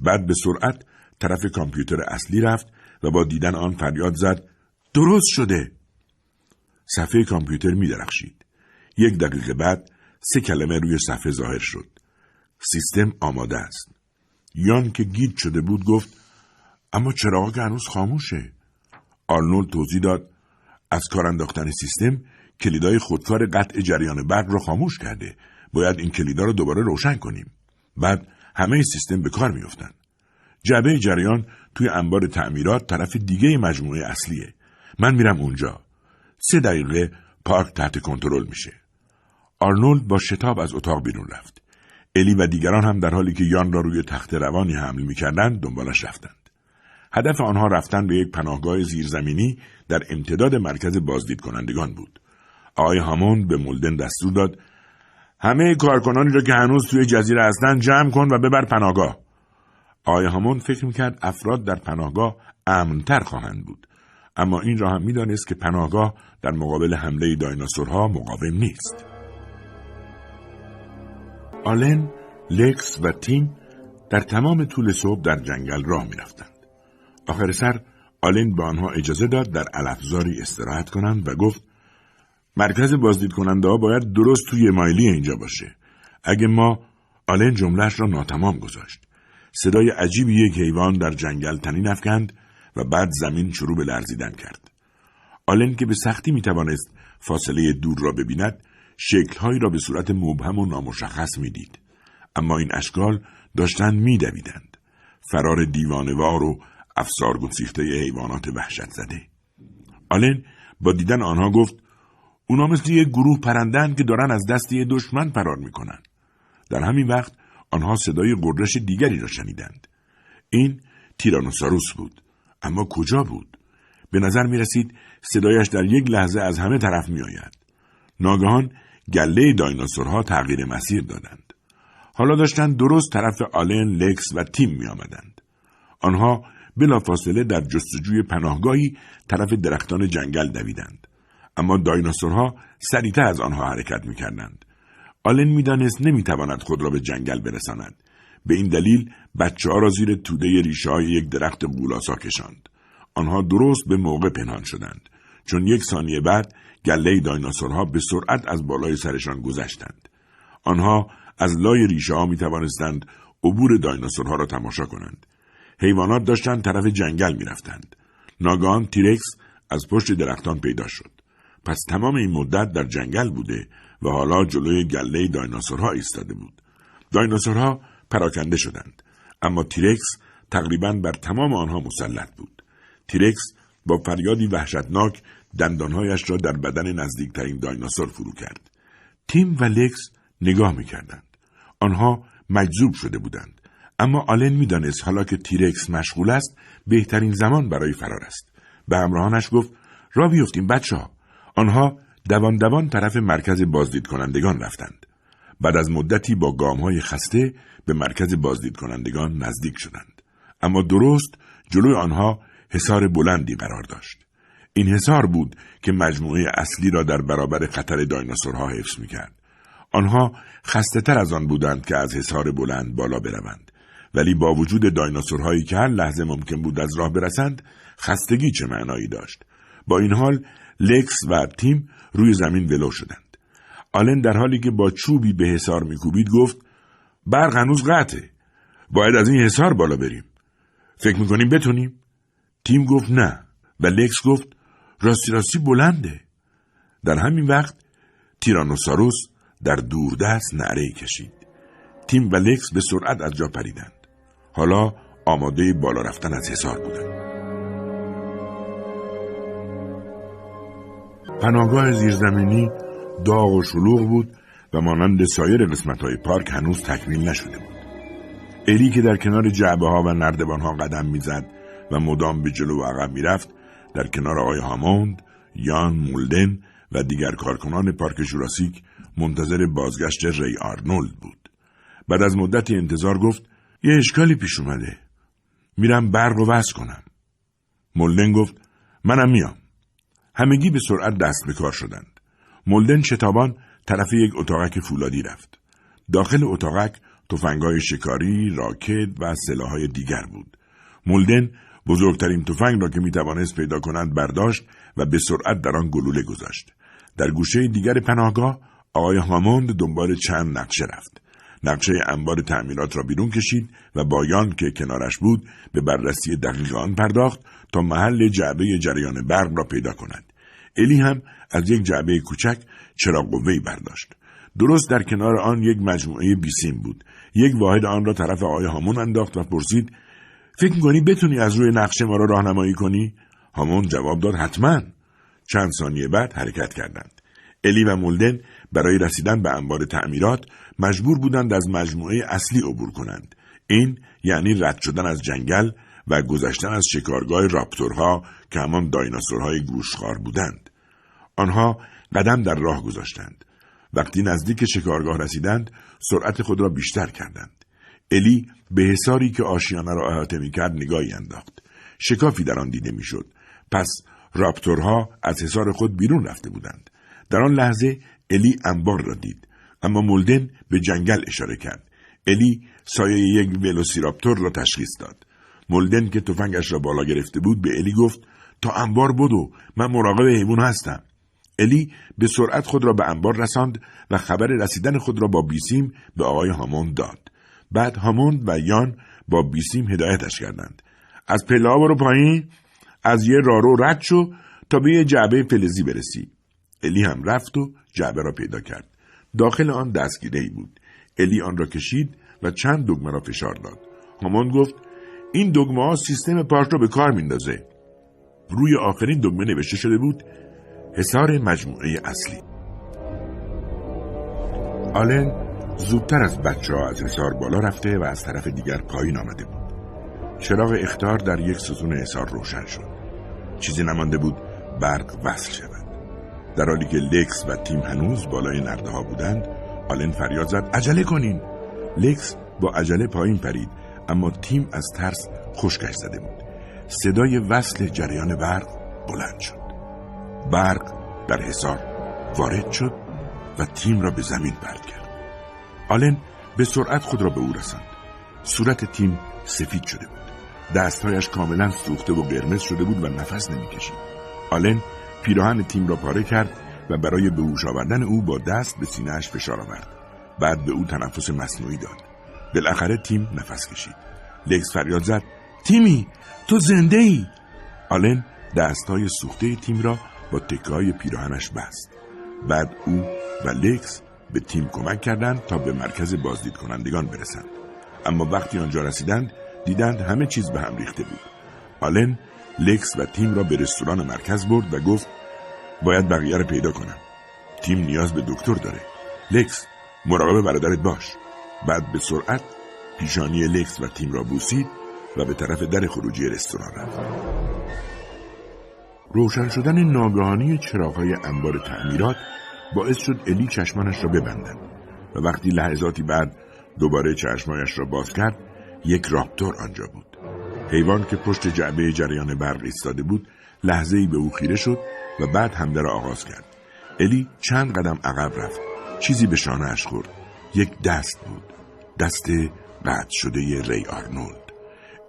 بعد به سرعت طرف کامپیوتر اصلی رفت و با دیدن آن فریاد زد درست شده. صفحه کامپیوتر می درخشید. یک دقیقه بعد سه کلمه روی صفحه ظاهر شد. سیستم آماده است. یان که گیت شده بود گفت اما چراغ هنوز خاموشه آرنولد توضیح داد از کار انداختن سیستم کلیدای خودکار قطع جریان برق را خاموش کرده باید این کلیدا رو دوباره روشن کنیم بعد همه سیستم به کار میافتند جعبه جریان توی انبار تعمیرات طرف دیگه مجموعه اصلیه من میرم اونجا. سه دقیقه پارک تحت کنترل میشه. آرنولد با شتاب از اتاق بیرون رفت. الی و دیگران هم در حالی که یان را روی تخت روانی حمل می‌کردند دنبالش رفتند. هدف آنها رفتن به یک پناهگاه زیرزمینی در امتداد مرکز بازدید کنندگان بود. آقای هامون به مولدن دستور داد همه کارکنانی را که هنوز توی جزیره هستند جمع کن و ببر پناهگاه. آقای هامون فکر می‌کرد افراد در پناهگاه امنتر خواهند بود. اما این را هم می‌دانست که پناهگاه در مقابل حمله دایناسورها مقاوم نیست آلن، لکس و تیم در تمام طول صبح در جنگل راه می رفتند. آخر سر آلن به آنها اجازه داد در علفزاری استراحت کنند و گفت مرکز بازدید کننده ها باید درست توی مایلی اینجا باشه. اگه ما آلن جملهش را ناتمام گذاشت. صدای عجیبی یک حیوان در جنگل تنین افکند و بعد زمین شروع به لرزیدن کرد. آلن که به سختی می توانست فاصله دور را ببیند شکلهایی را به صورت مبهم و نامشخص می‌دید اما این اشکال داشتند میدویدند فرار دیوانوار و افسار گسیخته حیوانات وحشت زده آلن با دیدن آنها گفت اونا مثل یک گروه پرندن که دارن از دست یه دشمن فرار می‌کنن. در همین وقت آنها صدای قررش دیگری را شنیدند. این تیرانوساروس بود. اما کجا بود؟ به نظر می رسید صدایش در یک لحظه از همه طرف می آید. ناگهان گله دایناسورها تغییر مسیر دادند. حالا داشتند درست طرف آلن، لکس و تیم می آمدند. آنها بلافاصله در جستجوی پناهگاهی طرف درختان جنگل دویدند. اما دایناسورها سریعتر از آنها حرکت می کردند. آلن می‌دانست نمی‌تواند خود را به جنگل برساند. به این دلیل بچه ها را زیر توده ریشه های یک درخت بولاسا کشاند. آنها درست به موقع پنهان شدند. چون یک ثانیه بعد گله دایناسورها به سرعت از بالای سرشان گذشتند. آنها از لای ریشه ها می توانستند عبور دایناسورها را تماشا کنند. حیوانات داشتند طرف جنگل می رفتند. ناگان تیرکس از پشت درختان پیدا شد. پس تمام این مدت در جنگل بوده و حالا جلوی گله دایناسورها ایستاده بود. دایناسورها پراکنده شدند اما تیرکس تقریبا بر تمام آنها مسلط بود. تیرکس با فریادی وحشتناک دندانهایش را در بدن نزدیکترین دایناسور فرو کرد. تیم و لکس نگاه می‌کردند. آنها مجذوب شده بودند. اما آلن می‌دانست حالا که تیرکس مشغول است بهترین زمان برای فرار است. به همراهانش گفت را بیفتیم بچه ها. آنها دوان دوان طرف مرکز بازدید کنندگان رفتند. بعد از مدتی با گام های خسته به مرکز بازدید کنندگان نزدیک شدند. اما درست جلوی آنها حصار بلندی قرار داشت. این حصار بود که مجموعه اصلی را در برابر خطر دایناسورها حفظ می کرد. آنها خسته تر از آن بودند که از حصار بلند بالا بروند. ولی با وجود دایناسورهایی که هر لحظه ممکن بود از راه برسند خستگی چه معنایی داشت با این حال لکس و تیم روی زمین ولو شدند آلن در حالی که با چوبی به حصار میکوبید گفت برق هنوز قطعه. باید از این حصار بالا بریم. فکر می‌کنیم بتونیم؟ تیم گفت نه و لکس گفت راستی راستی بلنده. در همین وقت تیرانوساروس در دوردست نعره کشید. تیم و لکس به سرعت از جا پریدند. حالا آماده بالا رفتن از حصار بودند. پناهگاه زیرزمینی داغ و شلوغ بود و مانند سایر قسمت های پارک هنوز تکمیل نشده بود. الی که در کنار جعبه ها و نردبان ها قدم می‌زد و مدام به جلو و عقب می‌رفت در کنار آقای هاموند، یان مولدن و دیگر کارکنان پارک جوراسیک منتظر بازگشت ری آرنولد بود. بعد از مدتی انتظار گفت یه اشکالی پیش اومده. میرم برق و وصل کنم. مولدن گفت منم میام. همگی به سرعت دست به کار شدند. مولدن شتابان طرف یک اتاقک فولادی رفت. داخل اتاقک تفنگهای شکاری، راکت و سلاحهای دیگر بود. مولدن بزرگترین تفنگ را که می‌توانست پیدا کنند برداشت و به سرعت در آن گلوله گذاشت. در گوشه دیگر پناهگاه آقای هاموند دنبال چند نقشه رفت. نقشه انبار تعمیرات را بیرون کشید و بایان که کنارش بود به بررسی دقیق آن پرداخت تا محل جعبه جریان برق را پیدا کند. الی هم از یک جعبه کوچک چراغ قوه‌ای برداشت. درست در کنار آن یک مجموعه بیسیم بود. یک واحد آن را طرف آقای هامون انداخت و پرسید فکر می‌کنی بتونی از روی نقشه ما را راهنمایی کنی؟ هامون جواب داد حتما. چند ثانیه بعد حرکت کردند. الی و مولدن برای رسیدن به انبار تعمیرات مجبور بودند از مجموعه اصلی عبور کنند. این یعنی رد شدن از جنگل و گذشتن از شکارگاه راپتورها که همان دایناسورهای گوشخوار بودند. آنها قدم در راه گذاشتند. وقتی نزدیک شکارگاه رسیدند سرعت خود را بیشتر کردند. الی به حساری که آشیانه را احاطه می‌کرد نگاهی انداخت. شکافی در آن دیده می‌شد. پس راپتورها از حصار خود بیرون رفته بودند. در آن لحظه الی انبار را دید. اما مولدن به جنگل اشاره کرد. الی سایه یک ولوسیراپتور را تشخیص داد. مولدن که تفنگش را بالا گرفته بود به الی گفت تا انبار بدو من مراقب حیوان هستم. الی به سرعت خود را به انبار رساند و خبر رسیدن خود را با بیسیم به آقای هاموند داد. بعد هاموند و یان با بیسیم هدایتش کردند. از پله برو پایین از یه رارو رد شو تا به یه جعبه فلزی برسی. الی هم رفت و جعبه را پیدا کرد. داخل آن دستگیره ای بود. الی آن را کشید و چند دگمه را فشار داد. هاموند گفت این دگمه سیستم پارک را به کار میندازه. روی آخرین دگمه نوشته شده بود حصار مجموعه اصلی. آلن زودتر از بچه ها از حصار بالا رفته و از طرف دیگر پایین آمده بود. چراغ اختار در یک ستون حصار روشن شد. چیزی نمانده بود برق وصل شود. در حالی که لکس و تیم هنوز بالای نرده ها بودند آلن فریاد زد عجله کنین. لکس با عجله پایین پرید. اما تیم از ترس خشکش زده بود. صدای وصل جریان برق بلند شد. برق در حصار وارد شد و تیم را به زمین برد کرد. آلن به سرعت خود را به او رساند. صورت تیم سفید شده بود. دستهایش کاملا سوخته و قرمز شده بود و نفس نمی‌کشید. آلن پیراهن تیم را پاره کرد و برای به آوردن او با دست به سینهاش فشار آورد. بعد به او تنفس مصنوعی داد. بالاخره تیم نفس کشید. لکس فریاد زد. تیمی تو زنده ای آلن دستهای سوخته تیم را با تکه پیراهنش بست. بعد او و لکس به تیم کمک کردند تا به مرکز بازدید کنندگان برسند. اما وقتی آنجا رسیدند دیدند همه چیز به هم ریخته بود. آلن لکس و تیم را به رستوران مرکز برد و گفت باید بقیه را پیدا کنم. تیم نیاز به دکتر داره. لکس مراقب برادرت باش. بعد به سرعت پیشانی لکس و تیم را بوسید و به طرف در خروجی رستوران رفت. روشن شدن ناگهانی چراغهای انبار تعمیرات باعث شد الی چشمانش را ببندد و وقتی لحظاتی بعد دوباره چشمایش را باز کرد یک راپتور آنجا بود. حیوان که پشت جعبه جریان برق ایستاده بود لحظه ای به او خیره شد و بعد حمله را آغاز کرد. الی چند قدم عقب رفت. چیزی به شانهاش خورد. یک دست بود. دست قطع شده ری آرنولد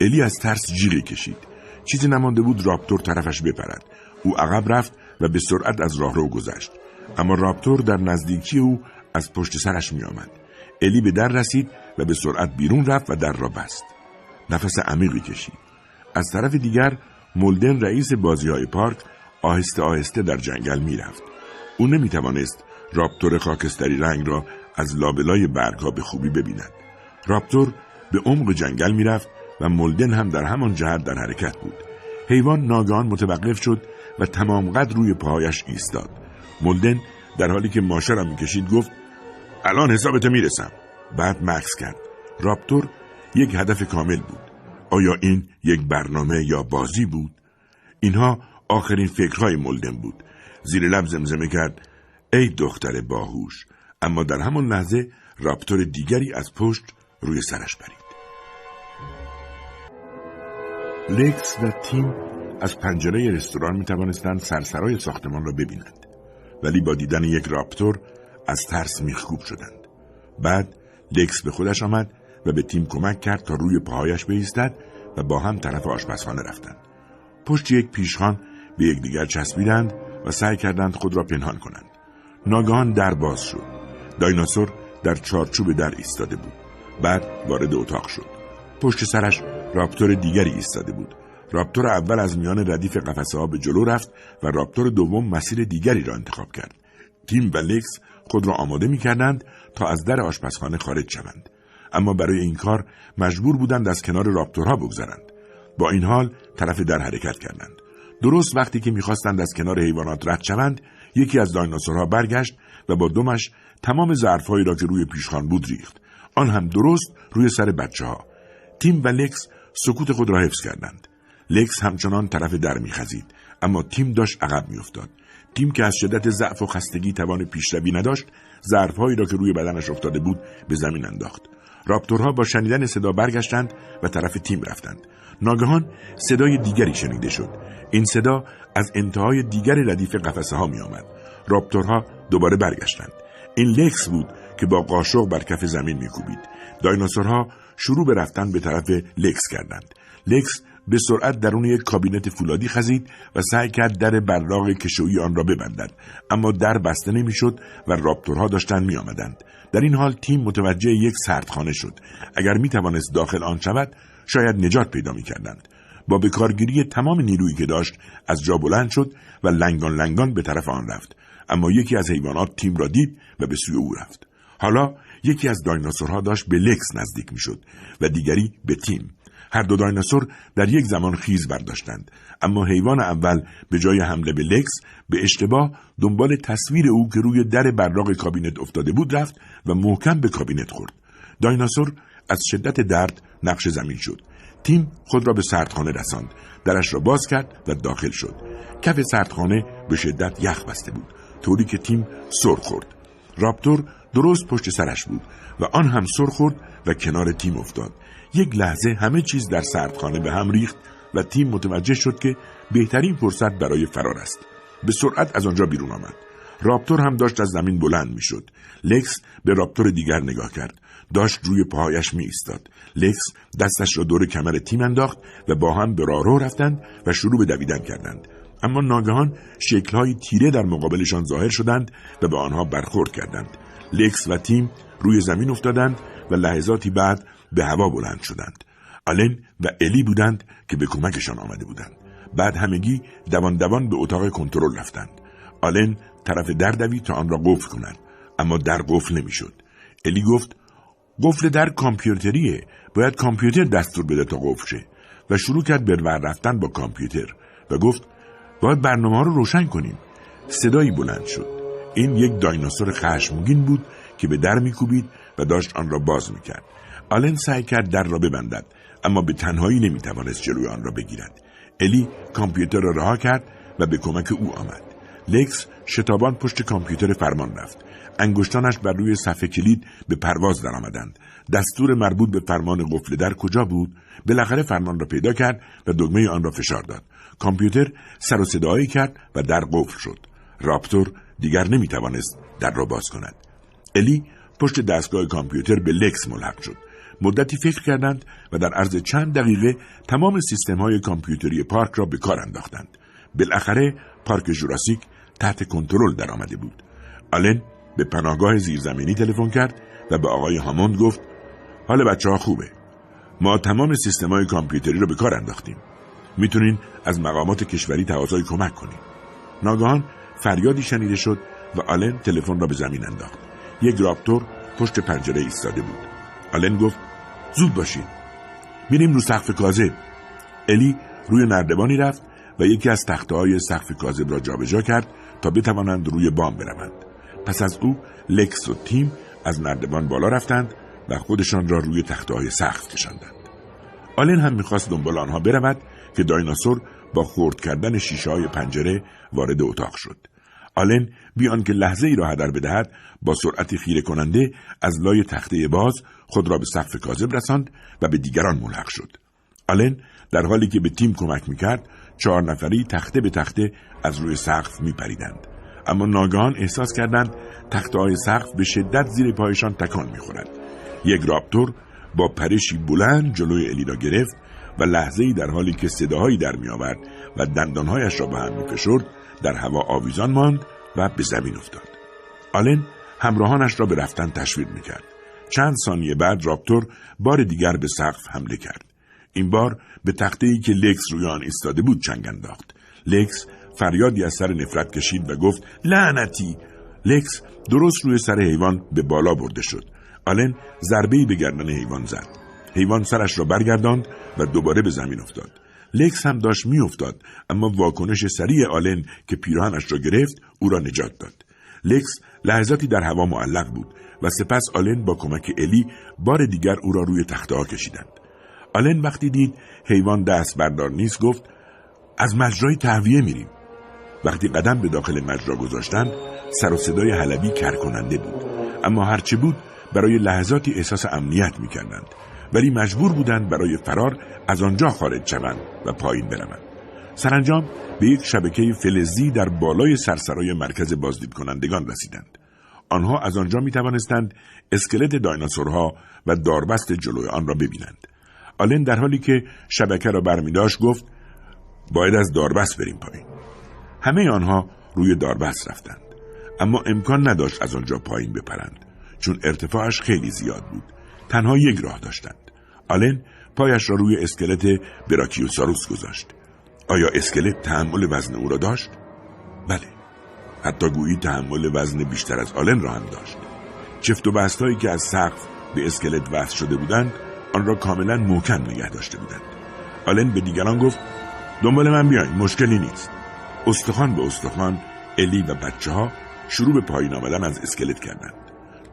الی از ترس جیغی کشید چیزی نمانده بود راپتور طرفش بپرد او عقب رفت و به سرعت از راهرو گذشت اما راپتور در نزدیکی او از پشت سرش می آمد. الی به در رسید و به سرعت بیرون رفت و در را بست. نفس عمیقی کشید. از طرف دیگر مولدن رئیس بازی های پارک آهسته آهسته در جنگل می رفت. او نمی توانست راپتور خاکستری رنگ را از لابلای برگها به خوبی ببیند. راپتور به عمق جنگل می رفت و مولدن هم در همان جهت در حرکت بود. حیوان ناگهان متوقف شد و تمام قد روی پاهایش ایستاد. مولدن در حالی که ماشه را می‌کشید گفت الان حسابت می‌رسم. بعد مکس کرد. راپتور یک هدف کامل بود. آیا این یک برنامه یا بازی بود؟ اینها آخرین فکرهای مولدن بود. زیر لب زمزمه کرد. ای دختر باهوش. اما در همان لحظه راپتور دیگری از پشت روی سرش برید. لکس و تیم از پنجره رستوران می توانستند سرسرای ساختمان را ببینند. ولی با دیدن یک راپتور از ترس میخکوب شدند. بعد لکس به خودش آمد و به تیم کمک کرد تا روی پاهایش بایستد و با هم طرف آشپزخانه رفتند. پشت یک پیشخان به یکدیگر چسبیدند و سعی کردند خود را پنهان کنند. ناگهان در باز شد. دایناسور در چارچوب در ایستاده بود. بعد وارد اتاق شد پشت سرش راپتور دیگری ایستاده بود راپتور اول از میان ردیف قفسه ها به جلو رفت و راپتور دوم مسیر دیگری را انتخاب کرد. تیم و لکس خود را آماده می کردند تا از در آشپزخانه خارج شوند. اما برای این کار مجبور بودند از کنار راپتورها بگذرند. با این حال طرف در حرکت کردند. درست وقتی که می‌خواستند از کنار حیوانات رد شوند، یکی از دایناسورها برگشت و با دمش تمام ظرفهایی را که روی پیشخان بود ریخت. آن هم درست روی سر بچه ها. تیم و لکس سکوت خود را حفظ کردند. لکس همچنان طرف در میخزید اما تیم داشت عقب میافتاد. تیم که از شدت ضعف و خستگی توان پیشروی نداشت ظرفهایی را که روی بدنش افتاده بود به زمین انداخت. راپتورها با شنیدن صدا برگشتند و طرف تیم رفتند. ناگهان صدای دیگری شنیده شد. این صدا از انتهای دیگر ردیف قفسه ها می آمد دوباره برگشتند. این لکس بود که با قاشق بر کف زمین میکوبید. دایناسورها شروع به رفتن به طرف لکس کردند. لکس به سرعت درون یک کابینت فولادی خزید و سعی کرد در براق کشویی آن را ببندد. اما در بسته نمی‌شد و راپتورها داشتند میآمدند. در این حال تیم متوجه یک سردخانه شد. اگر می توانست داخل آن شود شاید نجات پیدا می کردند. با بکارگیری تمام نیرویی که داشت از جا بلند شد و لنگان لنگان به طرف آن رفت. اما یکی از حیوانات تیم را دید و به سوی او رفت. حالا یکی از دایناسورها داشت به لکس نزدیک می‌شد و دیگری به تیم. هر دو دایناسور در یک زمان خیز برداشتند. اما حیوان اول به جای حمله به لکس به اشتباه دنبال تصویر او که روی در براق کابینت افتاده بود رفت و محکم به کابینت خورد. دایناسور از شدت درد نقش زمین شد. تیم خود را به سردخانه رساند. درش را باز کرد و داخل شد. کف سردخانه به شدت یخ بسته بود. طوری که تیم سر خورد. راپتور درست پشت سرش بود و آن هم سر خورد و کنار تیم افتاد. یک لحظه همه چیز در سردخانه به هم ریخت و تیم متوجه شد که بهترین فرصت برای فرار است. به سرعت از آنجا بیرون آمد. راپتور هم داشت از زمین بلند می‌شد. لکس به راپتور دیگر نگاه کرد. داشت روی پاهایش می ایستاد لکس دستش را دور کمر تیم انداخت و با هم به راهرو رفتند و شروع به دویدن کردند. اما ناگهان شکلهای تیره در مقابلشان ظاهر شدند و به آنها برخورد کردند. لکس و تیم روی زمین افتادند و لحظاتی بعد به هوا بلند شدند. آلن و الی بودند که به کمکشان آمده بودند. بعد همگی دوان دوان به اتاق کنترل رفتند. آلن طرف در دوید تا آن را قفل کند اما در قفل نمی‌شد. الی گفت قفل در کامپیوتریه باید کامپیوتر دستور بده تا قفل شه. و شروع کرد به رفتن با کامپیوتر و گفت باید برنامه رو روشن کنیم. صدایی بلند شد. این یک دایناسور خشمگین بود که به در میکوبید و داشت آن را باز می‌کرد. آلن سعی کرد در را ببندد اما به تنهایی نمی‌توانست جلوی آن را بگیرد. الی کامپیوتر را رها کرد و به کمک او آمد. لکس شتابان پشت کامپیوتر فرمان رفت. انگشتانش بر روی صفحه کلید به پرواز درآمدند. دستور مربوط به فرمان قفل در کجا بود؟ بالاخره فرمان را پیدا کرد و دکمه آن را فشار داد. کامپیوتر سر و صدایی کرد و در قفل شد. راپتور دیگر نمی‌توانست در را باز کند. الی پشت دستگاه کامپیوتر به لکس ملحق شد. مدتی فکر کردند و در عرض چند دقیقه تمام سیستم های کامپیوتری پارک را به کار انداختند. بالاخره پارک جوراسیک تحت کنترل درآمده بود. آلن به پناهگاه زیرزمینی تلفن کرد و به آقای هاموند گفت حال بچه ها خوبه. ما تمام سیستم های کامپیوتری را به کار انداختیم. می‌تونین از مقامات کشوری تقاضای کمک کنیم ناگهان فریادی شنیده شد و آلن تلفن را به زمین انداخت. یک راپتور پشت پنجره ایستاده بود. آلن گفت زود باشید میریم رو سقف کاذب. الی روی نردبانی رفت و یکی از تخته های سقف کاذب را جابجا کرد تا بتوانند روی بام بروند. پس از او لکس و تیم از نردبان بالا رفتند و خودشان را روی تخته های سقف کشاندند. آلن هم می‌خواست دنبال آنها برود که دایناسور با خورد کردن شیشه های پنجره وارد اتاق شد. آلن بیان که لحظه ای را هدر بدهد با سرعتی خیره کننده از لای تخته باز خود را به سقف کاذب رساند و به دیگران ملحق شد. آلن در حالی که به تیم کمک می‌کرد چهار نفری تخته به تخته از روی سقف میپریدند. اما ناگهان احساس کردند تخته های سقف به شدت زیر پایشان تکان می‌خورد. یک رابتور با پرشی بلند جلوی الی را گرفت و لحظه ای در حالی که صداهایی در میآورد و دندانهایش را به هم میفشرد در هوا آویزان ماند و به زمین افتاد. آلن همراهانش را به رفتن تشویق می‌کرد. چند ثانیه بعد رپتور بار دیگر به سقف حمله کرد. این بار به تخته ای که لکس روی آن ایستاده بود چنگ انداخت. لکس فریادی از سر نفرت کشید و گفت لعنتی! لکس درست روی سر حیوان به بالا برده شد. آلن ضربه به گردن حیوان زد. حیوان سرش را برگرداند و دوباره به زمین افتاد. لکس هم داشت میافتاد اما واکنش سریع آلن که پیراهنش را گرفت او را نجات داد. لکس لحظاتی در هوا معلق بود و سپس آلن با کمک الی بار دیگر او را روی تخته ها کشیدند. آلن وقتی دید حیوان دست بردار نیست گفت از مجرای تهویه میریم. وقتی قدم به داخل مجرا گذاشتند سر و صدای حلبی کرکننده بود. اما هرچه بود برای لحظاتی احساس امنیت می‌کردند. ولی مجبور بودند برای فرار از آنجا خارج شوند و پایین بروند. سرانجام به یک شبکه فلزی در بالای سرسرای مرکز بازدید کنندگان رسیدند. آنها از آنجا می توانستند اسکلت دایناسورها و داربست جلوی آن را ببینند. آلن در حالی که شبکه را برمی داشت گفت باید از داربست بریم پایین. همه آنها روی داربست رفتند. اما امکان نداشت از آنجا پایین بپرند چون ارتفاعش خیلی زیاد بود. تنها یک راه داشتند. آلن پایش را روی اسکلت براکیوساروس گذاشت. آیا اسکلت تحمل وزن او را داشت؟ بله. حتی گویی تحمل وزن بیشتر از آلن را هم داشت. چفت و بستایی که از سقف به اسکلت وصل شده بودند آن را کاملا محکم نگه داشته بودند. آلن به دیگران گفت دنبال من بیاین مشکلی نیست. استخوان به استخوان الی و بچه ها شروع به پایین آمدن از اسکلت کردند.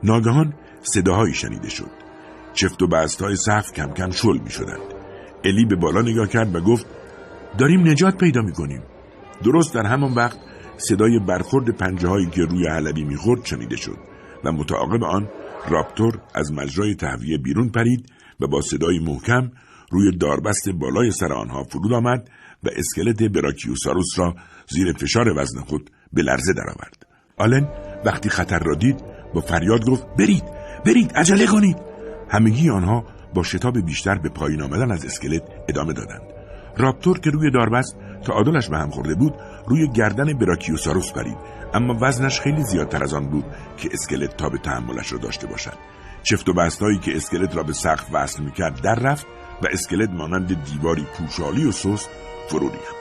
ناگهان صداهایی شنیده شد. چفت و بست های سقف کم کم شل می شدند الی به بالا نگاه کرد و گفت داریم نجات پیدا می کنیم درست در همان وقت صدای برخورد پنجه هایی که روی علبی می‌خورد شنیده شد و متعاقب آن راپتور از مجرای تهویه بیرون پرید و با صدای محکم روی داربست بالای سر آنها فرود آمد و اسکلت براکیوساروس را زیر فشار وزن خود به لرزه درآورد. آلن وقتی خطر را دید با فریاد گفت برید برید عجله کنید. همگی آنها با شتاب بیشتر به پایین آمدن از اسکلت ادامه دادند. راپتور که روی داربست تا عادلش به هم خورده بود روی گردن براکیوساروس پرید. اما وزنش خیلی زیادتر از آن بود که اسکلت تا به تحملش را داشته باشد. چفت و بستایی که اسکلت را به سقف وصل می‌کرد در رفت و اسکلت مانند دیواری پوشالی و سست فرو ریخت.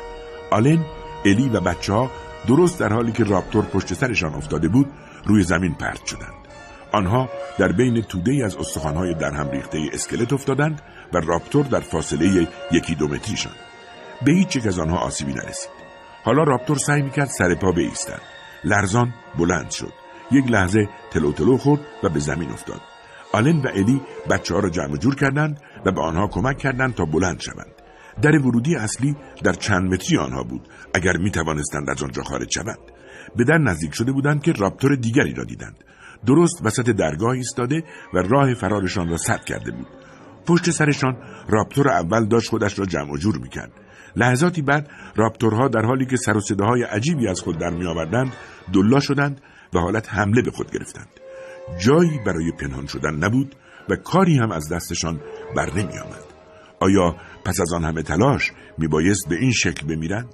آلن الی و بچه ها درست در حالی که راپتور پشت سرشان افتاده بود روی زمین پرت شدند. آنها در بین توده از استخوانهای در هم ریخته اسکلت افتادند و راپتور در فاصله یکی دو متریشان. به هیچ یک از آنها آسیبی نرسید. حالا راپتور سعی می‌کرد سر پا بایستد لرزان بلند شد. یک لحظه تلو تلو خورد و به زمین افتاد. آلن و الی بچه ها را جمع جور کردند و به آنها کمک کردند تا بلند شوند. در ورودی اصلی در چند متری آنها بود. اگر می توانستند از آنجا خارج شوند. به در نزدیک شده بودند که راپتور دیگری را دیدند. درست وسط درگاه ایستاده و راه فرارشان را سد کرده بود پشت سرشان راپتور اول داشت خودش را جمع جور می‌کرد لحظاتی بعد راپتورها در حالی که سر و صداهای عجیبی از خود در میآوردند دلا شدند و حالت حمله به خود گرفتند جایی برای پنهان شدن نبود و کاری هم از دستشان بر نمی آمد. آیا پس از آن همه تلاش میبایست به این شکل بمیرند؟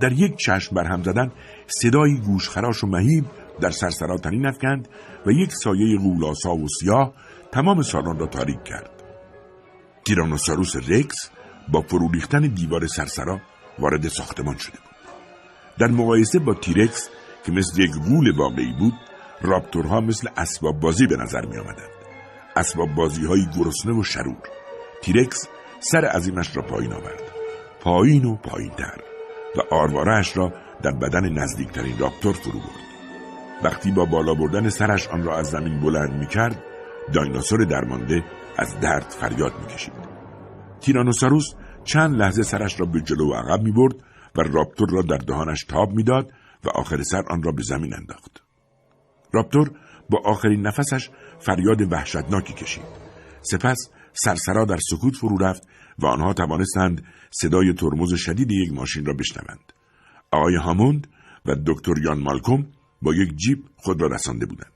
در یک چشم برهم زدن صدایی گوشخراش و مهیب در سرسرا تنین افکند و یک سایه غولاسا و سیاه تمام سالن را تاریک کرد. تیرانوساروس رکس با فرو ریختن دیوار سرسرا وارد ساختمان شده بود. در مقایسه با تیرکس که مثل یک غول واقعی بود، رابتورها مثل اسباب بازی به نظر می آمدند. اسباب بازی های گرسنه و شرور. تیرکس سر عظیمش را پایین آورد. پایین و پایین تر و آروارهش را در بدن نزدیکترین رابتور فرو برد. وقتی با بالا بردن سرش آن را از زمین بلند می کرد دایناسور درمانده از درد فریاد می کشید. تیرانوساروس چند لحظه سرش را به جلو و عقب می برد و رابتور را در دهانش تاب می‌داد و آخر سر آن را به زمین انداخت. رابتور با آخرین نفسش فریاد وحشتناکی کشید. سپس سرسرا در سکوت فرو رفت و آنها توانستند صدای ترمز شدید یک ماشین را بشنوند. آقای هاموند و دکتر یان مالکوم با یک جیب خود را رسانده بودند.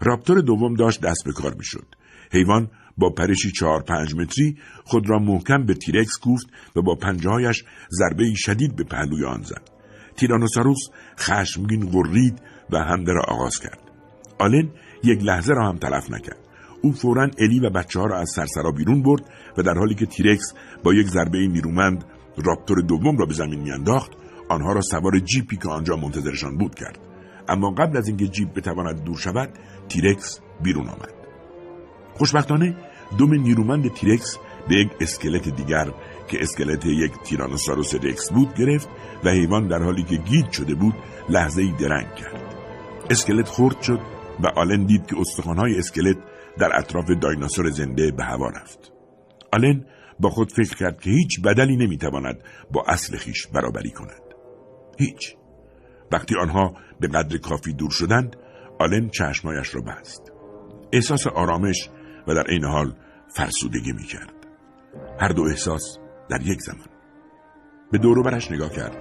رابتور دوم داشت دست به کار می‌شد. حیوان با پرشی چهار پنج متری خود را محکم به تیرکس کوفت و با پنجهایش ضربه شدید به پهلوی آن زد. تیرانوساروس خشمگین غرید و حمله را آغاز کرد. آلن یک لحظه را هم تلف نکرد. او فورا الی و بچه ها را از سرسرا بیرون برد و در حالی که تیرکس با یک ضربه نیرومند رابتور دوم را به زمین میانداخت آنها را سوار جیپی که آنجا منتظرشان بود کرد اما قبل از اینکه جیپ بتواند دور شود تیرکس بیرون آمد. خوشبختانه دم نیرومند تیرکس به یک اسکلت دیگر که اسکلت یک تیرانوساروس رکس بود گرفت و حیوان در حالی که گیج شده بود لحظه ای درنگ کرد. اسکلت خرد شد و آلن دید که استخوانهای اسکلت در اطراف دایناسور زنده به هوا رفت. آلن با خود فکر کرد که هیچ بدلی نمی‌تواند با اصل خیش برابری کند. هیچ. وقتی آنها به قدر کافی دور شدند آلن چشمایش را بست. احساس آرامش و در این حال فرسودگی می کرد. هر دو احساس در یک زمان. به دورو برش نگاه کرد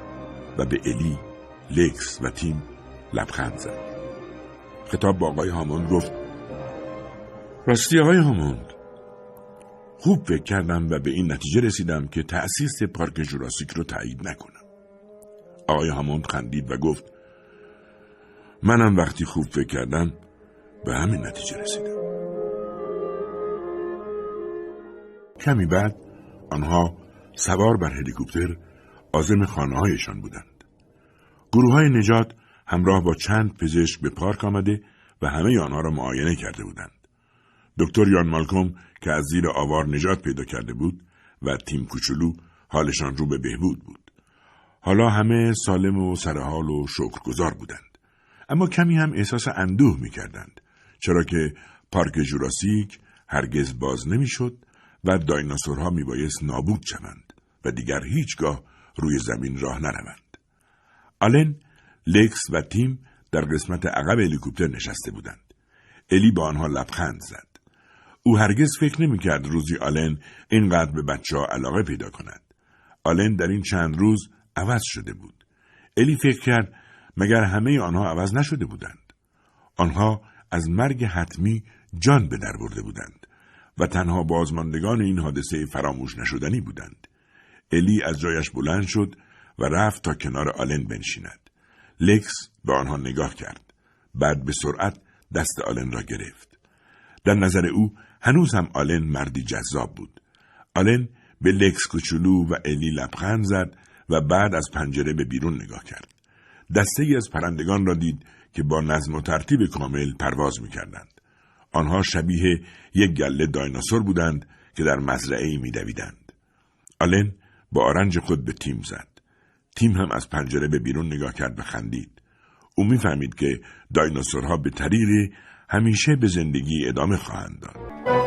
و به الی، لکس و تیم لبخند زد. خطاب با آقای هاموند گفت راستی آقای هاموند. خوب فکر کردم و به این نتیجه رسیدم که تأسیس پارک جوراسیک رو تایید نکنم. آقای هاموند خندید و گفت منم وقتی خوب فکر کردم به همین نتیجه رسیدم کمی بعد آنها سوار بر هلیکوپتر آزم خانه هایشان بودند. گروه های نجات همراه با چند پزشک به پارک آمده و همه آنها را معاینه کرده بودند. دکتر یان مالکوم که از زیر آوار نجات پیدا کرده بود و تیم کوچولو حالشان رو به بهبود بود. حالا همه سالم و سرحال و شکرگزار بودند. اما کمی هم احساس اندوه می کردند. چرا که پارک جوراسیک هرگز باز نمی‌شد و دایناسورها میبایست نابود شوند و دیگر هیچگاه روی زمین راه نروند. آلن، لکس و تیم در قسمت عقب هلیکوپتر نشسته بودند. الی با آنها لبخند زد. او هرگز فکر نمی‌کرد روزی آلن اینقدر به بچه ها علاقه پیدا کند. آلن در این چند روز عوض شده بود. الی فکر کرد مگر همه آنها عوض نشده بودند. آنها از مرگ حتمی جان به در برده بودند و تنها بازماندگان این حادثه فراموش نشدنی بودند. الی از جایش بلند شد و رفت تا کنار آلن بنشیند. لکس به آنها نگاه کرد. بعد به سرعت دست آلن را گرفت. در نظر او هنوز هم آلن مردی جذاب بود. آلن به لکس کوچولو و الی لبخند زد و بعد از پنجره به بیرون نگاه کرد. دسته ای از پرندگان را دید که با نظم و ترتیب کامل پرواز می کردند. آنها شبیه یک گله دایناسور بودند که در مزرعه ای می دویدند. آلن با آرنج خود به تیم زد. تیم هم از پنجره به بیرون نگاه کرد و خندید. او می‌فهمید که دایناسورها به طریقی همیشه به زندگی ادامه خواهند داد.